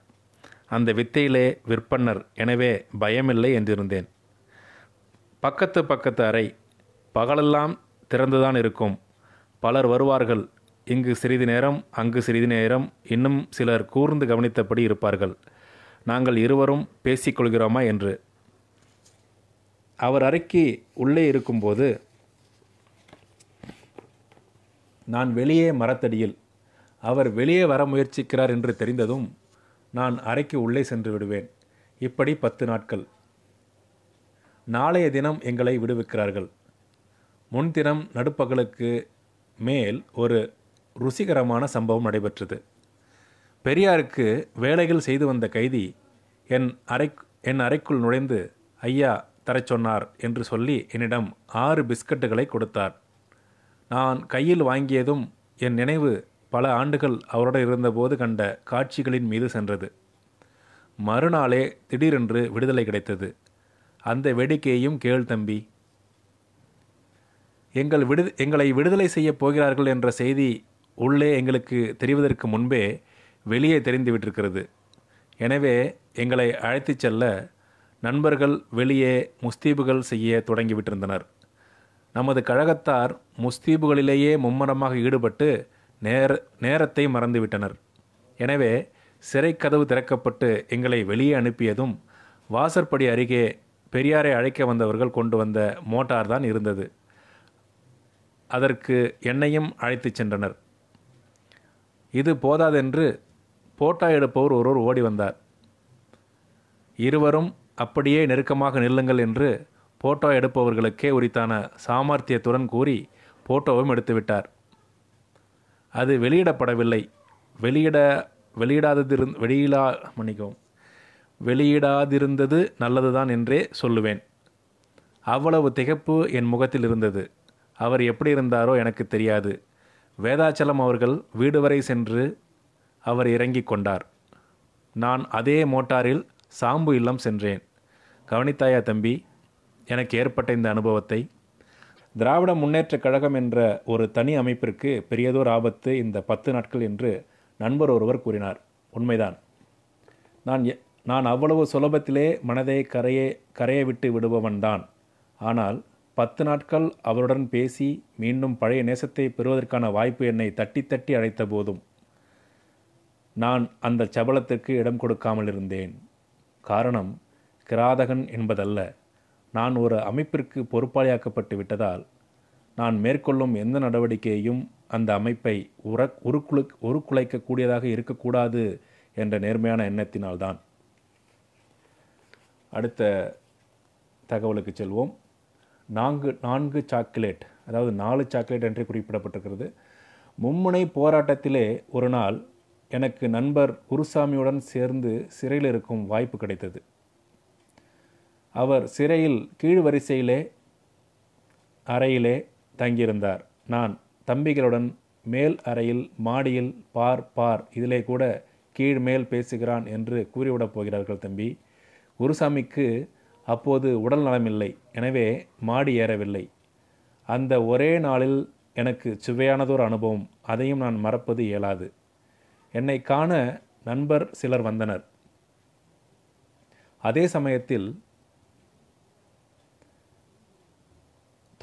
அந்த வித்தையிலே விற்பன்னர். எனவே பயமில்லை என்றிருந்தேன். பக்கத்து பக்கத்து அறை பகலெல்லாம் திறந்துதான் இருக்கும். பலர் வருவார்கள். இங்கு சிறிது நேரம் அங்கு சிறிது நேரம் இன்னும் சிலர் கூர்ந்து கவனித்தபடி இருப்பார்கள். நாங்கள் இருவரும் பேசிக்கொள்கிறோமா என்று. அவர் அறைக்கு உள்ளே இருக்கும்போது நான் வெளியே மரத்தடியில். அவர் வெளியே வர முயற்சிக்கிறார் என்று தெரிந்ததும் நான் அறைக்கு உள்ளே சென்று விடுவேன். இப்படி பத்து நாட்கள். நாளைய தினம் எங்களை விடுவிக்கிறார்கள். முன்தினம் நடுப்பகலுக்கு மேல் ஒரு ருசிகரமான சம்பவம் நடைபெற்றது. பெரியாருக்கு வேலைகள் செய்து வந்த கைதி என் அறை என் அறைக்குள் நுழைந்து ஐயா தரச் சொன்னார் என்று சொல்லி என்னிடம் ஆறு பிஸ்கட்டுகளை கொடுத்தார். நான் கையில் வாங்கியதும் என் நினைவு பல ஆண்டுகள் அவரோட இருந்தபோது கண்ட காட்சிகளின் மீது சென்றது. மறுநாளே திடீரென்று விடுதலை கிடைத்தது. அந்த வேடிக்கையையும் கேள் தம்பி. எங்கள் விடு எங்களை விடுதலை செய்யப் போகிறார்கள் என்ற செய்தி உள்ளே எங்களுக்கு தெரிவதற்கு முன்பே வெளியே தெரிந்துவிட்டிருக்கிறது எனவே எங்களை அழைத்துச் செல்ல நண்பர்கள் வெளியே முஸ்தீபுகள் செய்ய தொடங்கிவிட்டிருந்தனர் நமது கழகத்தார் முஸ்தீபுகளிலேயே மும்மரமாக ஈடுபட்டு நேர நேரத்தை மறந்துவிட்டனர். எனவே சிறை கதவு திறக்கப்பட்டு எங்களை வெளியே அனுப்பியதும் வாசற்படி அருகே பெரியாரை அழைக்க வந்தவர்கள் கொண்டு வந்த மோட்டார் தான் இருந்தது. அதற்கு என்னையும் அழைத்துச் சென்றனர். இது போதாதென்று போட்டா எடுப்பவர் ஒருவர் ஓடி வந்தார். இருவரும் அப்படியே நெருக்கமாக நில்லுங்கள் என்று போட்டோ எடுப்பவர்களுக்கே உரித்தான சாமர்த்தியத்துடன் கூறி போட்டோவும் எடுத்துவிட்டார். அது வெளியிடப்படவில்லை. வெளியிட வெளியிடாததிருந் வெளியிடா மன்னிக்கவும். வெளியிடாதிருந்தது நல்லதுதான் என்றே சொல்லுவேன். அவ்வளவு திகைப்பு என் முகத்தில் இருந்தது. அவர் எப்படி இருந்தாரோ எனக்கு தெரியாது. வேதாச்சலம் அவர்கள் வீடு வரை சென்று அவர் இறங்கிக் கொண்டார். நான் அதே மோட்டாரில் சாம்பு இல்லம் சென்றேன். கவனித்தாயா தம்பி? எனக்கு ஏற்பட்ட இந்த அனுபவத்தை திராவிட முன்னேற்றக் கழகம் என்ற ஒரு தனி அமைப்பிற்கு பெரியதோர் ஆபத்து இந்த பத்து நாட்கள் என்று நண்பர் ஒருவர் கூறினார். உண்மைதான். நான் எ- நான் அவ்வளவு சுலபத்திலே மனதை கரையே கரைய விட்டு விடுபவன்தான் ஆனால் பத்து நாட்கள் அவருடன் பேசி மீண்டும் பழைய நேசத்தை பெறுவதற்கான வாய்ப்பு என்னை தட்டி தட்டி அழைத்த போதும் நான் அந்த சபலத்திற்கு இடம் கொடுக்காமல் இருந்தேன். காரணம் கிராதகன் என்பதல்ல. நான் ஒரு அமைப்பிற்கு பொறுப்பாளியாக்கப்பட்டு விட்டதால் நான் மேற்கொள்ளும் எந்த நடவடிக்கையையும் அந்த அமைப்பை உர உருக்குழு உருக்குலைக்கக்கூடியதாக இருக்கக்கூடாது என்ற நேர்மையான எண்ணத்தினால்தான். அடுத்த தகவலுக்கு செல்வோம். நான்கு நான்கு சாக்லேட் அதாவது நாலு சாக்லேட் என்று குறிப்பிடப்பட்டிருக்கிறது. மும்முனை போராட்டத்திலே ஒரு நாள் எனக்கு நண்பர் குருசாமியுடன் சேர்ந்து சிறையில் இருக்கும் வாய்ப்பு கிடைத்தது. அவர் சிறையில் கீழ் வரிசையிலே அறையிலே தங்கியிருந்தார். நான் தம்பிகளுடன் மேல் அறையில் மாடியில் பார் பார் இதிலே கூட கீழ் மேல் பேசுகிறான் என்று கூறிவிடப் போகிறார்கள் தம்பி. குருசாமிக்கு அப்போது உடல் நலமில்லை எனவே மாடி ஏறவில்லை. அந்த ஒரே நாளில் எனக்கு சுவையானதொரு அனுபவம் அதையும் நான் மறப்பது இயலாது. என்னை காண நண்பர் சிலர் வந்தனர். அதே சமயத்தில்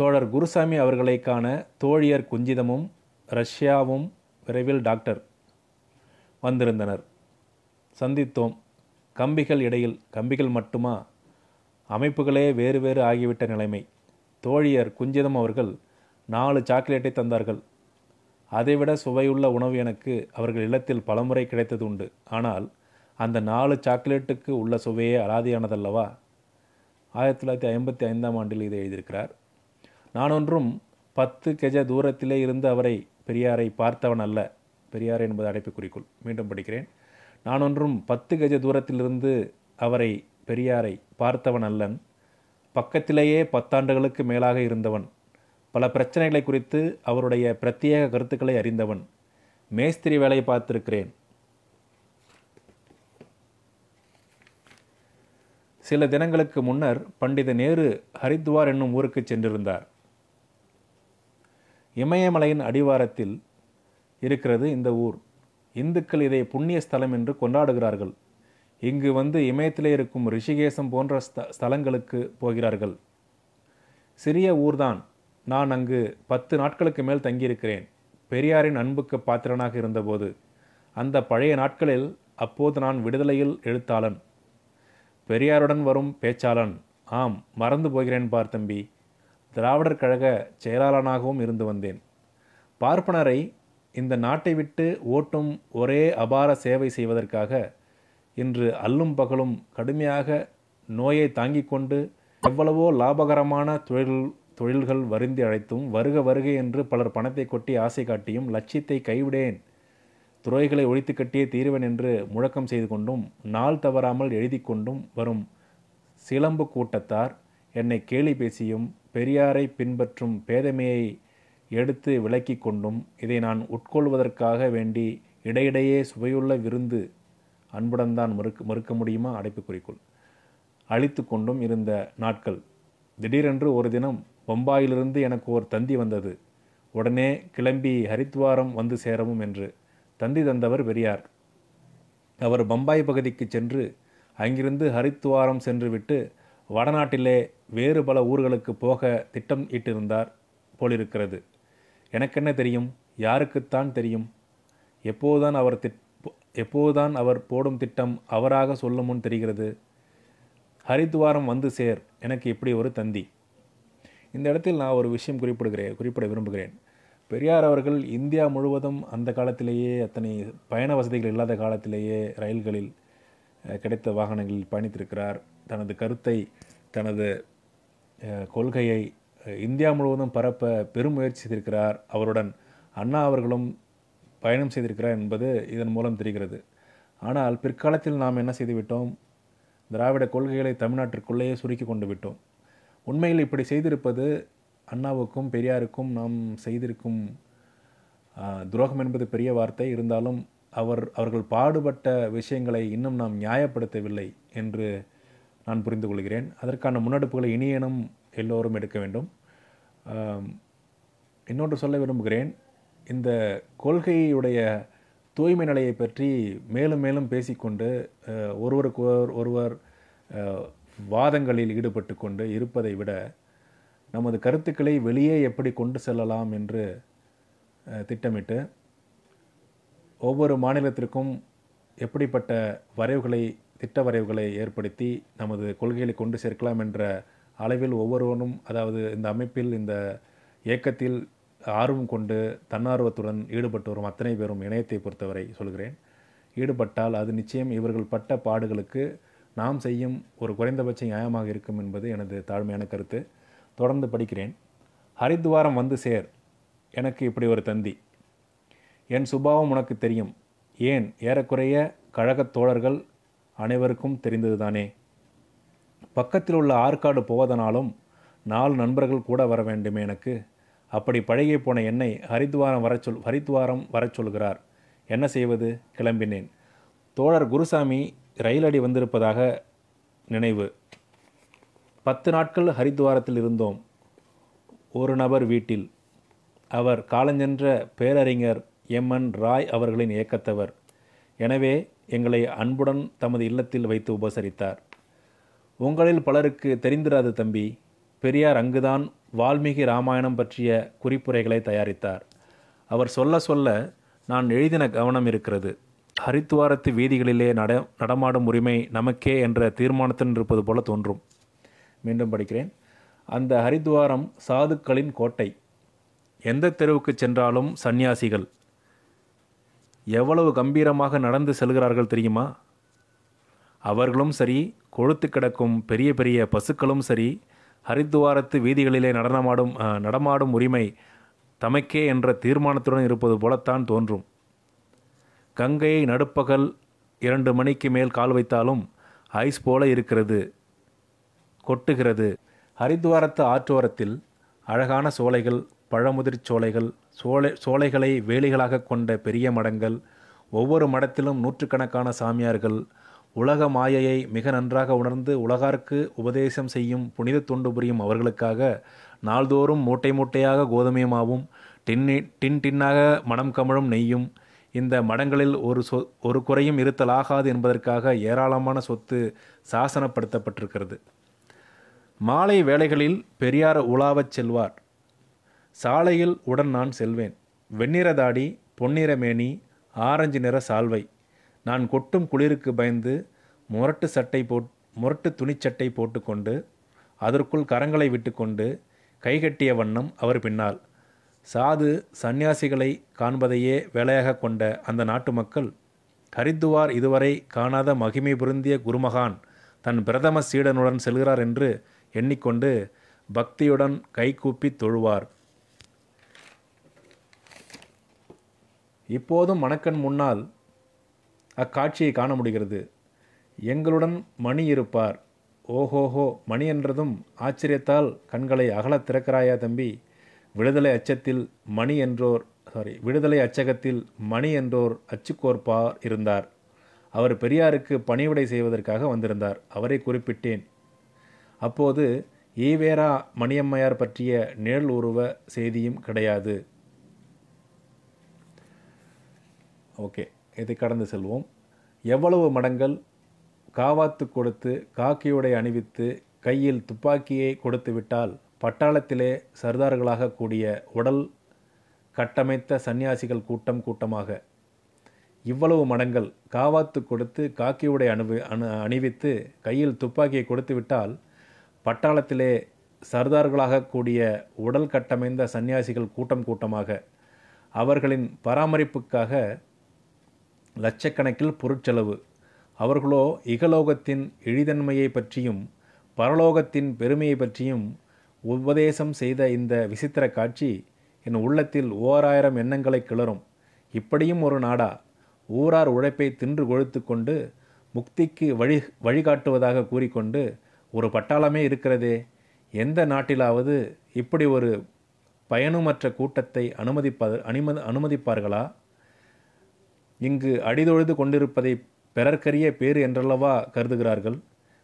தோழர் குருசாமி அவர்களை காண தோழியர் குஞ்சிதமும் ரஷ்யாவும் விரைவில் டாக்டர் வந்திருந்தனர். சந்தித்தோம். கம்பிகள் இடையில் கம்பிகள் மட்டுமா? அமைப்புகளே வேறு வேறு ஆகிவிட்ட நிலைமை. தோழியர் குஞ்சிதம் அவர்கள் நாலு சாக்லேட்டை தந்தார்கள். அதைவிட சுவையுள்ள உணவு எனக்கு அவர்கள் இல்லத்தில் பலமுறை கிடைத்தது உண்டு. ஆனால் அந்த நாலு சாக்லேட்டுக்கு உள்ள சுவையே அலாதியானதல்லவா? ஆயிரத்தி தொள்ளாயிரத்தி ஐம்பத்தி ஐந்தாம் ஆண்டில் இதை எழுதியிருக்கிறார். நான் ஒன்றும் பத்து கெஜ தூரத்திலே இருந்து அவரை பெரியாரை பார்த்தவன் அல்ல. பெரியார் என்பது அடைப்புக்குறிக்குள் மீண்டும் படிக்கிறேன். நான் ஒன்றும் பத்து கெஜ தூரத்திலிருந்து அவரை பெரியாரை பார்த்தவன் அல்லன். பக்கத்திலேயே பத்தாண்டுகளுக்கு மேலாக இருந்தவன். பல பிரச்சனைகளை குறித்து அவருடைய பிரத்யேக கருத்துக்களை அறிந்தவன். மேஸ்திரி வேலையை பார்த்திருக்கிறேன். சில தினங்களுக்கு முன்னர் பண்டித நேரு ஹரித்வார் என்னும் ஊருக்கு சென்றிருந்தார். இமயமலையின் அடிவாரத்தில் இருக்கிறது இந்த ஊர். இந்துக்கள் இதை புண்ணிய ஸ்தலம் என்று கொண்டாடுகிறார்கள். இங்கு வந்து இமயத்திலே இருக்கும் ரிஷிகேசம் போன்ற ஸ்த ஸ்தலங்களுக்கு போகிறார்கள். சிறிய ஊர்தான். நான் அங்கு பத்து நாட்களுக்கு மேல் தங்கியிருக்கிறேன். பெரியாரின் அன்புக்கு பாத்திரனாக இருந்தபோது அந்த பழைய நாட்களில் அப்போது நான் விடுதலையில் எழுத்தாளன். பெரியாருடன் வரும் பேச்சாளன். ஆம் மறந்து போகிறேன் பார் தம்பி. திராவிடர் கழக செயலாளனாகவும் இருந்து வந்தேன். பார்ப்பனரை இந்த நாட்டை விட்டு ஓட்டும் ஒரே அபார சேவை செய்வதற்காக இன்று அல்லும் பகலும் கடுமையாக நோயை தாங்கிக் கொண்டு எவ்வளவோ லாபகரமான தொழில் தொழில்கள் வருந்தி அழைத்தும் வருக வருக என்று பலர் பணத்தை கொட்டி ஆசை காட்டியும் லட்சியத்தை கைவிடேன். துறைகளை ஒழித்து கட்டியே தீர்வன் என்று முழக்கம் செய்து கொண்டும் நாள் தவறாமல் எழுதி கொண்டும் வரும் சிலம்பு கூட்டத்தார் என்னை கேலி பேசியும் பெரியாரை பின்பற்றும் பேதமையை எடுத்து விளக்கி கொண்டும் இதை நான் உட்கொள்வதற்காக வேண்டி இடையிடையே சுவையுள்ள விருந்து அன்புடன் தான் மறுக்க மறுக்க முடியுமா? அடைப்புக்குறிக்குள் அழித்து கொண்டும் இருந்த நாட்கள். திடீரென்று ஒரு தினம் பம்பாயிலிருந்து எனக்கு ஒரு தந்தி வந்தது. உடனே கிளம்பி ஹரித்வாரம் வந்து சேரவும் என்று தந்தி தந்தவர் பெரியார். அவர் பம்பாய் பகுதிக்கு சென்று அங்கிருந்து ஹரித்வாரம் சென்றுவிட்டு வடநாட்டிலே வேறு பல ஊர்களுக்கு போக திட்டம் இட்டிருந்தார் போலிருக்கிறது. எனக்கென்ன தெரியும்? யாருக்குத்தான் தெரியும்? எப்போதுதான் அவர் திட் எப்போதுதான் அவர் போடும் திட்டம் அவராக சொல்லும் முன் தெரிகிறது? ஹரித்வாரம் வந்து சேர் எனக்கு இப்படி ஒரு தந்தி. இந்த இடத்தில் நான் ஒரு விஷயம் குறிப்பிடுகிறேன் குறிப்பிட விரும்புகிறேன். பெரியார் அவர்கள் இந்தியா முழுவதும் அந்த காலத்திலேயே அத்தனை பயண வசதிகள் இல்லாத காலத்திலேயே ரயில்களில் கிடைத்த வாகனங்களில் பயணித்திருக்கிறார். தனது கருத்தை தனது கொள்கையை இந்தியா முழுவதும் பரப்ப பெரும் முயற்சி செய்திருக்கிறார். அவருடன் அண்ணா அவர்களும் பயணம் செய்திருக்கிறார் என்பது இதன் மூலம் தெரிகிறது. ஆனால் பிற்காலத்தில் நாம் என்ன செய்துவிட்டோம்? திராவிட கொள்கைகளை தமிழ்நாட்டிற்குள்ளேயே சுருக்கி கொண்டு விட்டோம். உண்மையில் இப்படி செய்திருப்பது அண்ணாவுக்கும் பெரியாருக்கும் நாம் செய்திருக்கும் துரோகம் என்பது பெரிய வார்த்தை. இருந்தாலும் அவர் அவர்கள் பாடுபட்ட விஷயங்களை இன்னும் நாம் நியாயப்படுத்தவில்லை என்று நான் புரிந்து கொள்கிறேன் அதற்கான முன்னெடுப்புகளை இனியனும் எல்லோரும் எடுக்க வேண்டும். இன்னொன்று சொல்ல விரும்புகிறேன். இந்த கொள்கையுடைய தூய்மை நிலையை பற்றி மேலும் மேலும் பேசிக்கொண்டு ஒருவருக்கு ஒருவர் ஒருவர் வாதங்களில் ஈடுபட்டு கொண்டு இருப்பதை விட நமது கருத்துக்களை வெளியே எப்படி கொண்டு செல்லலாம் என்று திட்டமிட்டு ஒவ்வொரு மாநிலத்திற்கும் எப்படிப்பட்ட வரைவுகளை திட்ட வரைவுகளை ஏற்படுத்தி நமது கொள்கைகளை கொண்டு சேர்க்கலாம் என்ற அளவில் ஒவ்வொருவனும் அதாவது இந்த அமைப்பில் இந்த இயக்கத்தில் ஆர்வம் கொண்டு தன்னார்வத்துடன் ஈடுபட்டு வரும் அத்தனை பேரும் இணையத்தை பொறுத்தவரை சொல்கிறேன். ஈடுபட்டால் அது நிச்சயம் இவர்கள் பட்ட பாடுகளுக்கு நாம் செய்யும் ஒரு குறைந்தபட்ச நியாயமாக இருக்கும் என்பது எனது தாழ்மையான கருத்து. தொடர்ந்து படிக்கிறேன். ஹரித்வாரம் வந்து சேர். எனக்கு இப்படி ஒரு தந்தி. என் சுபாவம் உனக்கு தெரியும். ஏன் ஏறக்குறைய கழகத் தோழர்கள் அனைவருக்கும் தெரிந்ததுதானே? பக்கத்தில் உள்ள ஆற்காடு போவதனாலும் நாலு நண்பர்கள் கூட வர வேண்டுமே எனக்கு. அப்படி பழகி போன என்னை ஹரித்வாரம் வரச் சொல் ஹரித்வாரம் வரச் சொல்கிறார். என்ன செய்வது? கிளம்பினேன். தோழர் குருசாமி ரயிலடி வந்திருப்பதாக நினைவு. பத்து நாட்கள் ஹரித்வாரத்தில் இருந்தோம். ஒரு நபர் வீட்டில். அவர் காலஞ்சென்ற பேரறிஞர் எம். என். ராய் அவர்களின் இயக்கத்தவர். எனவே எங்களை அன்புடன் தமது இல்லத்தில் வைத்து உபசரித்தார். உங்களில் பலருக்கு தெரிந்திராது தம்பி பெரியார் அங்குதான் வால்மீகி ராமாயணம் பற்றிய குறிப்புரைகளை தயாரித்தார். அவர் சொல்ல சொல்ல நான் எழுதின கவனம் இருக்கிறது. ஹரித்துவாரத்து வீதிகளிலே நட நடமாடும் உரிமை நமக்கே என்ற தீர்மானத்துடன் இருப்பது போல தோன்றும். மீண்டும் படிக்கிறேன். அந்த ஹரித்துவாரம் சாதுக்களின் கோட்டை. எந்த தெருவுக்கு சென்றாலும் சந்நியாசிகள் எவ்வளவு கம்பீரமாக நடந்து செல்கிறார்கள் தெரியுமா? அவர்களும் சரி கொழுத்து கிடக்கும் பெரிய பெரிய பசுக்களும் சரி ஹரித்துவாரத்து வீதிகளிலே நடனமாடும் நடமாடும் உரிமை தமக்கே என்ற தீர்மானத்துடன் இருப்பது போலத்தான் தோன்றும். கங்கையை நடுப்பகல் இரண்டு மணிக்கு மேல் கால் வைத்தாலும் ஐஸ் போல இருக்கிறது கொட்டுகிறது. ஹரித்துவாரத்து ஆற்றோரத்தில் அழகான சோலைகள் பழமுதிர் சோலைகள் சோலை சோலைகளை வேலிகளாக கொண்ட பெரிய மடங்கள் ஒவ்வொரு மடத்திலும் நூற்றுக்கணக்கான சாமியார்கள் உலக மாயையை மிக நன்றாக உணர்ந்து உலகார்க்கு உபதேசம் செய்யும் புனித தொண்டு புரியும் அவர்களுக்காக நாள்தோறும் மூட்டை மூட்டையாக கோதுமை மாவும் டின்னி டின் டின்னாக மனம் கமழும் நெய்யும் இந்த மடங்களில் ஒரு சொ ஒரு குறையும் இருத்தலாகாது என்பதற்காக ஏராளமான சொத்து சாசனப்படுத்தப்பட்டிருக்கிறது. மாலை வேளைகளில் பெரியார் உலாவச் செல்வார். சாலையில் உடன் நான் செல்வேன். வெண்ணிற தாடி பொன்னிற மேனி ஆரஞ்சு நிற சால்வை. நான் கொட்டும் குளிருக்கு பயந்து முரட்டு சட்டை போட் முரட்டு துணிச்சட்டை போட்டுக்கொண்டு அதற்குள் கரங்களை விட்டுக்கொண்டு கைகட்டிய வண்ணம் அவர் பின்னால். சாது சந்நியாசிகளை காண்பதையே வேலையாக கொண்ட அந்த நாட்டு மக்கள் ஹரித்துவார் இதுவரை காணாத மகிமை புருந்திய குருமகான் தன் பிரதம சீடனுடன் செல்கிறார் என்று எண்ணிக்கொண்டு பக்தியுடன் கைகூப்பி தொழுவார். இப்போதும் மணக்கண் முன்னால் அக்காட்சியை காண முடிகிறது. எங்களுடன் மணி இருப்பார். ஓஹோஹோ மணி என்றதும் ஆச்சரியத்தால் கண்களை அகலத் திறக்கிறாயா தம்பி? விடுதலை அச்சத்தில் மணி என்றோர் சாரி விடுதலை அச்சகத்தில் மணி என்றோர் அச்சுக்கோர்ப்பார் இருந்தார். அவர் பெரியாருக்கு பணிவிடை செய்வதற்காக வந்திருந்தார். அவரை குறிப்பிட்டேன். அப்போது ஈவேரா மணியம்மையார் பற்றிய நிழல் உருவ செய்தியும் கிடையாது. ஓகே இதை கடந்து செல்வோம். எவ்வளவு மடங்கள் காவாத்து கொடுத்து காக்கியுடை அணிவித்து கையில் துப்பாக்கியை கொடுத்து விட்டால் பட்டாளத்திலே சர்தார்களாக கூடிய உடல் கட்டமைத்த சந்நியாசிகள் கூட்டம் கூட்டமாக. இவ்வளவு மடங்கள் காவாத்து கொடுத்து காக்கியுடை அணுவி அணு அணிவித்து கையில் துப்பாக்கியை கொடுத்து விட்டால் பட்டாளத்திலே சர்தார்களாக கூடிய உடல் கட்டமைந்த சந்நியாசிகள் கூட்டம் கூட்டமாக. அவர்களின் பராமரிப்புக்காக லட்சக்கணக்கில் பொருட்செலவு. அவர்களோ இகலோகத்தின் இழிதன்மையை பற்றியும் பரலோகத்தின் பெருமையை பற்றியும் உபதேசம் செய்த இந்த விசித்திர காட்சி என் உள்ளத்தில் ஓராயிரம் எண்ணங்களை கிளறும். இப்படியும் ஒரு நாடா ஊரார் உழைப்பை தின்று கொழுத்து கொண்டு முக்திக்கு வழி வழிகாட்டுவதாக கூறிக்கொண்டு ஒரு பட்டாளமே இருக்கிறதே. எந்த நாட்டிலாவது இப்படி ஒரு பயனுமற்ற கூட்டத்தை அனுமதிப்ப அனுமதி அனுமதிப்பார்களா? இங்கு அடிதொழுது கொண்டிருப்பதை பிறர்க்கரிய பேறு என்றல்லவா கருதுகிறார்கள்?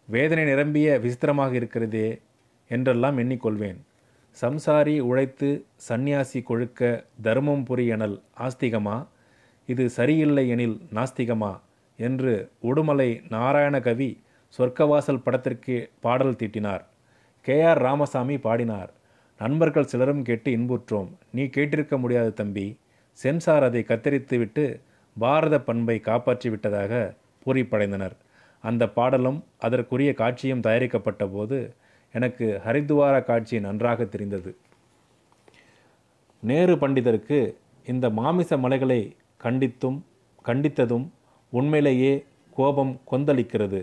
வேதனை நிரம்பிய விசித்திரமாக இருக்கிறதே என்றெல்லாம் எண்ணிக்கொள்வேன். சம்சாரி உழைத்து சந்நியாசி கொழுக்க தர்மம் புரியனல் ஆஸ்திகமா? இது சரியில்லை எனில் நாஸ்திகமா? என்று உடுமலை நாராயண கவி சொர்க்கவாசல் படத்திற்கு பாடல் தீட்டினார். கே ஆர் ராமசாமி பாடினார். நண்பர்கள் சிலரும் கேட்டு இன்புற்றோம். நீ கேட்டிருக்க முடியாது தம்பி. சென்சார் அதை கத்தரித்து விட்டு பாரத பண்பை காப்பாற்றி விட்டதாக பூரிப்படைந்தனர் அந்த பாடலும் அதற்குரிய காட்சியும் தயாரிக்கப்பட்ட போது எனக்கு ஹரித்துவார காட்சி நன்றாக தெரிந்தது. நேரு பண்டிதருக்கு இந்த மாமிச மலைகளை கண்டித்தும் கண்டித்ததும் உண்மையிலேயே கோபம் கொந்தளிக்கிறது.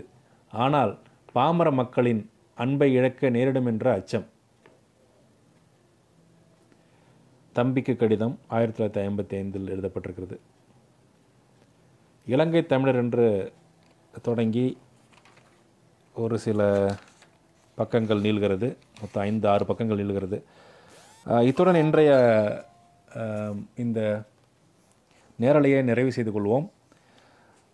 ஆனால் பாமர மக்களின் அன்பை இழக்க நேரிடும் என்ற அச்சம். தம்பிக்கு கடிதம் ஆயிரத்தி தொள்ளாயிரத்தி ஐம்பத்தி ஐந்தில் எழுதப்பட்டிருக்கிறது. இலங்கை தமிழர் என்று தொடங்கி ஒரு சில பக்கங்கள் நீள்கிறது. மொத்தம் ஐந்து ஆறு பக்கங்கள் நீள்கிறது. இத்துடன் இன்றைய இந்த நேரலையை நிறைவு செய்து கொள்வோம்.